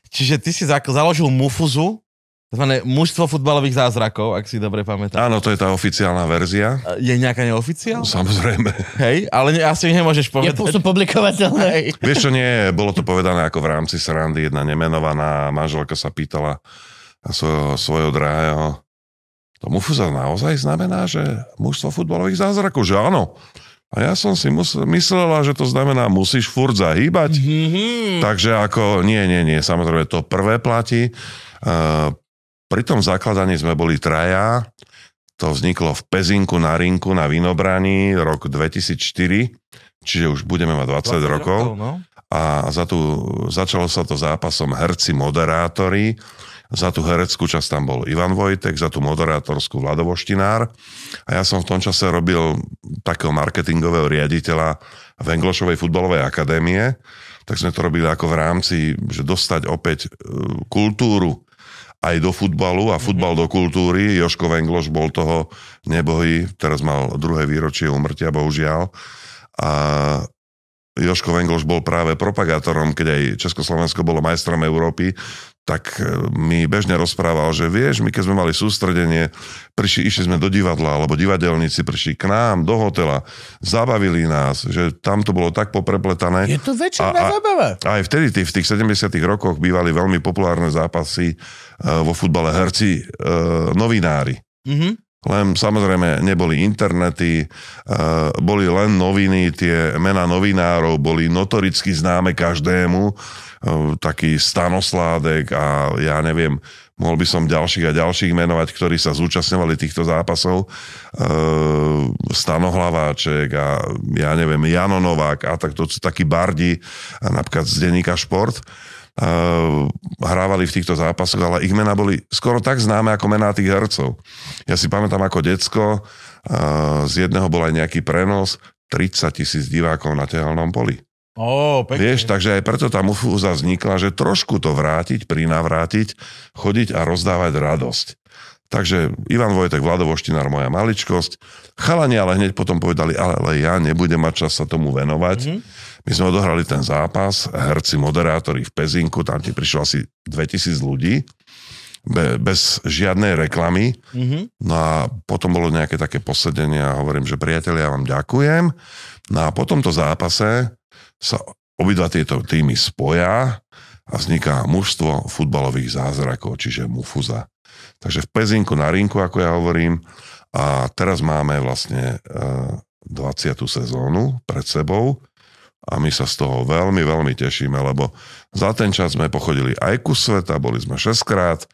Čiže ty si založil Mufuzu, tzv. mužstvo futbalových zázrakov, ak si dobre pamätám. Áno, to je tá oficiálna verzia. Je nejaká neoficiálna? Samozrejme. Hej, ale ne, asi Je nemôžeš povedať. sú publikovateľné. Vieš čo, nie, bolo to povedané ako v rámci srandy. Jedna nemenovaná manželka sa pýtala svojho, svojho drahého, to mufuza naozaj znamená, že mužstvo futbalových zázrakov, že áno. A ja som si mus- myslela, že to znamená, musíš furt zahýbať. Mm-hmm. Takže ako, nie, nie, nie, samozrejme to prvé platí. Uh, pri tom zakladaní sme boli traja, to vzniklo v Pezinku na Rinku na Vinobraní rok 2004, čiže už budeme mať 20, 20 rokov. no. A za tú, začalo sa to zápasom herci, moderátori Za tú hereckú časť tam bol Ivan Vojtek, za tú moderátorskú Vlado Voštinár. A ja som v tom čase robil takého marketingového riaditeľa v Englošovej futbalovej akadémie. Tak sme to robili ako v rámci, že dostať opäť e, kultúru aj do futbalu a futbal do kultúry. Joško Vengloš bol toho nebohý, teraz mal druhé výročie umrtia, bohužiaľ. A Joško Vengloš bol práve propagátorom, keď aj Československo bolo majstrom Európy, tak e, mi bežne rozprával, že vieš, my keď sme mali sústredenie, prišli, išli sme do divadla, alebo divadelníci prišli k nám, do hotela, zabavili nás, že tam to bolo tak poprepletané. Je to večerná zábava. A aj vtedy, v tých 70 rokoch bývali veľmi populárne zápasy uh, vo futbale herci, uh, novinári. Mhm. Len samozrejme neboli internety, uh, boli len noviny, tie mená novinárov boli notoricky známe každému, uh, taký Stanosládek a ja neviem, mohol by som ďalších a ďalších menovať, ktorí sa zúčastňovali týchto zápasov. Uh, Stanohlaváček a ja neviem, Jano Novák a tak to sú takí bardi, napríklad z denníka Šport hrávali v týchto zápasoch, ale ich mená boli skoro tak známe ako mená tých hercov. Ja si pamätám ako decko, uh, z jedného bol aj nejaký prenos, 30 tisíc divákov na tehelnom poli. Ó, pekne. Vieš, takže aj preto tá mufúza vznikla, že trošku to vrátiť, prinavrátiť, chodiť a rozdávať radosť. Takže Ivan Vojtek, Vlado Voštinár, moja maličkosť. Chalani ale hneď potom povedali, ale, ale ja nebudem mať čas sa tomu venovať. Mm-hmm. My sme odohrali ten zápas, herci, moderátori v Pezinku, tam ti prišlo asi 2000 ľudí, be, bez žiadnej reklamy. Mhm. No a potom bolo nejaké také posedenie a hovorím, že priatelia, ja vám ďakujem. No a po tomto zápase sa obidva tieto týmy spoja a vzniká mužstvo futbalových zázrakov, čiže Mufuza. Takže v Pezinku na rinku, ako ja hovorím, a teraz máme vlastne e, 20. sezónu pred sebou a my sa z toho veľmi, veľmi tešíme, lebo za ten čas sme pochodili aj ku sveta, boli sme 6 krát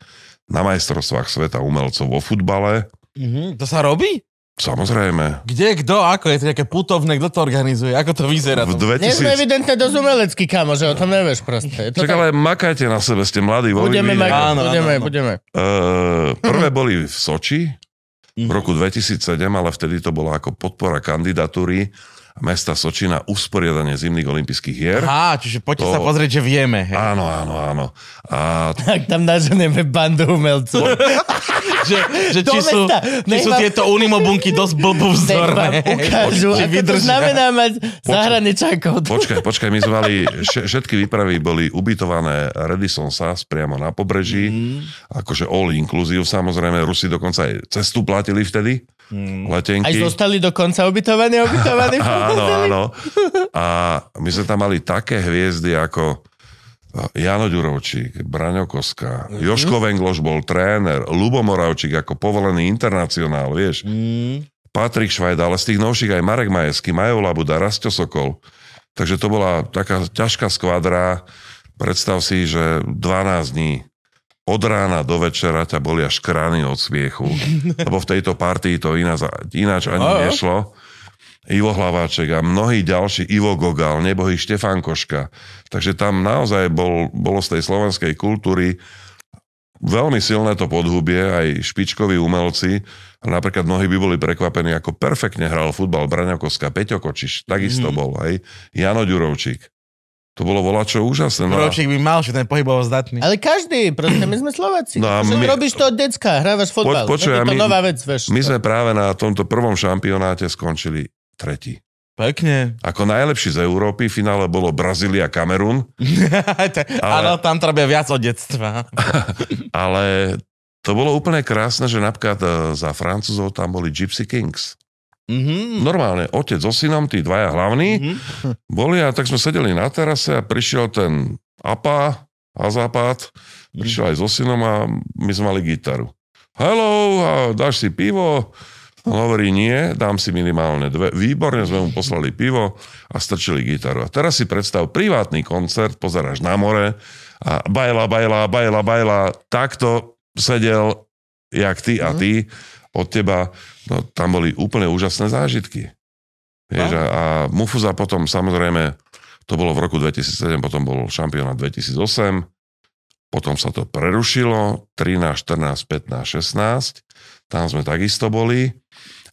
na majstrovstvách sveta umelcov vo futbale. Mhm. To sa robí? Samozrejme, Kde, kto, ako? Je to nejaké putovné, kto to organizuje? Ako to vyzerá? v To? Nie sme 2000... evidentne dosť umelecký, kamo, že o tom nevieš proste. To Čak tak- ale makajte na sebe, ste mladí. vo Budeme mať, Áno, áno, budeme, áno. budeme. Uh, prvé boli v Soči v Mhm. roku 2007, ale vtedy to bola ako podpora kandidatúry mesta Soči na usporiadanie zimných olympijských hier. Aha, čiže poďte To- sa pozrieť, že vieme. Hej. Áno, áno, áno. A Tak tam naženeme bandu umelcov. Že, že či, sú, či sú vám- tieto unimobunky dosť Nech vám blbovzorné. ukážu, Či ako to znamená mať zahraničákov. počkaj, počkaj, my sme mali, še- všetky výpravy boli ubytované Radisson SAS priamo na pobreží, akože all inclusive samozrejme, Rusi dokonca aj cestu platili vtedy, letenky. Aj zostali do konca ubytovaní, ubytovaní. Áno, áno. A my sme tam mali také hviezdy ako Jano Ďurovčík, Braňo Koska, Mhm. Joško Vengloš bol tréner, Lubo Moravčík ako povolený internacionál, vieš. Mm. Patrik Švajda, ale z tých novších aj Marek Majeský, Majo Labuda, Rastio Sokol. Takže to bola taká ťažká skvadra. Predstav si, že 12 dní od rána do večera ťa boli až krány od smiechu. Lebo v tejto partii to ináč, ináč ani Á. nešlo. Ivo Hlaváček a mnohí ďalší, Ivo Gogal, nebohý Štefán Koška. Takže tam naozaj bol, bolo z tej slovenskej kultúry veľmi silné to podhubie, aj špičkoví umelci. Napríklad mnohí by boli prekvapení, ako perfektne hral futbal Braňakovská, Peťo Kočiš, takisto Mhm. bol, hej. Jano Ďurovčík. To bolo volačo úžasné. No Rovčík by mal, že ten pohybovo zdatný. Ale každý, proste my sme Slováci. No my- Robíš to od decka, hrávaš fotbal. Poč- počuj, to my- nová vec, vieš. My sme práve na tomto prvom šampionáte skončili tretí. Pekne. Ako najlepší z Európy, v finále bolo Brazília, Kamerun, Áno, tam to robia viac od detstva. ale to bolo úplne krásne, že napríklad e, za Francúzov tam boli Gypsy Kings. Mhm. Normálne, otec so synom, tí dvaja hlavní, Mhm. boli a tak sme sedeli na terase a prišiel ten apa, Azapát, prišiel aj so synom a my sme mali gitaru. Hello, a dáš si pivo? On hovorí, nie, dám si minimálne dve. Výborne sme mu poslali pivo a strčili gitaru. A teraz si predstav privátny koncert, pozeráš na more a bajla, bajla, bajla, bajla. Takto sedel, jak ty a ty, od teba. No, tam boli úplne úžasné zážitky. Vieš, a, a Mufuza potom samozrejme, to bolo v roku 2007, potom bol šampionát 2008 potom sa to prerušilo, 13, 14, 15, 16, tam sme takisto boli,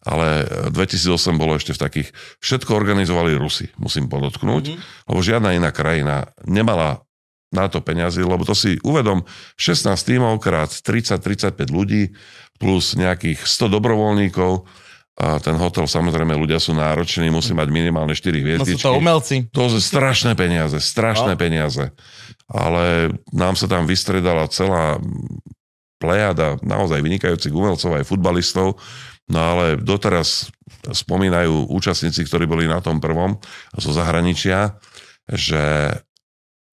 ale 2008 bolo ešte v takých, všetko organizovali Rusi, musím podotknúť, mm-hmm. lebo žiadna iná krajina nemala na to peniazy, lebo to si uvedom, 16 tímov krát 30-35 ľudí plus nejakých 100 dobrovoľníkov, a ten hotel, samozrejme, ľudia sú nároční, musí mať minimálne 4 No sú hviezdičky. to umelci. To sú strašné peniaze, strašné No. peniaze. Ale nám sa tam vystredala celá plejada naozaj vynikajúcich umelcov aj futbalistov. No ale doteraz spomínajú účastníci, ktorí boli na tom prvom zo zahraničia, že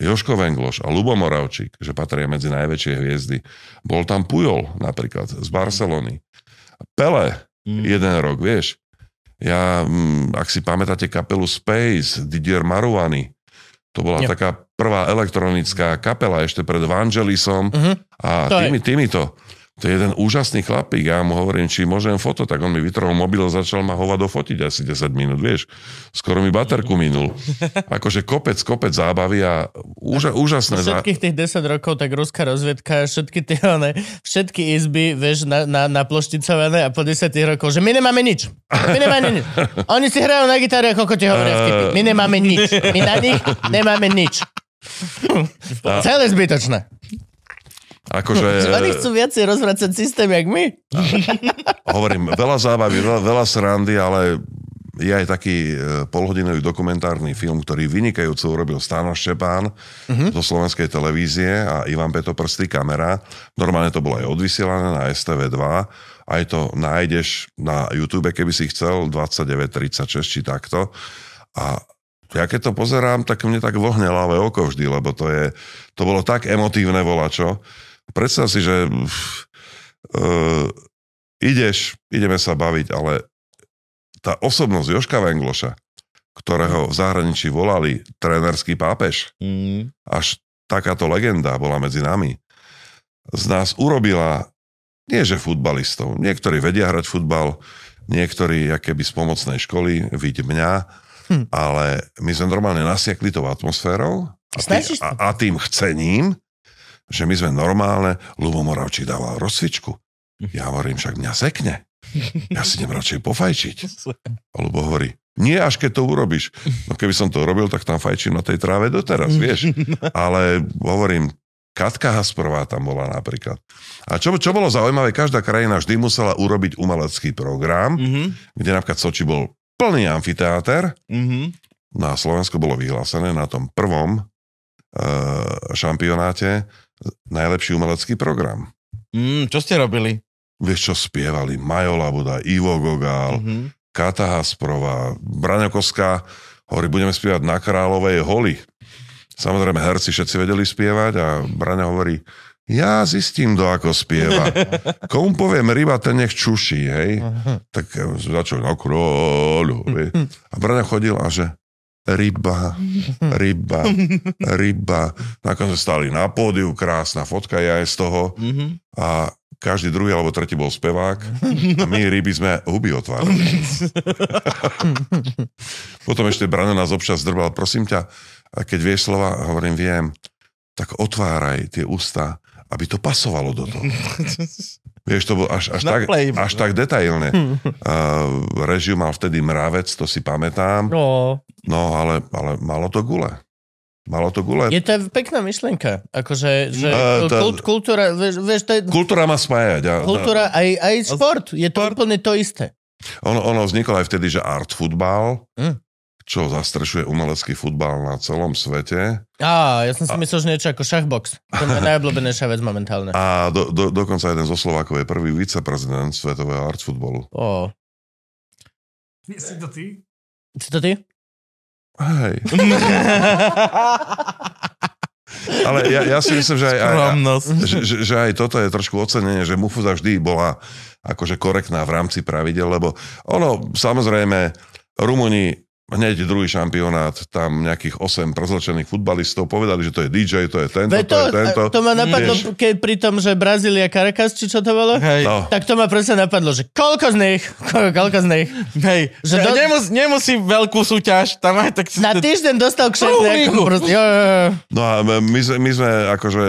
Joško Vengloš a Lubo Moravčík, že patria medzi najväčšie hviezdy. Bol tam Pujol napríklad z Barcelony. Pele, Mm. jeden rok, vieš. Ja, mm, ak si pamätáte kapelu Space, Didier Maruani, to bola Jo. taká prvá elektronická kapela ešte pred Vangelisom Mhm. a To je- tými, týmito. To je jeden úžasný chlapík. Ja mu hovorím, či môžem foto, tak on mi vytrhol mobil a začal ma hovado fotiť asi 10 minút, vieš. Skoro mi baterku minul. Akože kopec, kopec zábavy a úža, úžasné. Všetkých tých 10 rokov, tak ruská rozvedka, všetky tie, one, všetky izby, vieš, na, na, naplošticované a po 10 rokov, že my nemáme nič. My nemáme nič. Oni si hrajú na gitare, ako ti hovoria vtipy. My nemáme nič. My na nich nemáme nič. Celé zbytočné. Akože, Oni chcú viacej rozvracať systém, jak my. hovorím, veľa zábavy, veľa, veľa srandy, ale je aj taký e, polhodinový dokumentárny film, ktorý vynikajúco urobil Stáno Štepán Mhm. zo slovenskej televízie a Ivan Peto Prstý kamera. Normálne to bolo aj odvysielané na STV2. Aj to nájdeš na YouTube, keby si chcel, 2936 či takto. A ja keď to pozerám, tak mne tak vohne ľavé oko vždy, lebo to, je, to bolo tak emotívne volačo. Predstav si, že uh, ideš, ideme sa baviť, ale tá osobnosť Joška Vengloša, ktorého v zahraničí volali trénerský pápež, Mm. až takáto legenda bola medzi nami, z nás urobila nie že futbalistov. Niektorí vedia hrať futbal, niektorí keby z pomocnej školy, vidť mňa, Hm. ale my sme normálne nasiekli tou atmosférou a, tý, Snažíš sa. a, a tým chcením, že my sme normálne, Lubo Moravčík dával rozcvičku. Ja hovorím, však mňa sekne. Ja si idem radšej pofajčiť. A Lubo hovorí, nie až keď to urobíš. No keby som to urobil, tak tam fajčím na tej tráve doteraz, vieš. Ale hovorím, Katka Hasperová tam bola napríklad. A čo, čo bolo zaujímavé, každá krajina vždy musela urobiť umelecký program, Mhm. kde napríklad Soči bol plný amfiteáter, Mhm. na Slovensku bolo vyhlásené na tom prvom e, šampionáte najlepší umelecký program. Mm, čo ste robili? Vieš, čo spievali? Majo Labuda, Ivo Gogál, Mhm. Kata Hasperová, Braňokovská, hovorí, budeme spievať na Kráľovej holi. Samozrejme, herci všetci vedeli spievať a Braňa hovorí, ja zistím, do ako spieva. Komu poviem ryba, ten nech čuší, hej. Tak eh, začal na kráľu. A Braňa chodil a že ryba, ryba, ryba. Nakoniec stali na pódiu, krásna fotka je aj z toho Mhm. a každý druhý alebo tretí bol spevák a my ryby sme huby otvárali. Potom ešte Brano nás občas drbal, prosím ťa, a keď vieš slova, hovorím, viem, tak otváraj tie ústa, aby to pasovalo do toho. Vieš, to bolo až, až, tak, až tak detailne. Uh, režiu mal vtedy mravec, to si pamätám. No, No, ale, ale malo to gule. Malo to gule. je to pekná myšlenka. Akože, že Eh, to- kult, kultúra, vieš, vieš, to je Kultúra má spájať. A, kultúra aj, aj šport. Je to Šport. úplne to isté. Ono, ono vzniklo aj vtedy, že art futbal, Mm. čo zastrešuje umelecký futbal na celom svete. Á, ja som si myslel, že niečo ako šachbox. To je najobľúbenejšia vec momentálne. A do, do, dokonca jeden zo Slovákov je prvý viceprezident svetového art futbolu. Ó, Si to ty? si to ty? Hej. Ale ja, ja si myslím, že aj, aj, že, že, že aj toto je trošku ocenenie, že Mufuza vždy bola akože korektná v rámci pravidel, lebo ono, samozrejme, Rumuni hneď druhý šampionát, tam nejakých 8 prezlečených futbalistov povedali, že to je DJ, to je tento, Veď to, je tento. to ma napadlo, Vieš. keď pri tom, že Brazília Caracas, či čo to bolo? Hej, No, Tak to ma presne napadlo, že koľko z nich, ko- koľko z nich, hej. Že do- nemus, nemusí veľkú súťaž, tam aj tak... na týždeň dostal nejakom ligu. proste, jo, jo, jo. no a my, sme- my sme akože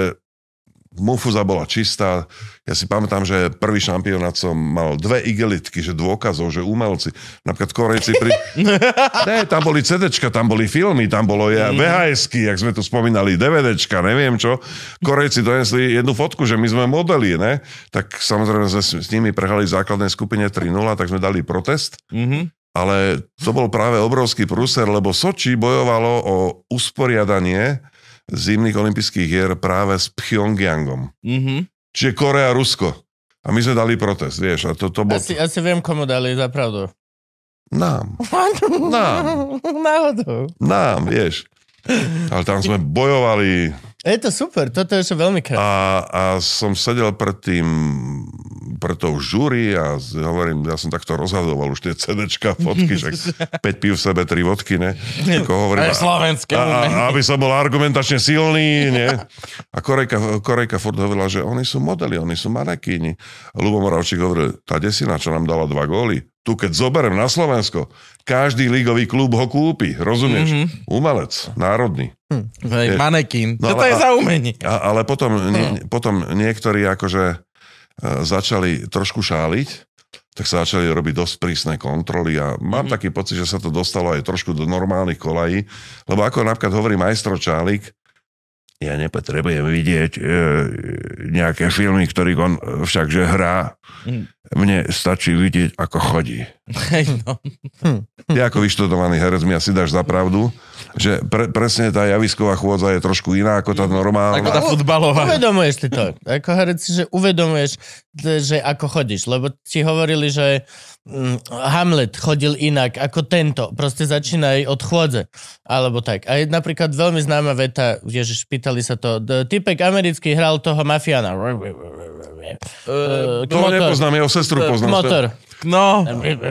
Mufuza bola čistá. Ja si pamätám, že prvý šampionát som mal dve igelitky, že dôkazov, že umelci. Napríklad Korejci pri... ne, tam boli CDčka, tam boli filmy, tam bolo ja, VHSky, jak sme tu spomínali, DVDčka, neviem čo. Korejci donesli jednu fotku, že my sme modeli, ne? Tak samozrejme sme s nimi prehrali v základnej skupine 3-0, tak sme dali protest. Mhm. Ale to bol práve obrovský prúser, lebo Soči bojovalo o usporiadanie zimných olympijských hier práve s Pyongyangom. Mhm. Čiže Korea, Rusko. A my sme dali protest, vieš, a to, to bol... Asi, asi viem, komu dali za pravdu. Nám, Nám. Náhodou. nám, vieš. Ale tam sme bojovali Je to super, toto je veľmi krásne. a, a som sedel pred tým, pred tou žúri a hovorím, ja som takto rozhadoval už tie CDčka, fotky, však 5 pív v sebe, 3 vodky, ne? Ako hovorím, To je slovenské a, a, aby som bol argumentačne silný, nie? A Korejka, Korejka furt hovorila, že oni sú modely, oni sú manekíni. A Lubo Moravčík hovoril, tá desina, čo nám dala dva góly, tu keď zoberiem na Slovensko, každý ligový klub ho kúpi, rozumieš? Mm-hmm. Umelec, národný. Je- manekín. No, Čo to je a- za umenie? A, ale potom, nie, potom niektorí akože začali trošku šáliť, tak sa začali robiť dosť prísne kontroly a mám Mhm. taký pocit, že sa to dostalo aj trošku do normálnych kolají, lebo ako napríklad hovorí majstro Čálik, ja nepotrebujem vidieť e, nejaké filmy, ktorých on všakže hrá. Mhm. Mne stačí vidieť, ako chodí. Hej, no. Ty ako vyštudovaný herec mi asi dáš za pravdu, že pre, presne tá javisková chôdza je trošku iná ako tá normálna. Ako tá futbalová. Uvedomuješ si to. Ako herec si, že uvedomuješ, že ako chodíš. Lebo ti hovorili, že mm, Hamlet chodil inak ako tento. Proste začínaj od chôdze. Alebo tak. A je napríklad veľmi známa veta, ježiš, pýtali sa to, typek americký hral toho mafiána. Uh, To nepoznám, jeho sestru poznám. Motor. no,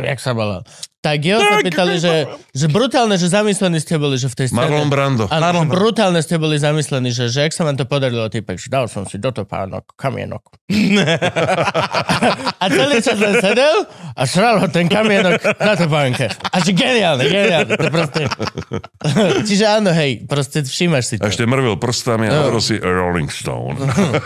Jak sa volal. Tak jeho sa pýtali, že, že brutálne, že zamyslení ste boli, že v tej scéne... Marlon Brando. Áno, Marlon Brando. brutálne ste boli zamyslení, že, že jak sa vám to podarilo, typek, že dal som si do topánok kamienok. a celý čas len sedel a šral ho ten kamienok na topánke. A že geniálne, geniálne. To proste... Čiže áno, hej, proste všímaš si to. A ešte mrvil prstami a hovoril si Rolling Stone.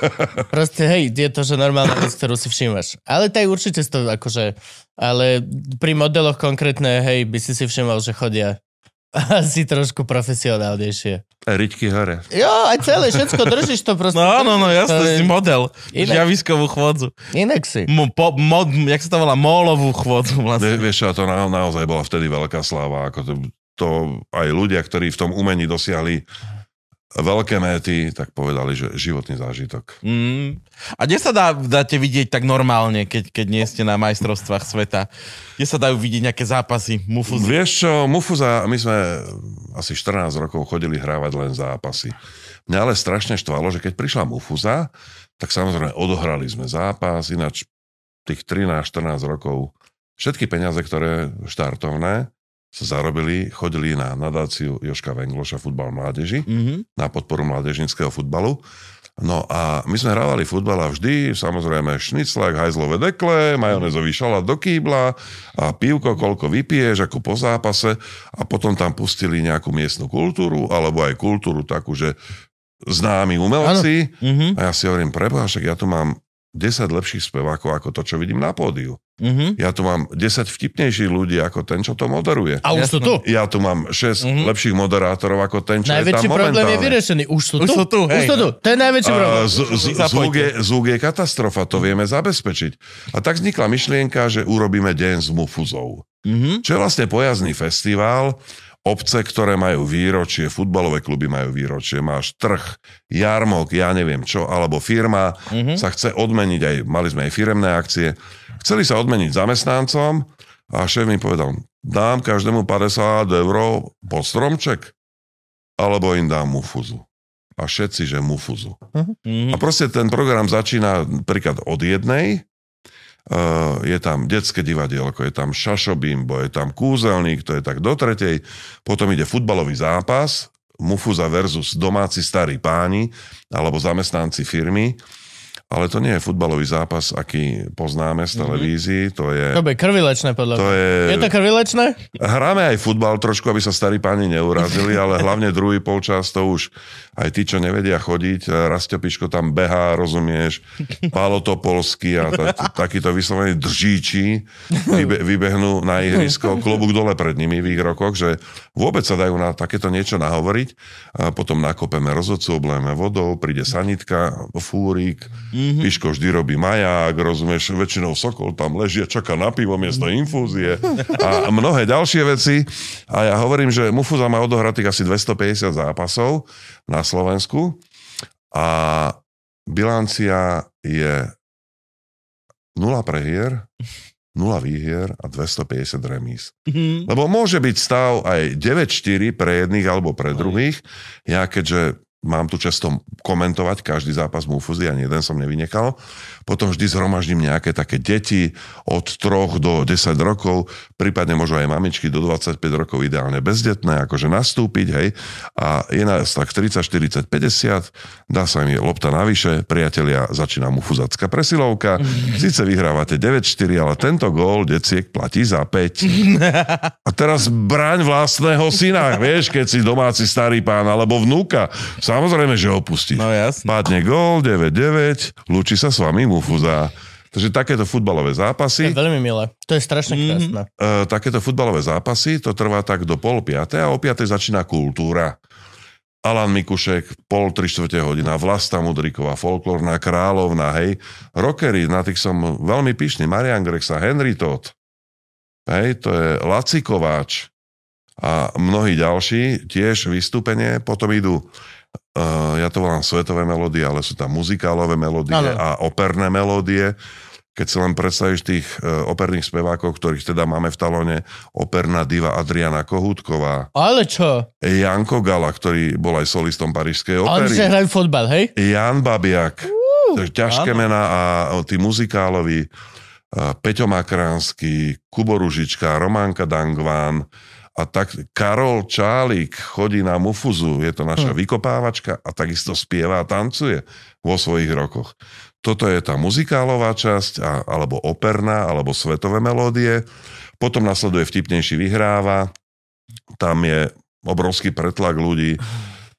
Proste hej, je to, že normálna vec, ktorú si všímaš. Ale tak určite to akože... Ale pri modeloch konkrétne, hej, by si si všimol, že chodia asi trošku profesionálnejšie. Riťky hore. Jo, aj celé, všetko držíš to proste. no, no, no, To je- jasne, si model. Inak- Javiskovú chôdzu. Inak si. Mo, po, mod, jak sa to volá? Mólovú chôdzu Vie- vlastne. Vieš čo, to na, naozaj bola vtedy veľká sláva. Ako to, to aj ľudia, ktorí v tom umení dosiahli veľké méty, tak povedali, že životný zážitok. Mm. A kde sa dá, dáte vidieť tak normálne, keď, keď nie ste na majstrovstvách sveta? Kde sa dajú vidieť nejaké zápasy? Mufuzy? Vieš čo, Mufuza, my sme asi 14 rokov chodili hrávať len zápasy. Mňa ale strašne štvalo, že keď prišla Mufuza, tak samozrejme odohrali sme zápas, ináč tých 13-14 rokov všetky peniaze, ktoré štartovné sa zarobili, chodili na nadáciu Joška Vengloša futbal mládeži Mm-hmm. na podporu mládežnického futbalu. No a my sme hrávali futbal a vždy, samozrejme, šniclak, hajzlové dekle, majonezový šalát do kýbla a pívko, koľko vypiješ, ako po zápase a potom tam pustili nejakú miestnu kultúru, alebo aj kultúru takú, že známi umelci. Mm-hmm. A ja si hovorím, preboha, však ja tu mám 10 lepších spevákov ako to, čo vidím na pódiu. Mm-hmm. Ja tu mám 10 vtipnejších ľudí ako ten, čo to moderuje. A už sú tu. Ja tu mám 6 Mhm. lepších moderátorov ako ten, čo Najväčší je tam problém je momentálne. vyriešený. Už sú Už tu. sú tu, Už hej, sú tu. To je najväčší problém. Z- z-. Zvuk je, zvuk je katastrofa, to vieme zabezpečiť. A tak vznikla myšlienka, že urobíme deň s mufuzou. Mm-hmm. Čo je vlastne pojazdný festival, obce, ktoré majú výročie, futbalové kluby majú výročie, máš trh, jarmok, ja neviem čo, alebo firma Mhm. sa chce odmeniť, aj mali sme aj firemné akcie, chceli sa odmeniť zamestnancom a šéf mi povedal, dám každému 50 eur pod stromček, alebo im dám mufuzu. A všetci, že mufuzu. Mm-hmm. A proste ten program začína príklad od jednej, Uh, je tam detské divadielko, je tam šašobimbo, je tam kúzelník, to je tak do tretej, potom ide futbalový zápas, Mufuza versus domáci starí páni alebo zamestnanci firmy ale to nie je futbalový zápas, aký poznáme z televízií, to je... To bude krvilečné podľa To je- Je to krvilečné? Hráme aj futbal trošku, aby sa starí páni neurazili, ale hlavne druhý polčas to už aj tí, čo nevedia chodiť, Rastio Piško tam behá, rozumieš, Pálo Topolsky a ta- takíto vyslovení držíči vybe, vybehnú na ihrisko, klobúk dole pred nimi v ich rokoch, že vôbec sa dajú na takéto niečo nahovoriť. A potom nakopeme rozhodcu, oblejeme vodou, príde sanitka, fúrik, mm-hmm. Piško vždy robí maják, rozumieš, väčšinou Sokol tam leží a čaká na pivo miesto infúzie a mnohé ďalšie veci. A ja hovorím, že Mufuza má odohratých asi 250 zápasov na Slovensku a bilancia je 0 prehier, 0 výhier a 250 remíz. Lebo môže byť stav aj 9-4 pre jedných alebo pre druhých. Ja keďže mám tu často komentovať každý zápas Mufuzy, ani jeden som nevynechal. Potom vždy zhromaždím nejaké také deti od 3 do 10 rokov, prípadne možno aj mamičky do 25 rokov ideálne bezdetné, akože nastúpiť, hej. A je nás tak 30, 40, 50, dá sa mi lopta navyše, priatelia, začína Mufuzacká presilovka. Sice vyhrávate 9-4, ale tento gól deciek platí za 5. A teraz braň vlastného syna, vieš, keď si domáci starý pán alebo vnúka. Samozrejme, že opustí. No jasne. Padne gól, 9-9, lúči sa s vami Mufuza. Takže takéto futbalové To zápasy, je veľmi milé. To je strašne krásne. e, takéto futbalové zápasy, to trvá tak do pol piatej a o piatej začína kultúra. Alan Mikušek, pol, tri štvrte hodina, Vlasta Mudriková, folklórna královna, hej. Rockery, na tých som veľmi pyšný, Marian Grexa, Henry Todd, hej, to je Laci Kováč a mnohí ďalší, tiež vystúpenie, potom idú Uh, ja to volám svetové melódie, ale sú tam muzikálové melódie Áno. a operné melódie. Keď si len predstavíš tých uh, operných spevákov, ktorých teda máme v talone, operná diva Adriana Kohútková, Ale čo? Janko Gala, ktorý bol aj solistom Parížskej že opery, hrajú fotbal, hej? Jan Babiak, takže ťažké áno. mená a tí muzikáloví, uh, Peťo Makránsky, Kubo Ružička, Románka Dangván, a tak Karol Čálik chodí na Mufuzu, je to naša vykopávačka a takisto spieva a tancuje vo svojich rokoch. Toto je tá muzikálová časť, a, alebo operná, alebo svetové melódie. Potom nasleduje vtipnejší vyhráva. Tam je obrovský pretlak ľudí.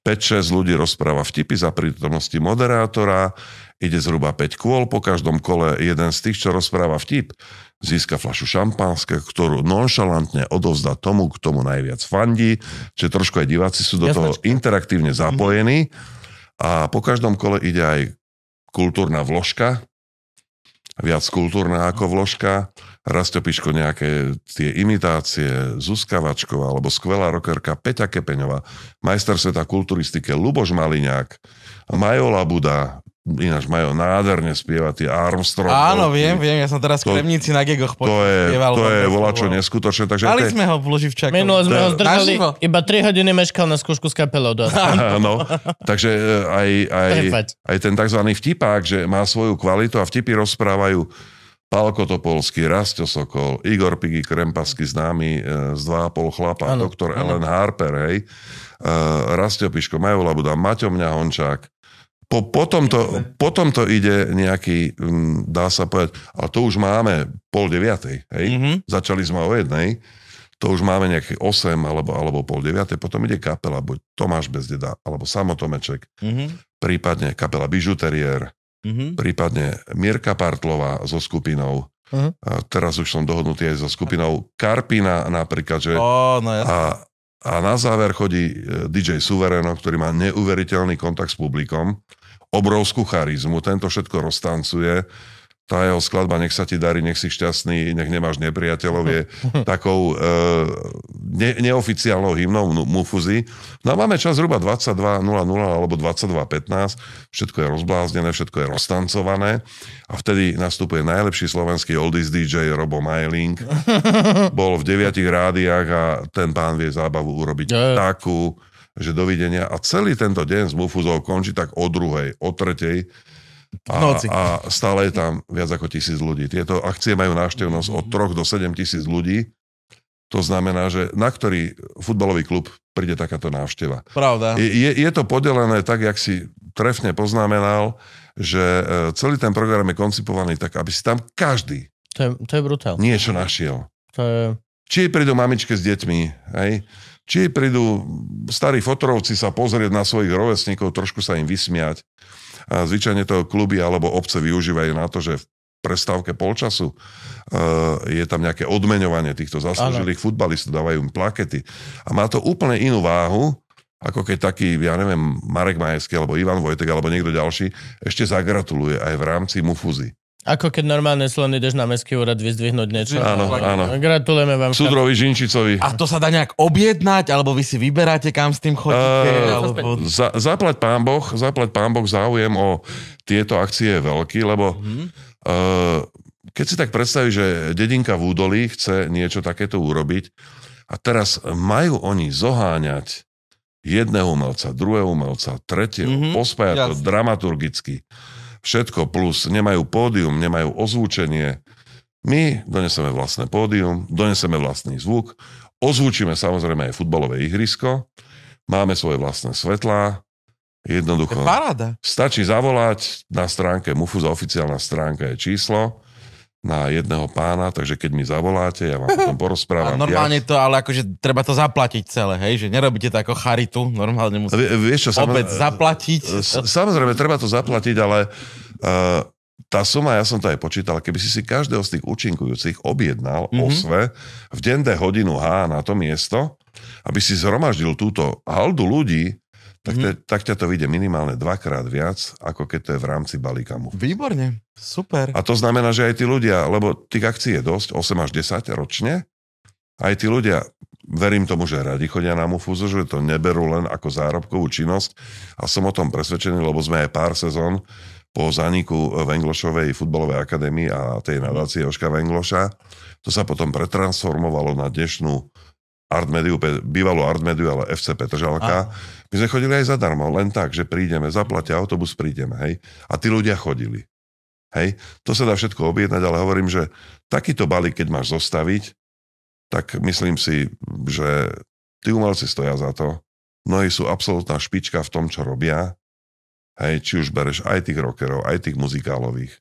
5-6 ľudí rozpráva vtipy za prítomnosti moderátora. Ide zhruba 5 kôl. Po každom kole jeden z tých, čo rozpráva vtip, získa flašu šampanské, ktorú nonšalantne odovzdá tomu, k tomu najviac fandí. Čiže trošku aj diváci sú do toho Jasnačka. interaktívne zapojení. A po každom kole ide aj kultúrna vložka, viac kultúrna ako vložka. Rastio Piško nejaké tie imitácie, Zuzka Vačková, alebo skvelá rockerka Peťa Kepeňová, majster sveta kulturistike Luboš Maliňák, Majo Labuda, ináč Majo nádherne spieva tie Armstrong. Áno, viem, viem, ja som teraz To- v Kremnici na gegoch To je, počúval. to je volačo neskutočné. Takže Mali to je- sme ho v Luživčaku. Minule sme ho zdržali, iba 3 hodiny meškal na skúšku s kapelou. Áno, takže e, aj, aj, aj ten tzv. vtipák, že má svoju kvalitu a vtipy rozprávajú Pálko Topolský, Rastio Sokol, Igor Pigi Krempasky, známy e, z 2,5 chlapa, Áno, doktor áno. Ellen Harper, hej, uh, Rastio Piško, Majo Labuda, Maťo Mňa Hončák. Po, potom, to, potom to ide nejaký, mm, dá sa povedať, ale to už máme pol deviatej, hej, Mhm. začali sme o jednej, to už máme nejaké 8 alebo, alebo pol deviatej, potom ide kapela, buď Tomáš Bezdeda, alebo Samotomeček, Mhm. prípadne kapela Bižuterier, Mhm. prípadne Mirka Partlová so skupinou. Mhm. A teraz už som dohodnutý aj so skupinou Karpina napríklad, že Ó, no jasne. a, a na záver chodí e, DJ Suvereno, ktorý má neuveriteľný kontakt s publikom, obrovskú charizmu, tento všetko roztancuje, tá jeho skladba Nech sa ti darí, nech si šťastný, nech nemáš nepriateľov je takou e, ne, neoficiálnou hymnou Mufuzy. No a máme čas zhruba 22.00 alebo 22.15, všetko je rozbláznené, všetko je roztancované a vtedy nastupuje najlepší slovenský oldies DJ Robo Majling. Bol v deviatich rádiách a ten pán vie zábavu urobiť jo. takú, že dovidenia. A celý tento deň s Mufuzou končí tak o druhej, o tretej. A, Noci. a stále je tam viac ako tisíc ľudí. Tieto akcie majú návštevnosť od 3 do 7 tisíc ľudí. To znamená, že na ktorý futbalový klub príde takáto návšteva. Pravda. Je, je, je to podelené tak, jak si trefne poznamenal, že e, celý ten program je koncipovaný tak, aby si tam každý To je, to je brutál. niečo našiel. To je... Či prídu mamičke s deťmi, hej? či prídu starí fotorovci sa pozrieť na svojich rovesníkov, trošku sa im vysmiať. A zvyčajne to kluby alebo obce využívajú na to, že v prestávke polčasu uh, je tam nejaké odmeňovanie týchto zaslúžilých futbalistov, dávajú im plakety. A má to úplne inú váhu, ako keď taký, ja neviem, Marek Majecký alebo Ivan Vojtek alebo niekto ďalší ešte zagratuluje aj v rámci Mufuzy. Ako keď normálne slon ideš na mestský úrad vyzdvihnúť niečo. Áno, áno. Gratulujeme vám. Súdrovi Žinčicovi. A to sa dá nejak objednať, alebo vy si vyberáte, kam s tým chodíte? Eh, alebo... Za, zaplať pán Boh, zaplať pán Boh záujem o tieto akcie je veľký, lebo Mhm. uh, keď si tak predstavíš, že dedinka v údolí chce niečo takéto urobiť a teraz majú oni zoháňať jedného umelca, druhého umelca, tretieho, Mhm, mm-hmm, pospájať to dramaturgicky. Všetko plus, nemajú pódium, nemajú ozvučenie. My doneseme vlastné pódium, doneseme vlastný zvuk, ozvučíme samozrejme aj futbalové ihrisko, máme svoje vlastné svetlá, To je jednoducho paráda. stačí zavolať na stránke Mufuza, oficiálna stránka je číslo na jedného pána, takže keď mi zavoláte, ja vám potom A porozprávam. normálne viac. to, ale akože treba to zaplatiť celé, hej? Že nerobíte to ako charitu, normálne musíte Vie- Vieš čo, obec samozrejme, zaplatiť. Samozrejme, treba to zaplatiť, ale uh, tá suma, ja som to aj počítal, keby si si každého z tých účinkujúcich objednal Mhm. mm-hmm. osve v deň D hodinu H na to miesto, aby si zhromaždil túto haldu ľudí, tak, te, tak ťa to vyjde minimálne dvakrát viac, ako keď to je v rámci balíka. Výborne, super. A to znamená, že aj tí ľudia, lebo tých akcií je dosť, 8 až 10 ročne, aj tí ľudia, verím tomu, že radi chodia na Mufuzu, že to neberú len ako zárobkovú činnosť a som o tom presvedčený, lebo sme aj pár sezón po zaniku Venglošovej futbalovej akadémie a tej nadácie Joška Vengloša, to sa potom pretransformovalo na dnešnú Artmediu, bývalú Artmediu, ale FC Petržalka. My sme chodili aj zadarmo, len tak, že prídeme, zaplatia autobus, prídeme, hej. A tí ľudia chodili. Hej, to sa dá všetko objednať, ale hovorím, že takýto balík, keď máš zostaviť, tak myslím si, že tí umelci stoja za to. Mnohí sú absolútna špička v tom, čo robia. Hej, či už bereš aj tých rockerov, aj tých muzikálových.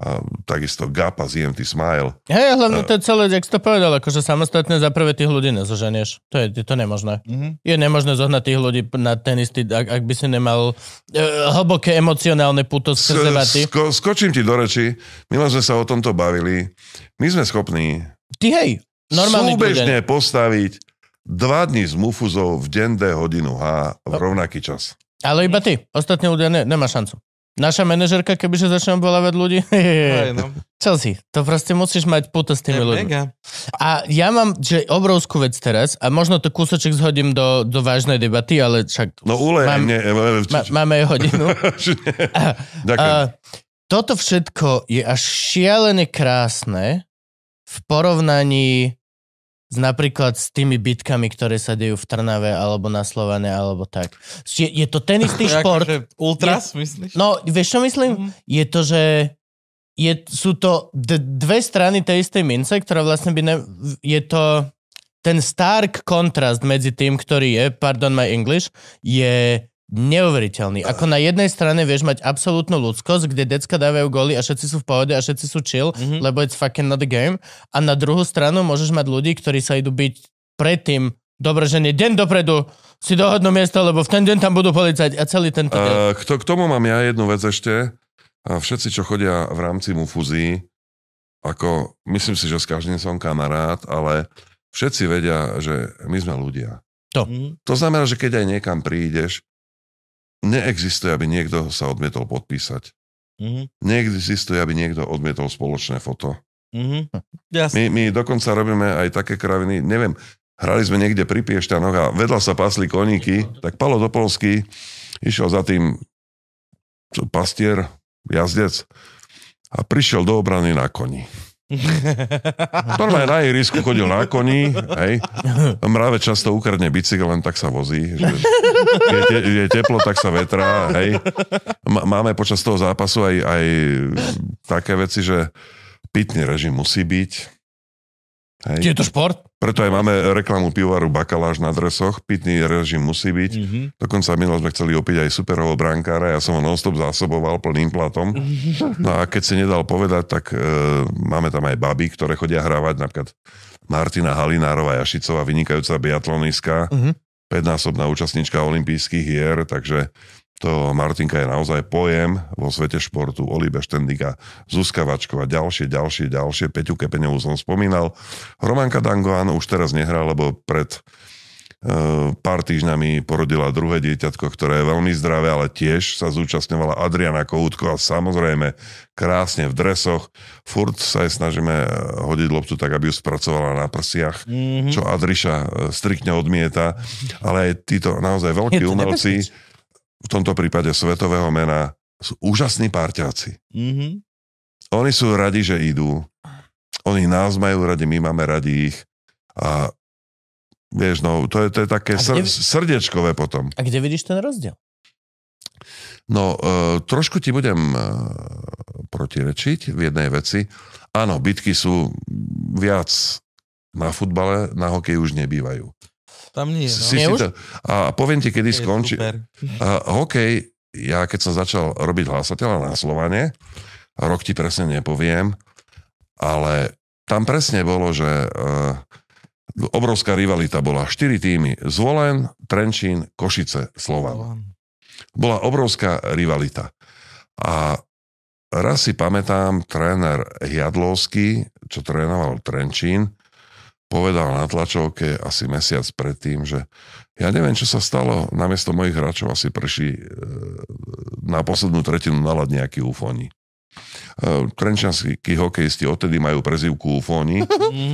A takisto Gapa z EMT Smile. Hej, hlavne to je celé, jak si to povedal, akože samostatne za prvé tých ľudí nezoženieš. To je, je to nemožné. Mhm. Je nemožné zohnať tých ľudí na ten istý, ak, ak by si nemal uh, hlboké emocionálne puto skrze vaty. Sko- skočím ti do reči. Milo sme sa o tomto bavili. My sme schopní Ty hej, normálny súbežne postaviť dva dní z Mufuzov v deň D hodinu H v rovnaký čas. Ale iba ty, ostatní ľudia ne, nemá šancu. Naša manažerka, kebyže začne obvolávať ľudí, Hej, no. Chelsea, to proste musíš mať puto s Je tými ľuďmi. mega. A ja mám že obrovskú vec teraz, a možno to kúsoček zhodím do, do vážnej debaty, ale však No ulej, Mám- mne, ma, máme aj hodinu. Ďakujem. A toto všetko je až šialene krásne v porovnaní s napríklad s tými bitkami, ktoré sa dejú v Trnave alebo na Slovane alebo tak. Je, je to ten istý šport. Akože Ultras, myslíš? No, vieš čo myslím? Mhm. Je to, že je, sú to d- dve strany tej istej mince, ktorá vlastne by ne, je to ten stark kontrast medzi tým, ktorý je, pardon my English, je neuveriteľný. Ako na jednej strane vieš mať absolútnu ľudskosť, kde decka dávajú góly a všetci sú v pohode a všetci sú chill, Mhm. lebo it's fucking not a game. A na druhú stranu môžeš mať ľudí, ktorí sa idú byť predtým, dobre, že nie deň dopredu si dohodnú miesto, lebo v ten deň tam budú policajti a celý tento deň. Uh, k, to, k tomu mám ja jednu vec ešte. A všetci, čo chodia v rámci Mufuzí, ako myslím si, že s každým som kamarát, ale všetci vedia, že my sme ľudia. Mhm. To znamená, že keď aj niekam prídeš, neexistuje, aby niekto sa odmietol podpísať. Mhm. Neexistuje, aby niekto odmietol spoločné foto. Mhm. Jasne. My, my dokonca robíme aj také kraviny, neviem, hrali sme niekde pri Piešťanoch a vedľa sa pasli koníky, tak Palo Topolský išiel za tým pastier, jazdec a prišiel do obrany na koni. Normálne na ihrisku chodil na koni, hej. Mráve často ukradne bicykel, len tak sa vozí. Že je, te, je teplo, tak sa vetrá, hej. Máme počas toho zápasu aj, aj také veci, že pitný režim musí byť. Je to šport? Preto aj máme reklamu pivovaru Bakaláš na dresoch. Pitný režim musí byť. Mhm. Dokonca minul sme chceli opiť aj superového brankára, ja som ho nonstop zásoboval plným platom. No a keď si nedal povedať, tak e, máme tam aj baby, ktoré chodia hrávať, napríklad Martina Halinárová Jašicová, vynikajúca biatlonistka, Mhm. 5-násobná účastníčka olympijských hier, takže to Martinka je naozaj pojem vo svete športu. Olibe Štendika, Zuzka Vačková, ďalšie, ďalšie, ďalšie. Peťu Kepeňovú som spomínal. Romanka Dangoan už teraz nehrá, lebo pred e, pár týždňami porodila druhé dieťatko, ktoré je veľmi zdravé, ale tiež sa zúčastňovala Adriana Koutko a samozrejme krásne v dresoch. Furt sa jej snažíme e, hodiť loptu tak, aby ju spracovala na prsiach, Mhm. čo Adriša e, striktne odmieta. Ale aj títo naozaj veľkí umelci, nebezpečné. V tomto prípade svetového mena, sú úžasní párťáci. Mhm. Oni sú radi, že idú. Oni nás majú radi, my máme radi ich. A vieš, no, to je, to je také A sr- kde- srdiečkové potom. A kde vidíš ten rozdiel? No, uh, trošku ti budem uh, protirečiť v jednej veci. Áno, bitky sú viac na futbale, na hokeji už nebývajú. Tam nie, no. Si, Nie si už? to, a poviem ti, kedy skončí. hokej, ja keď som začal robiť hlasateľa na Slovane, rok ti presne nepoviem, ale tam presne bolo, že uh, obrovská rivalita bola. Štyri týmy. Zvolen, Trenčín, Košice, Slovan. Bola obrovská rivalita. A raz si pamätám, tréner Jadlovský, čo trénoval Trenčín, povedal na tlačovke asi mesiac predtým, že ja neviem, čo sa stalo, namiesto mojich hráčov asi prší e, na poslednú tretinu na ľad nejaký ufóni. E, Trenčianskí hokejisti odtedy majú prezivku ufóni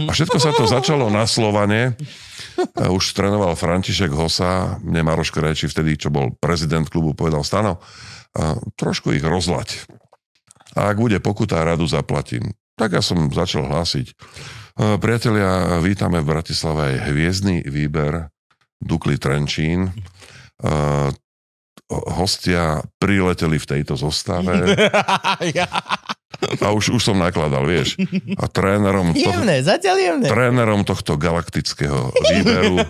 a všetko sa to začalo na Slovane. E, Už trénoval František Hosa, mne Maroš Krejči vtedy, čo bol prezident klubu, povedal Stano, trošku ich rozlať. A ak bude pokuta, radu zaplatím. Tak ja som začal hlásiť. E, Priatelia, vítame v Bratislave aj hviezdny výber Dukli Trenčín. E, Hostia prileteli v tejto zostave a už, už som nakladal, vieš. A trénerom, to, Jemné, zatiaľ jemné. trénerom tohto galaktického výberu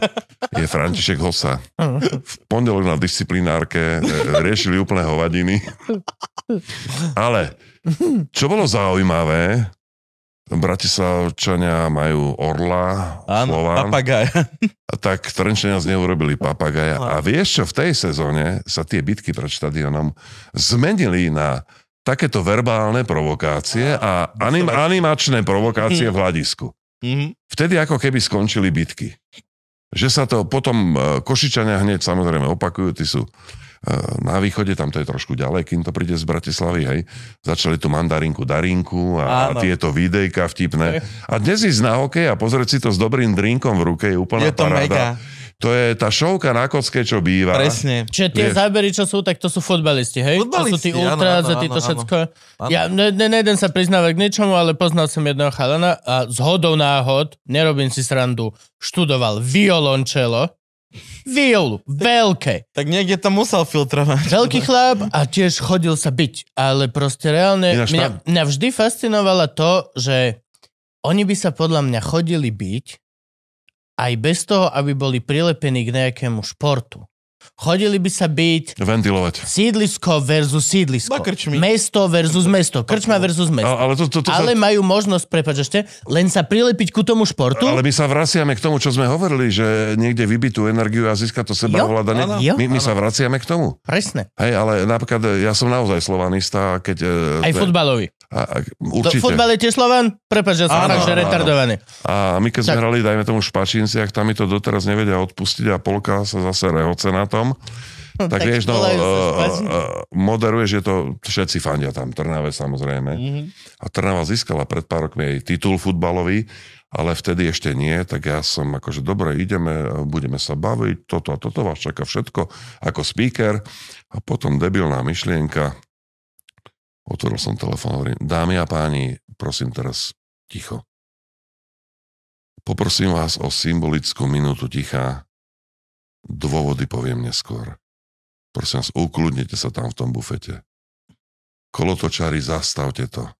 je František Hosa. V pondelok na disciplinárke e, riešili úplné hovadiny. Ale čo bolo zaujímavé, Bratislavčania majú Orla, Áno, Slován, papagaj. tak Trenčania z neho urobili papagaja. A vieš čo, v tej sezóne sa tie bitky pred štadionom zmenili na takéto verbálne provokácie a anim, animačné provokácie v hľadisku. Mhm. Vtedy ako keby skončili bitky. Že sa to potom e, Košičania hneď samozrejme opakujú, tí sú na východe, tam to je trošku ďalej, kým to príde z Bratislavy, hej. Začali tu mandarinku, darinku a, a Áno. tieto videjka vtipné. A dnes ísť na hokej a pozrieť si to s dobrým drinkom v ruke je úplná Je to paráda. mega. To je tá šovka na kocke, čo býva. Presne. Čiže tie Vieš. zábery, čo sú, tak to sú futbalisti, hej? to sú tí Futbalisti, ultras a títo všetko. Áno. Ja ne, ne, nejdem sa priznávať k ničomu, ale poznal som jedného chalana a z hodou náhod, nerobím si srandu, študoval violončelo, violu, veľké. Tak niekde to musel filtrovať. Veľký chlap a tiež chodil sa byť, ale proste reálne, Ináč mňa, tam- mňa vždy fascinovalo to, že oni by sa podľa mňa chodili byť aj bez toho, aby boli prilepení k nejakému športu. Chodili by sa byť Ventilovať. sídlisko versus sídlisko. Na. Mesto versus mesto. Krčma versus mesto. A, ale to, to, to Ale sa, majú možnosť, prepáč ešte, len sa prilepiť ku tomu športu. ale my sa vraciame k tomu, čo sme hovorili, že niekde vybiť tú energiu a získať to seba áno. Jo. My, my sa vraciame k tomu. Presne. Hej, ale napríklad ja som naozaj slovanista, keď... e, Aj te- futbalový. A, a, To, určite. futbal je tiež Slovan? Prepáč, že som Áno, že áno, retardovaný. A my keď sme Tak. hrali, dajme tomu v Špačinciach, tam mi to doteraz nevedia odpustiť a polka sa zase rehoce na tom. Tak, Tak vieš, no, uh, uh, moderuješ, je to, všetci fandia tam, Trnave samozrejme. Mhm. A Trnava získala pred pár rokmi aj titul futbalový, ale vtedy ešte nie, tak ja som akože, dobre, ideme, budeme sa baviť, toto a toto vás čaká všetko ako speaker. A potom debilná myšlienka, otvoril som telefón, hovorím, dámy a páni, prosím teraz ticho. Poprosím vás o symbolickú minútu ticha. Dôvody poviem neskôr. Prosím vás, ukludnite sa tam v tom bufete. Kolotočári, zastavte to.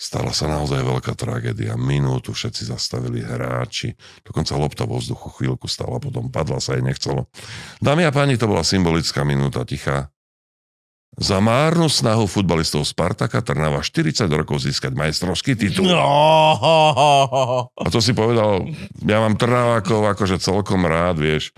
Stala sa naozaj veľká tragédia. Minútu všetci zastavili hráči. Dokonca lopta vo vzduchu chvíľku stala, potom padla sa jej nechcelo. Dámy a páni, to bola symbolická minúta ticha. Za márnu snahu futbalistov Spartaka Trnava 40 rokov získať majstrovský titul. No. A to si povedal, ja mám Trnavákov akože celkom rád, vieš.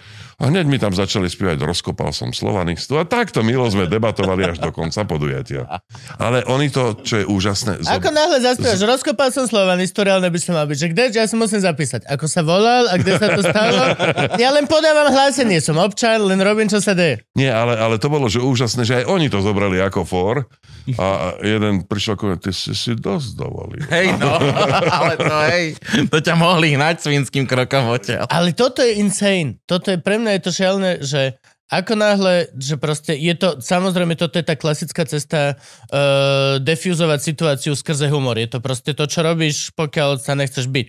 A hneď mi tam začali spievať Rozkopal som Slovanistu. A takto milo sme debatovali až do konca podujatia. Ale oni to, čo je úžasné... Ako náhle zaspievaš, rozkopal som Slovanistu, reálne by som mal byť, že kde, ja si musím zapísať, ako sa volal a kde sa to stalo. Ja len podávam hlásenie, som občan, len robím, čo sa deje. Nie, ale, ale to bolo, že úžasné, že aj oni to zobrali ako for. A jeden prišiel ako, ty si si dosť dovolil. Hej, no, ale to hej, to ťa mohli hnať svinským krokom odtiaľ. Ale toto je insane. Toto je pre mňa je to šialné, že ako náhle, že proste je to, samozrejme toto je tá klasická cesta uh, defuzovať situáciu skrze humor. Je to proste to, čo robíš, pokiaľ sa nechceš byť.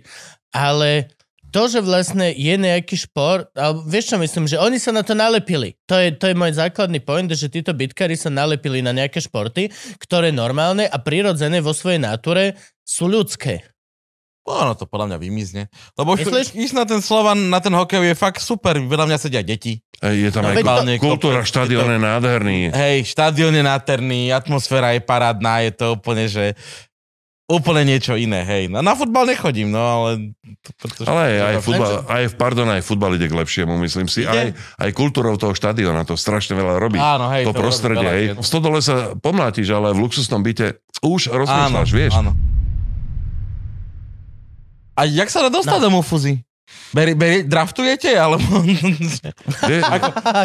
Ale to, že vlastne je nejaký šport, ale vieš čo myslím, že oni sa na to nalepili. To je, to je môj základný point, že títo bitkári sa nalepili na nejaké športy, ktoré normálne a prirodzené vo svojej náture sú ľudské. Ono to podľa mňa vymizne. Lebo už Myslíš? ísť na ten Slovan, na ten hokej je fakt super. Veľa mňa sedia deti. Ej, Je tam No, aj to- kul- kultúra, štadión je nádherný. Hej, štadión je nádherný, atmosféra je parádna, je to úplne, že úplne niečo iné, hej. No, na futbal nechodím, no ale... To, pretože, Ale aj, aj, futbal, aj, pardon, aj futbal ide k lepšiemu, myslím si. Aj, Ide? aj kultúrou toho štadióna to strašne veľa robí. Áno, hej, to to prostredie, hej. V stodole sa pomlátiš, ale v luxusnom byte už Áno, rozmýšľaš, vieš. áno. A jak sa dá dostať no. do Mufuzy? Beri, beri, draftujete? Alebo...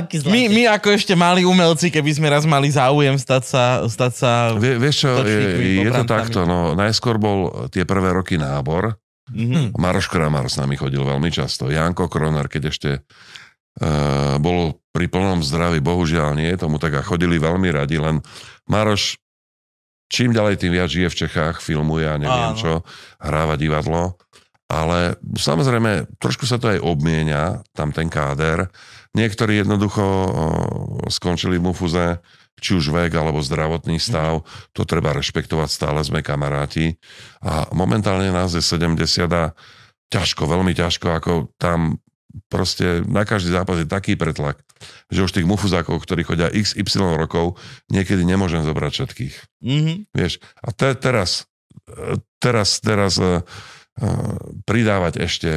Zlatý. my, my ako ešte mali umelci, keby sme raz mali záujem stať sa, stať sa vie, vieš čo, je, je to takto, no, najskôr bol tie prvé roky nábor, Mhm. Maroš Kramar s nami chodil veľmi často, Janko Kroner, keď ešte uh, bol pri plnom zdraví, bohužiaľ nie, tomu tak a chodili veľmi radi, len Maroš čím ďalej tým viac žije v Čechách, filmuje a neviem Áno. čo, hráva divadlo, ale samozrejme trošku sa to aj obmienia, tam ten káder. Niektorí jednoducho skončili v Mufuze, či už vek alebo zdravotný stav, to treba rešpektovať, stále sme kamaráti. A momentálne nás je 70 a ťažko, veľmi ťažko, ako tam proste na každý zápas je taký pretlak, že už tých mufuzákov, ktorí chodia XY rokov, niekedy nemôžem zobrať všetkých. Mhm. Vieš, a te, teraz, e, teraz, teraz uh, pridávať ešte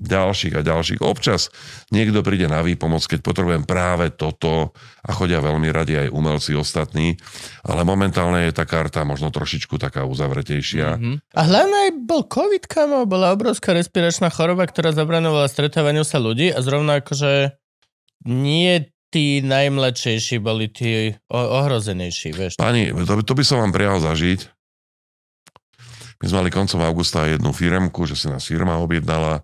ďalších a ďalších. Občas niekto príde na výpomoc, keď potrebujem práve toto a chodia veľmi radi aj umelci ostatní, ale momentálne je tá karta možno trošičku taká uzavretejšia. Mhm. A hlavne aj bol COVID, kamo, bola obrovská respiračná choroba, ktorá zabranovala stretávaniu sa ľudí a zrovna akože nie tí najmladšejší boli tí ohrozenejší, vieš. Pani, to, by- to by som vám prijal zažiť. My sme mali koncom augusta jednu firemku, že si nás firma objednala.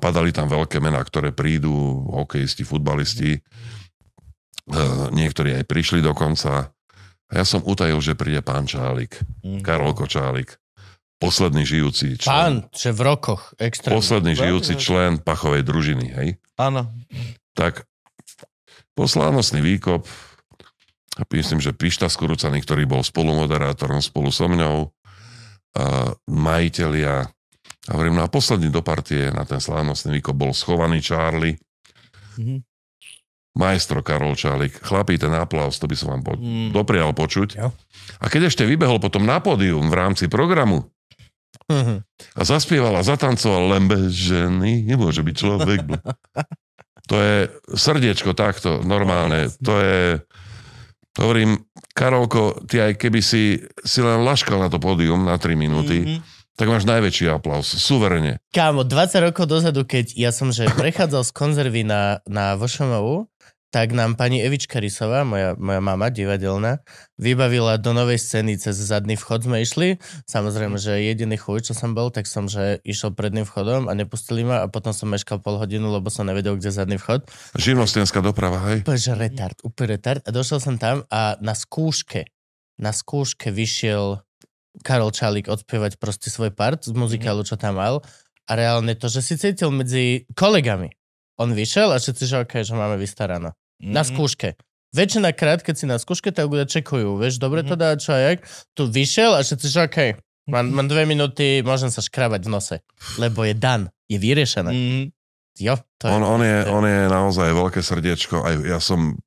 Padali tam veľké mená, ktoré prídu, hokejisti, futbalisti. E, Niektorí aj prišli dokonca. A ja som utajil, že príde pán Čálik, Mhm. Karol Kočálik. Posledný žijúci člen. Pán, že v rokoch, extrémne. Posledný žijúci člen pachovej družiny, hej? Áno. tak poslávnostný výkop, a myslím, že Pišta Skurucaný, ktorý bol spolumoderátorom spolu so mňou, majiteľia, a hovorím, no a posledný do partie na ten slávnostný výkop bol schovaný Charlie, Mhm. majstro Karol Čálik. Chlapí, ten aplaus, to by som vám po- Mm. doprial počuť. Jo. A keď ešte vybehol potom na pódium v rámci programu Mhm. a zaspieval a zatancoval len bez ženy, nemôže byť človek. To je srdiečko takto, normálne. To je, hovorím, Karolko, ty aj keby si, si len laškal na to pódium na 3 minúty, Mhm. tak máš najväčší aplaus, suverene. Kámo, 20 rokov dozadu, keď ja som že prechádzal z konzervy na, na VŠMU, tak nám pani Evička Rysová, moja, moja mama divadelná, vybavila do novej scény cez zadný vchod sme išli. Samozrejme, že jediný chuj, čo som bol, tak som, že išiel predným vchodom a nepustili ma a potom som meškal pol hodinu, lebo som nevedel, kde zadný vchod. Živnostenská doprava, hej? Úplne, že retard, úplne retard. A došiel som tam a na skúške, na skúške vyšiel Karol Čalík odspievať proste svoj part z muzikálu, čo tam mal. A reálne to, že si cítil medzi kolegami. On vyšiel a všetci, že okay, že máme vystarano. Na Mhm. skúške. väčšina krát, keď si na skúške, tak ľudia čekujú, vieš, dobre to dá, čo a jak. Tu vyšiel a všetci, že okej, mám, mám dve minúty, môžem sa škrabať v nose, lebo je dan, je vyriešené. Mhm. Jo, to je, On, on, je, on je naozaj veľké srdiečko. Aj ja som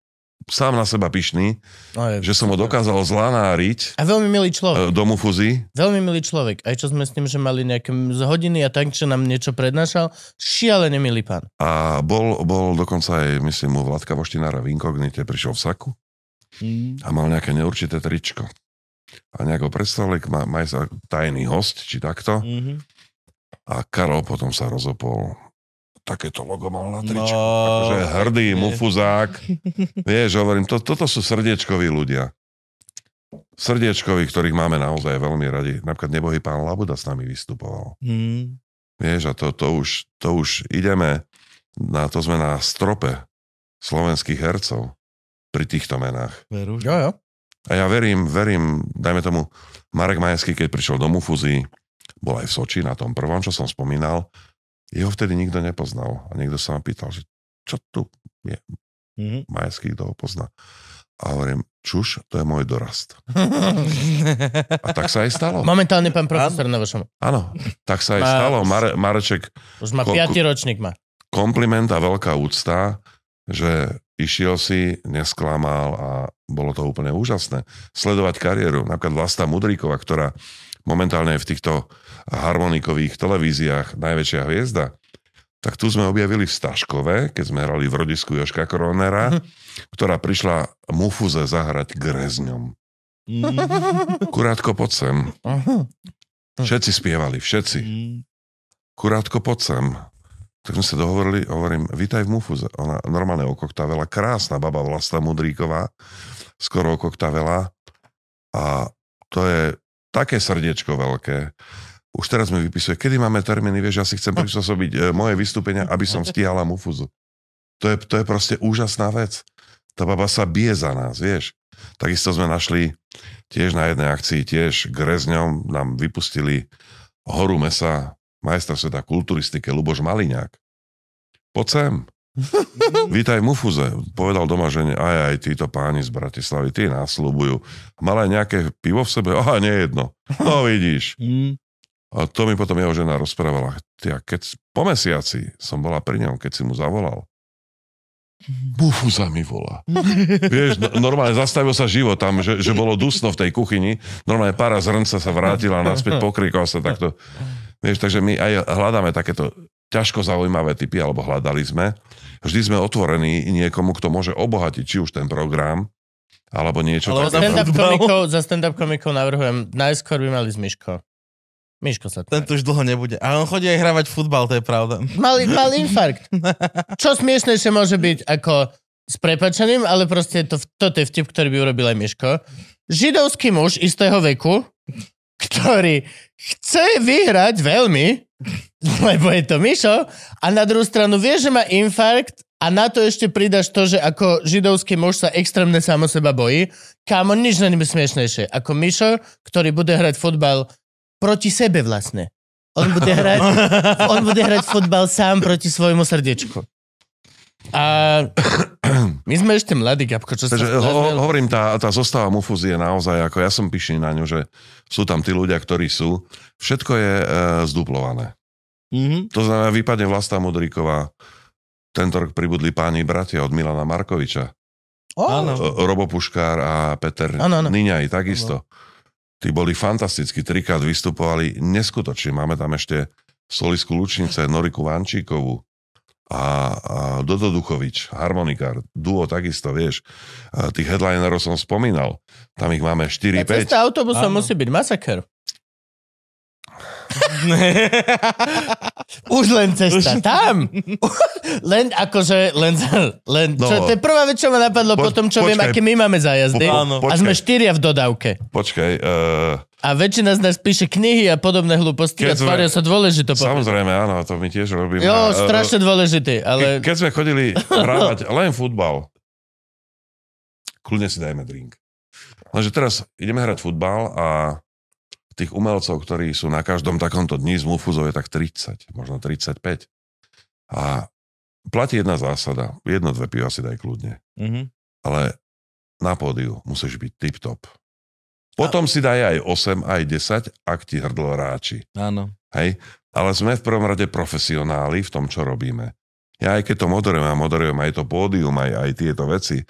sám na seba pyšný, no, je, že som ho dokázal zlanáriť A veľmi milý človek. e, do Mufuzy. Veľmi milý človek. Aj čo sme s ním, že mali nejaké z hodiny a tak, čo nám niečo prednášal. Šialene milý pán. A bol, bol dokonca aj, myslím, mu Vladka Voštinára v Inkognite, prišiel v saku Mhm. a mal nejaké neurčité tričko. A nejako predstavili, má, má sa tajný host, či takto. Mhm. A Karol potom sa rozopol. Takéto logo mal na No, tričku. akože hrdý pekne. mufuzák. Vieš, hovorím, to, toto sú srdiečkoví ľudia. Srdiečkoví, ktorých máme naozaj veľmi radi. Napríklad nebohý pán Labuda s nami vystupoval. Mhm. Vieš, a to, to, už, to už ideme, na to sme na strope slovenských hercov pri týchto menách. Veru. Jo, jo. A ja verím, verím, dajme tomu, Marek Majecký, keď prišiel do Mufuzy, bol aj v Soči na tom prvom, čo som spomínal, jeho vtedy nikto nepoznal. A niekto sa ma pýtal, že čo tu je Mhm. Majecký, kto ho pozná. A hovorím, čuš, to je môj dorast. A tak sa aj stalo. Momentálne pán profesor na vašom. Áno, tak sa aj Má- stalo. Mare, Mareček, Už má Ko- piatý ročník má. kompliment a veľká úcta, že išiel si, nesklamal a bolo to úplne úžasné. Sledovať kariéru, napríklad Vlasta Mudríková, ktorá momentálne je v týchto harmonikových televíziách najväčšia hviezda, tak tu sme objavili v Staškove, keď sme hrali v rodisku Joška Koronera, ktorá prišla Mufuze zahrať grezňom. Mhm. Kurátko poď sem. Aha. Všetci spievali, všetci. Mhm. Kurátko poď sem. Tak sme sa dohovorili, hovorím, vítaj v Mufuze. Ona normálne okoktavela, krásna baba Vlasta Mudríková, skoro okoktavela. A to je také srdiečko veľké. Už teraz mi vypisuje, kedy máme termíny, vieš, ja si chcem prispôsobiť e, moje vystúpenia, aby som stíhala Mufuzu. To je, to je proste úžasná vec. Tá baba sa bije za nás, vieš. Takisto sme našli tiež na jednej akcii, tiež Grezňom nám vypustili horu mesa majstra sveta kulturistike Luboš Maliňák. Poď sem. Vítaj Mufuze. Povedal doma, že ne, aj, aj títo páni z Bratislavy, tí nás slúbujú. Mal aj nejaké pivo v sebe? Aha, nie jedno. No vidíš. Mhm. A to mi potom jeho žena rozprávala. Ty, a keď po mesiaci som bola pri ňom, keď si mu zavolal, Mufuza mi volá. Vieš, no, normálne zastavil sa život tam, že, že bolo dusno v tej kuchyni. Normálne pára zrnca sa vrátila naspäť, pokrikol sa takto. Vieš, takže my aj hľadáme takéto ťažko zaujímavé typy, alebo hľadali sme. Vždy sme otvorení niekomu, kto môže obohatiť či už ten program, alebo niečo. Stand-up komikov, za stand-up komikov navrhujem, najskôr by mali z Miško. Sa Ten tu už dlho nebude. A on chodí aj hravať futbal, to je pravda. Mal, mal infarkt. Čo smiešnejšie môže byť ako s prepačením, ale proste to, toto je vtip, ktorý by urobil aj Miško. Židovský muž istého veku, ktorý chce vyhrať veľmi, lebo je to Mišo, a na druhú stranu vie, že má infarkt a na to ešte pridaš to, že ako židovský muž sa extrémne sám o seba bojí. Kámo, nič není smiešnejšie. Ako Mišo, ktorý bude hrať futbal proti sebe vlastne. On bude hrať, on bude hrať futbal sám proti svojmu srdiečku. A my sme ešte mladí, Gabko, čo Takže ho, hovorím, tá, tá zostava Mufuzy je naozaj, ako ja som pyšný na ňu, že sú tam tí ľudia, ktorí sú. Všetko je e, zduplované. Mhm. To znamená, vypadne Vlasta Mudríková, tento rok pribudli páni bratia od Milana Markoviča. E, Robo Puškár a Peter Áno, áno. Niňaj takisto. Tí boli fantastickí, trikrát vystupovali neskutočne. Máme tam ešte Solisku Lučnice, Noriku Vančíkovú a, a Dodo Duchovič, harmonikár, duo takisto, vieš. Tých headlinerov som spomínal. Tam ich máme Tá 4-5. cesta autobusom musí byť masaker. Už len cesta tam. len akože, len, len No. čo, to je prvá vec, čo ma napadlo Po- po tom, čo viem, počkaj. aké my máme zájazdy. Po- Áno. A sme štyria v dodávke. počkaj. Uh, A väčšina z nás píše knihy a podobné hlúposti a Keď sme- tvária sa dôležito. povedať. samozrejme, áno, to my tiež robíme. Jo, A, e, strašne dôležitý, ale... Ke, keď sme chodili hrávať len futbal, kľudne si dajme drink. Lenže teraz ideme hrať futbal a tých umelcov, ktorí sú na každom takomto dni z Mufuzov je tak 30, možno 35. A platí jedna zásada. Jedno, dve piva si daj kľudne. Mhm. Ale na pódiu musíš byť tip-top. Potom si daj aj 8, aj 10, ak ti hrdlo ráči. Áno. Hej? Ale sme v prvom rade profesionáli v tom, čo robíme. Ja aj keď to moderujem a moderujem aj to pódium, aj, aj tieto veci,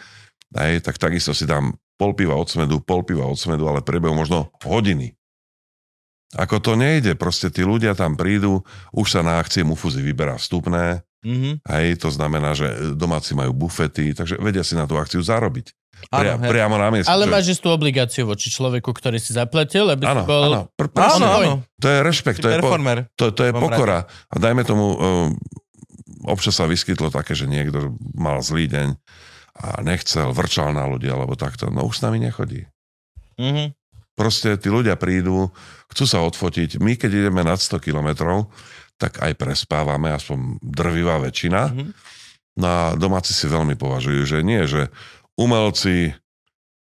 hej, tak takisto si dám pol piva od smedu, pol piva od smedu, ale prebehu možno hodiny. Ako to nejde, proste tí ľudia tam prídu, už sa na akcie Mufuzy vyberá vstupné, Mhm. hej, to znamená, že domáci majú bufety, takže vedia si na tú akciu zarobiť. Pria, hej. priamo na mieste. Ale že- máš istú obligáciu voči človeku, ktorý si zaplatil, aby Áno, si bol... áno, pr- Áno, presne. áno. To je rešpekt, to je, po, to, to je pokora. A dajme tomu, um, občas sa vyskytlo také, že niekto mal zlý deň a nechcel, vrčal na ľudí alebo takto. No už s nami nechodí. Mhm. Proste tí ľudia prídu, chcú sa odfotiť. My, keď ideme nad 100 kilometrov, tak aj prespávame, aspoň drvivá väčšina. Mhm. No a domáci si veľmi považujú, že nie, že umelci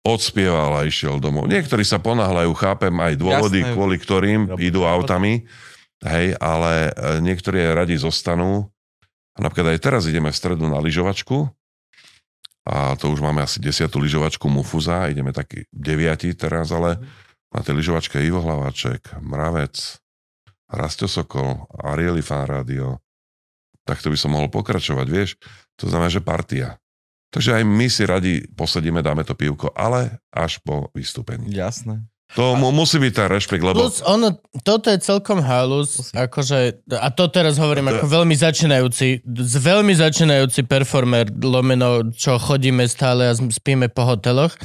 odspieval a išiel domov. Niektorí sa ponáhľajú, chápem aj dôvody, Jasné. kvôli ktorým idú autami, hej, ale e, niektorí aj radi zostanú. A napríklad aj teraz ideme v stredu na lyžovačku a to už máme asi desiatú lyžovačku Mufuza, ideme taký deviatí teraz, ale na tej lyžovačke Ivo Hlavaček, Mravec, Rastio Sokol, Arieli Fan Radio. Takto by som mohol pokračovať, vieš? To znamená, že partia. Takže aj my si radi posedíme, dáme to pivko, ale až po vystúpení. Jasné. To mu, musí byť ten rešpekt, lebo Plus, ono, toto je celkom halus, akože, a to teraz hovorím To- ako veľmi začínajúci, z veľmi začínajúci performer, lomeno, čo chodíme stále a spíme po hoteloch.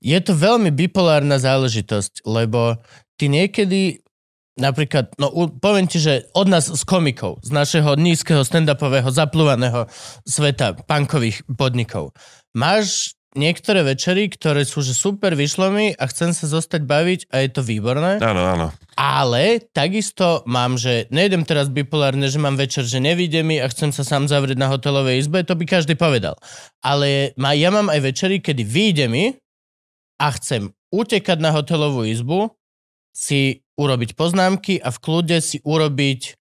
Je to veľmi bipolárna záležitosť, lebo ty niekedy napríklad, no poviem ti, že od nás z komikov, z našeho nízkeho stand-upového zaplúvaného sveta punkových podnikov, máš niektoré večery, ktoré sú že super, vyšlo mi a chcem sa zostať baviť a je to výborné. áno, áno. Ale takisto mám, že nejdem teraz bipolárne, že mám večer, že nevíde mi a chcem sa sám zavrieť na hotelovej izbe, to by každý povedal. Ale ma, ja mám aj večery, kedy vyjde mi a chcem utekať na hotelovú izbu, si urobiť poznámky a v kľude si urobiť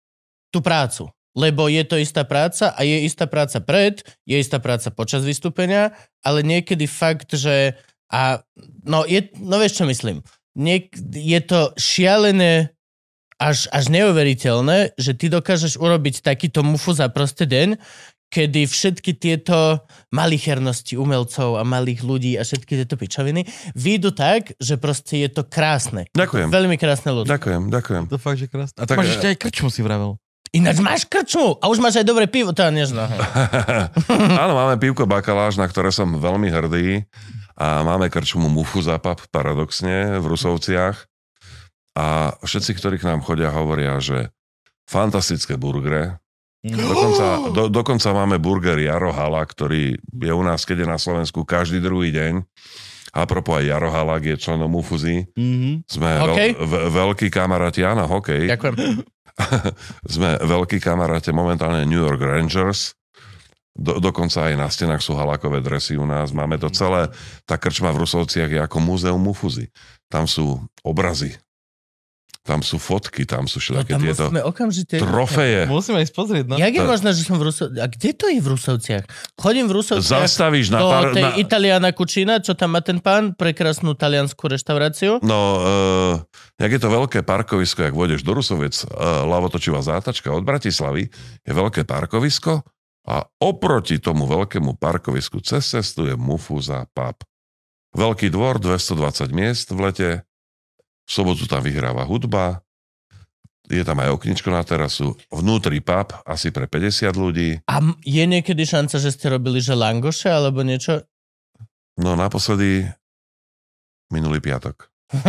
tú prácu. Lebo je to istá práca a je istá práca pred, je istá práca počas vystúpenia, ale niekedy fakt, že a no, je, no vieš čo myslím, Niek- je to šialené až, až neuveriteľné, že ty dokážeš urobiť takýto mufu za prostý deň, kedy všetky tieto malichernosti umelcov a malých ľudí a všetky tieto pičoviny výjdu tak, že proste je to krásne. Ďakujem. Veľmi krásne ľudí. Ďakujem, ďakujem. To fakt, že krásne. A Tak, máš e- ešte aj krčmu si vravel. Ináč máš krčmu a už máš aj dobré pivo, to nežno. Áno, máme pivko Bakaláš, na ktoré som veľmi hrdý. A máme krčmu Mufu Zapap, paradoxne, v Rusovciach. A všetci, ktorí k nám chodia, hovoria, že fantastické burgery. Dokonca, do, dokonca máme burger Jaro Hala, ktorý je u nás, keď je na Slovensku, každý druhý deň. A propos aj Jaro Halak je členom Mufuzy. Mhm. Sme Hokej? veľ, ve- veľkí kamaráti, áno, hokej. Ďakujem. Sme veľkí kamaráte momentálne New York Rangers. Do, dokonca aj na stenách sú halakové dresy u nás. Máme to celé, tá krčma v Rusovciach je ako múzeum Mufuzy. Tam sú obrazy, tam sú fotky, tam sú No všetké tam tieto musíme okamžite... trofeje. Musíme ísť pozrieť, no. Jak je To- možné, že som v Rusovciach? A kde to je v Rusovciach? Chodím v Rusovciach Zastavíš na do pár... tej Na, Italiana Kučina, čo tam má ten pán, prekrasnú taliansku reštauráciu. no, uh, jak je to veľké parkovisko, jak vôjdeš do Rusoviec, uh, lavotočivá zátačka od Bratislavy, je veľké parkovisko a oproti tomu veľkému parkovisku cez cestu je Mufuza pub. Veľký dvor, 220 miest v lete, v sobotu tam vyhráva hudba, je tam aj okničko na terasu, vnútri pub, asi pre 50 ľudí. A je niekedy šanca, že ste robili, že langoše alebo niečo? No naposledy minulý piatok.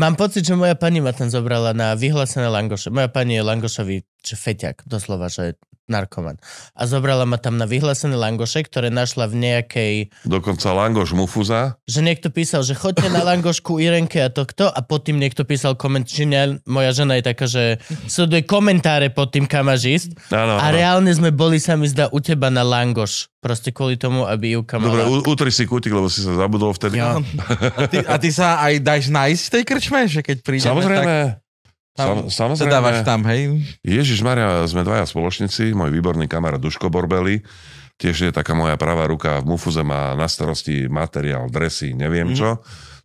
Mám pocit, že moja pani ma tam zobrala na vyhlásené langoše. Moja pani je langošový feťak, doslova, že narkoman. A zobrala ma tam na vyhlásené langoše, ktoré našla v nejakej Dokonca Langoš Mufuza, že niekto písal, že choďte na langošku Irenke a to kto a pod tým niekto písal koment, že ne, moja žena je taká, že sleduje komentáre pod tým, kam máš ísť áno, a áno. reálne sme boli sa mi zdá u teba na langoš. Proste kvôli tomu, aby Dobre, mala... u- utri si kútik, lebo si sa zabudol vtedy. Jo. A ty, a ty sa aj dáš nájsť v tej krčme, že keď prídeme, Samozrejme. tak Sam, sa samozrejme. dávaš tam, hej? Ježiš Maria, sme dvaja spoločníci, môj výborný kamarát Duško Borbeli, tiež je taká moja pravá ruka v Mufuze, má na starosti materiál, dresy, neviem Mhm. čo,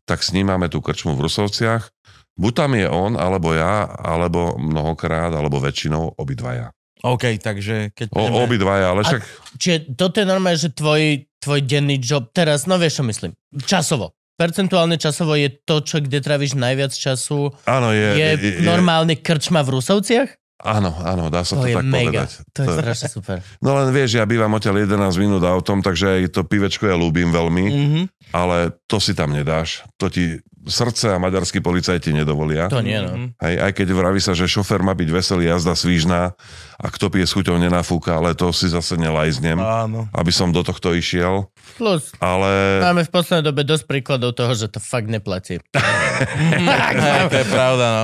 tak s ním máme tú krčmu v Rusovciach. Buď tam je on, alebo ja, alebo mnohokrát, alebo väčšinou obidvaja. OK, takže keď... O, ideme- obidvaja, ale A- však Čiže toto je normálne, že tvoj, tvoj denný job, teraz, no vieš čo myslím, časovo. Percentuálne časovo je to, čo, kde travíš najviac času, áno, je, je, normálne krčma v Rusovciach? Áno, áno, dá sa To to, je tak mega. povedať. To je strašne super. No len vieš, ja bývam odtiaľ 11 minút autom, takže aj to pivečko ja ľúbim veľmi, Mhm. Ale to si tam nedáš. To ti srdce a maďarskí policajti nedovolia. To nie, no. Mhm. Hej, aj keď vraví sa, že šofer má byť veselý, jazda svížná a kto pije s chuťou nenafúka, ale to si zase nelajznem, Áno. aby som do tohto išiel. Plus, Ale máme v poslednej dobe dosť príkladov toho, že to fakt neplatí. Hej, to je pravda, no.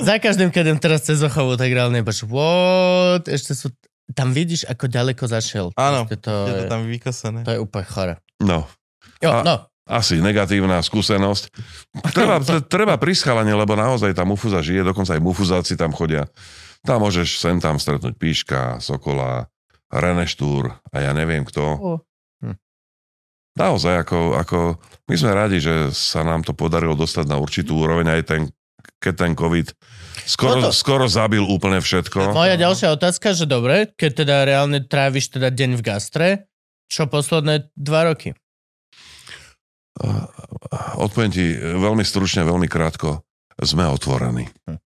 Za každým, keď idem teraz cez Ochovu, tak reálne iba, what? Ešte sú... Tam vidíš, ako ďaleko zašiel. Áno, To, Je to tam vykosené. to je úplne chore. no, Jo, A- no. asi negatívna skúsenosť. Treba, treba prischalanie, lebo naozaj tá mufuza žije, dokonca aj mufuzáci tam chodia. Tam môžeš sem tam stretnúť Píška, Sokola, Reneštúr a ja neviem kto. O. Hm. Naozaj, ako, ako my sme radi, že sa nám to podarilo dostať na určitú úroveň, aj ten, keď ten COVID skoro, No to- skoro zabil úplne všetko. Moja ďalšia otázka, že dobre, keď teda reálne tráviš teda deň v gastre, čo posledné dva roky? Odpoviem ti veľmi stručne, veľmi krátko. Sme otvorení. Hm.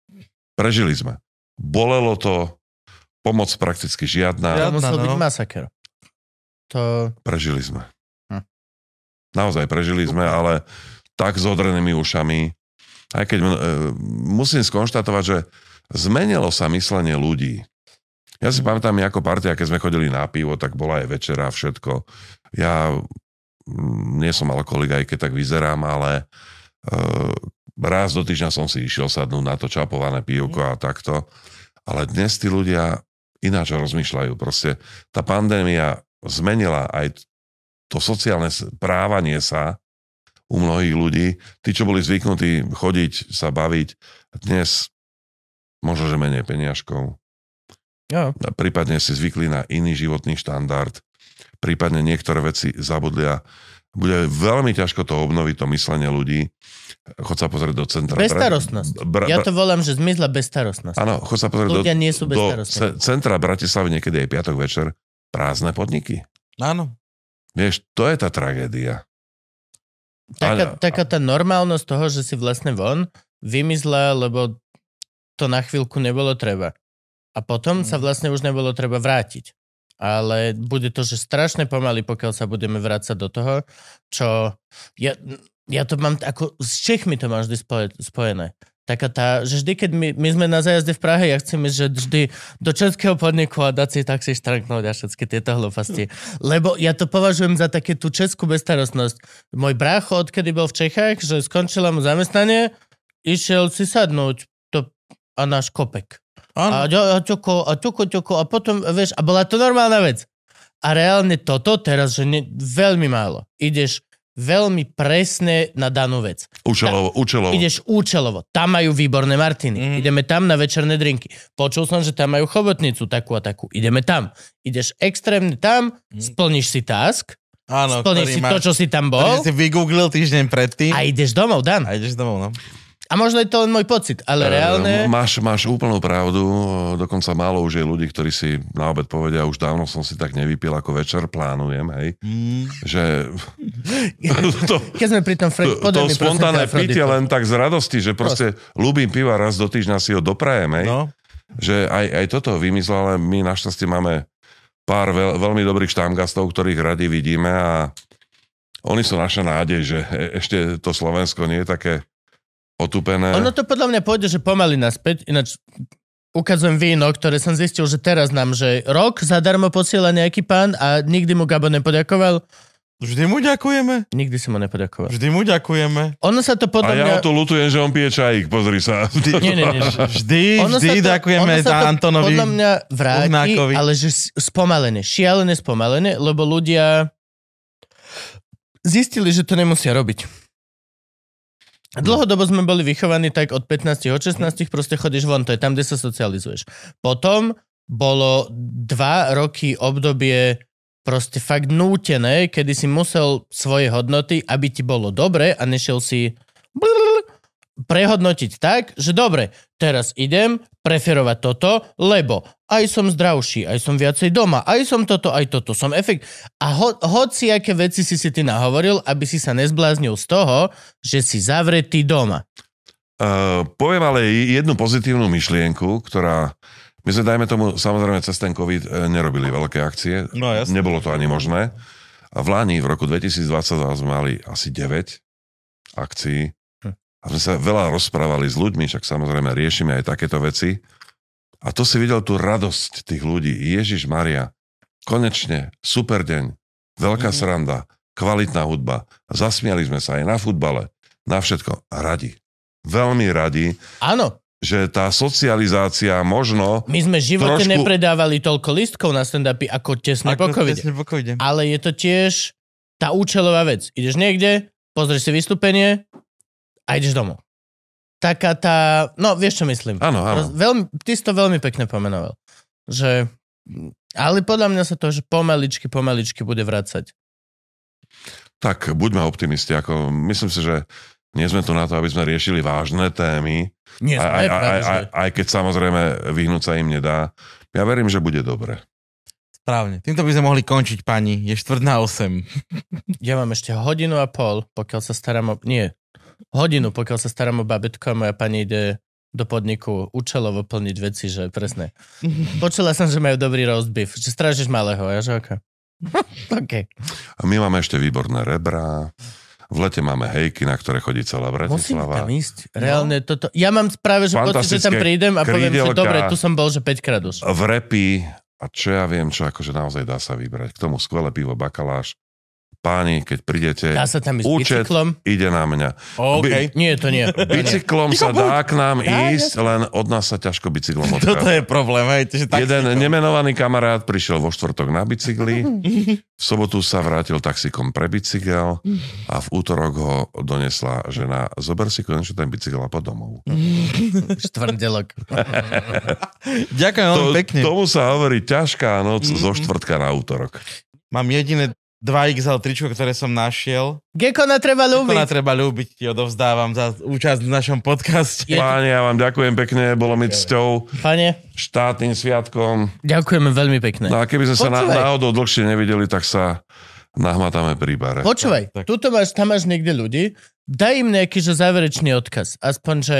Prežili sme. Bolelo to, pomoc prakticky žiadna. To Žiadna, musel no. byť masaker. To... Prežili sme. Hm. Naozaj prežili sme, ale tak s odrenými ušami. Aj keď e, musím skonštatovať, že zmenilo sa myslenie ľudí. Ja si pamätám, my ako partia, keď sme chodili na pivo, tak bola aj večera, všetko. Ja nie som alkoholik, aj keď tak vyzerám, ale e, raz do týždňa som si išiel sadnúť na to čapované pivko a takto. Ale dnes tí ľudia ináč rozmýšľajú. Proste tá pandémia zmenila aj to sociálne správanie sa u mnohých ľudí. Tí, čo boli zvyknutí chodiť, sa baviť, dnes možno, že menej peniažkov. Jo. Prípadne si zvykli na iný životný štandard. Prípadne niektoré veci zabudlia. Bude veľmi ťažko to obnoviť, to myslenie ľudí. Chod sa pozrieť do centra. Bezstarostnosť. Bra- Ja to volám, že zmizla bezstarostnosť. Áno, chod sa pozrieť do, Ľudia nie sú do centra Bratislavy niekedy aj piatok večer. Prázdne podniky. Áno. Vieš, to je tá tragédia. Taká, Ale- taká tá normálnosť toho, že si vlastne von, vymizla, lebo to na chvíľku nebolo treba. A potom sa vlastne už nebolo treba vrátiť. Ale bude to, že strašne pomaly, pokiaľ sa budeme vrácať do toho, čo... Ja, ja to mám, ako s Čechmi to mám vždy spoje, spojené. Taká tá, že vždy, keď my, my sme na zájazde v Prahe, ja chcem ísť, že vždy do českého podniku a dať si taxi štranknúť a všetky tieto hlúposti. Lebo ja to považujem za také tú českú bezstarostnosť. Môj brácho, odkedy bol v Čechách, že skončila mu zamestnanie, išiel si sadnúť to, a náš kopek. A, Áno. ďo- a ťoko, a ťoko, ťoko, a potom, vieš, a bola to normálna vec. A reálne toto teraz, že ne, veľmi málo. Ideš veľmi presne na danú vec. Účelovo, účelovo. Ideš účelovo. Tam majú výborné Martiny. Mhm. Ideme tam na večerné drinky. Počul som, že tam majú chobotnicu takú a takú. Ideme tam. Ideš extrémne tam, splníš si task, Áno, splníš si ktorý to, čo si tam bol Ktorý si vygooglil týždeň predtým a ideš domov, Dan. a ideš domov, no. A možno je to len môj pocit, ale Eh, reálne... Máš, máš úplnú pravdu, dokonca málo už je ľudí, ktorí si na obed povedia, už dávno som si tak nevypil ako večer, plánujem, hej, Mm. že to, Keď sme pri tom, Fred, to, to spontánne pitie len tak z radosti, že proste ľúbim piva raz do týždňa si ho doprajem, hej, No. že aj, aj toto vymyslel, ale my našťastie máme pár veľ, veľmi dobrých štámgastov, ktorých radi vidíme a oni sú naša nádej, že e- ešte to Slovensko nie je také otupené. Ono to podľa mňa pôjde, že pomaly naspäť, ináč ukazujem víno, ktoré som zistil, že teraz nám, že rok zadarmo posiela nejaký pán a nikdy mu Gabo nepoďakoval. Vždy mu ďakujeme. Nikdy si mu nepoďakoval. Vždy mu ďakujeme. Ono sa to A podľa ja mňa... o to lutujem, že on pije čajík, pozri sa. Nie, nie, nie. Vždy, Ono vždy sa to, ďakujeme ono sa za to Antonovi. podľa mňa vráti, Uhnákovi. ale že spomalené, šialené spomalené, lebo ľudia zistili, že to nemusia robiť. Dlhodobo sme boli vychovaní tak od 15, od 16 proste chodíš von, to je tam, kde sa socializuješ. Potom bolo dva roky obdobie proste fakt nútené, kedy si musel svoje hodnoty, aby ti bolo dobre a nešiel si blr, prehodnotiť tak, že dobre, teraz idem preferovať toto, lebo aj som zdravší, aj som viacej doma, aj som toto, aj toto, som efekt. A ho, hoci aké veci si si ty nahovoril, aby si sa nezbláznil z toho, že si zavretý doma. Uh, poviem ale jednu pozitívnu myšlienku, ktorá... My sme, dajme tomu, samozrejme cez ten COVID e, nerobili veľké akcie. No, jasne. Nebolo to ani možné. A v Lani, v roku 2022 sme mali asi 9 akcií. A sme sa veľa rozprávali s ľuďmi, však samozrejme riešime aj takéto veci. A to si videl tú radosť tých ľudí. Ježiš Maria, konečne, super deň, veľká Mhm. sranda, kvalitná hudba. Zasmiali sme sa aj na futbale, na všetko. Radi. Veľmi radi, Áno, že tá socializácia možno... my sme v živote Trošku- nepredávali toľko listkov na stand-upy ako tesne po covide. tesne po covide. Ale je to tiež tá účelová vec. Ideš niekde, pozrieš si vystúpenie a ideš domov. Taká tá... No, vieš, čo myslím. Áno, áno. Veľmi, ty si to veľmi pekne pomenoval. Že... Ale podľa mňa sa to, že pomaličky, pomaličky bude vracať. Tak buďme optimisti. Ako, myslím si, že nie sme tu na to, aby sme riešili vážne témy, Nie, aj, aj, aj, aj, aj keď samozrejme vyhnúť sa im nedá. Ja verím, že bude dobre. Správne. Týmto by sme mohli končiť, pani. Je štvrt na 8. Ja mám ešte hodinu a pol, pokiaľ sa starám o... Nie, hodinu, pokiaľ sa starám o babetko a moja pani ide do podniku účelovo plniť veci, že presne. Počula som, že majú dobrý roast beef, že strážiš malého, ja že ok. OK. A my máme ešte výborné rebrá. V lete máme hejky, na ktoré chodí celá Musím Bratislava. tam ísť. Reálne toto. Ja mám práve, že pocit, že tam prídem a poviem, že dobre, tu som bol, že 5 krát už. V repy a čo ja viem, čo akože naozaj dá sa vybrať. K tomu skvelé pivo, bakaláš. Páni, keď prídete, Dá sa tam ísť účet bicyklom? ide na mňa. OK. Nie, to nie. To nie. Bicyklom sa dá k nám Dá, ísť, len od nás sa ťažko bicyklom Toto odchádza. je problém, hej. Že Jeden nemenovaný kamarát prišiel vo štvrtok na bicykli, v sobotu sa vrátil taxikom pre bicykel a v útorok ho donesla žena, zober si konečne ten bicykel a pod domov. Štvrndelok. Ďakujem veľmi To, pekne. tomu sa hovorí ťažká noc Mhm. zo štvrtka na útorok. Mám jediné 2XL tričko, ktoré som našiel. Gekona treba ľúbiť. na treba ľúbiť, ti odovzdávam za účasť v našom podcaste. Páni, ja vám ďakujem pekne, bolo mi cťou, Pane, štátnym sviatkom. ďakujeme veľmi pekne. No a keby sme sa na, Počúvaj. náhodou dlhšie nevideli, tak sa nahmatáme pri bare. Počúvaj, Tak, tak. tuto máš, tam máš niekde ľudí, daj im nejaký že záverečný odkaz. Aspoň, že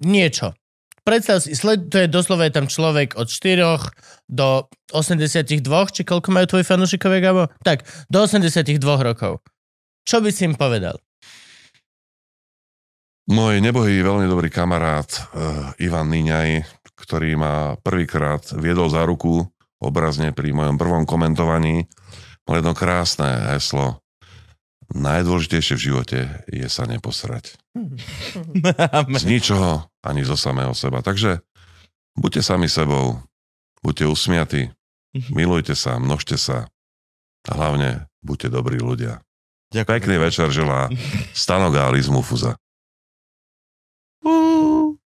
niečo. Predstav si, sled, to je doslova je tam človek od 4 do 82, či koľko majú tvoji fanúšikovia, Gabo? Tak, do 82 rokov. Čo by si im povedal? Môj nebohý, veľmi dobrý kamarát uh, Ivan Níňaj, ktorý ma prvýkrát viedol za ruku obrazne pri mojom prvom komentovaní, mal jedno krásne heslo. Najdôležitejšie v živote je sa neposrať. Z ničoho, ani zo samého seba. Takže buďte sami sebou, buďte usmiatí, milujte sa, množte sa a hlavne buďte dobrí ľudia. Ďakujem. Pekný večer želá Stano Gális Mufuza. Uh.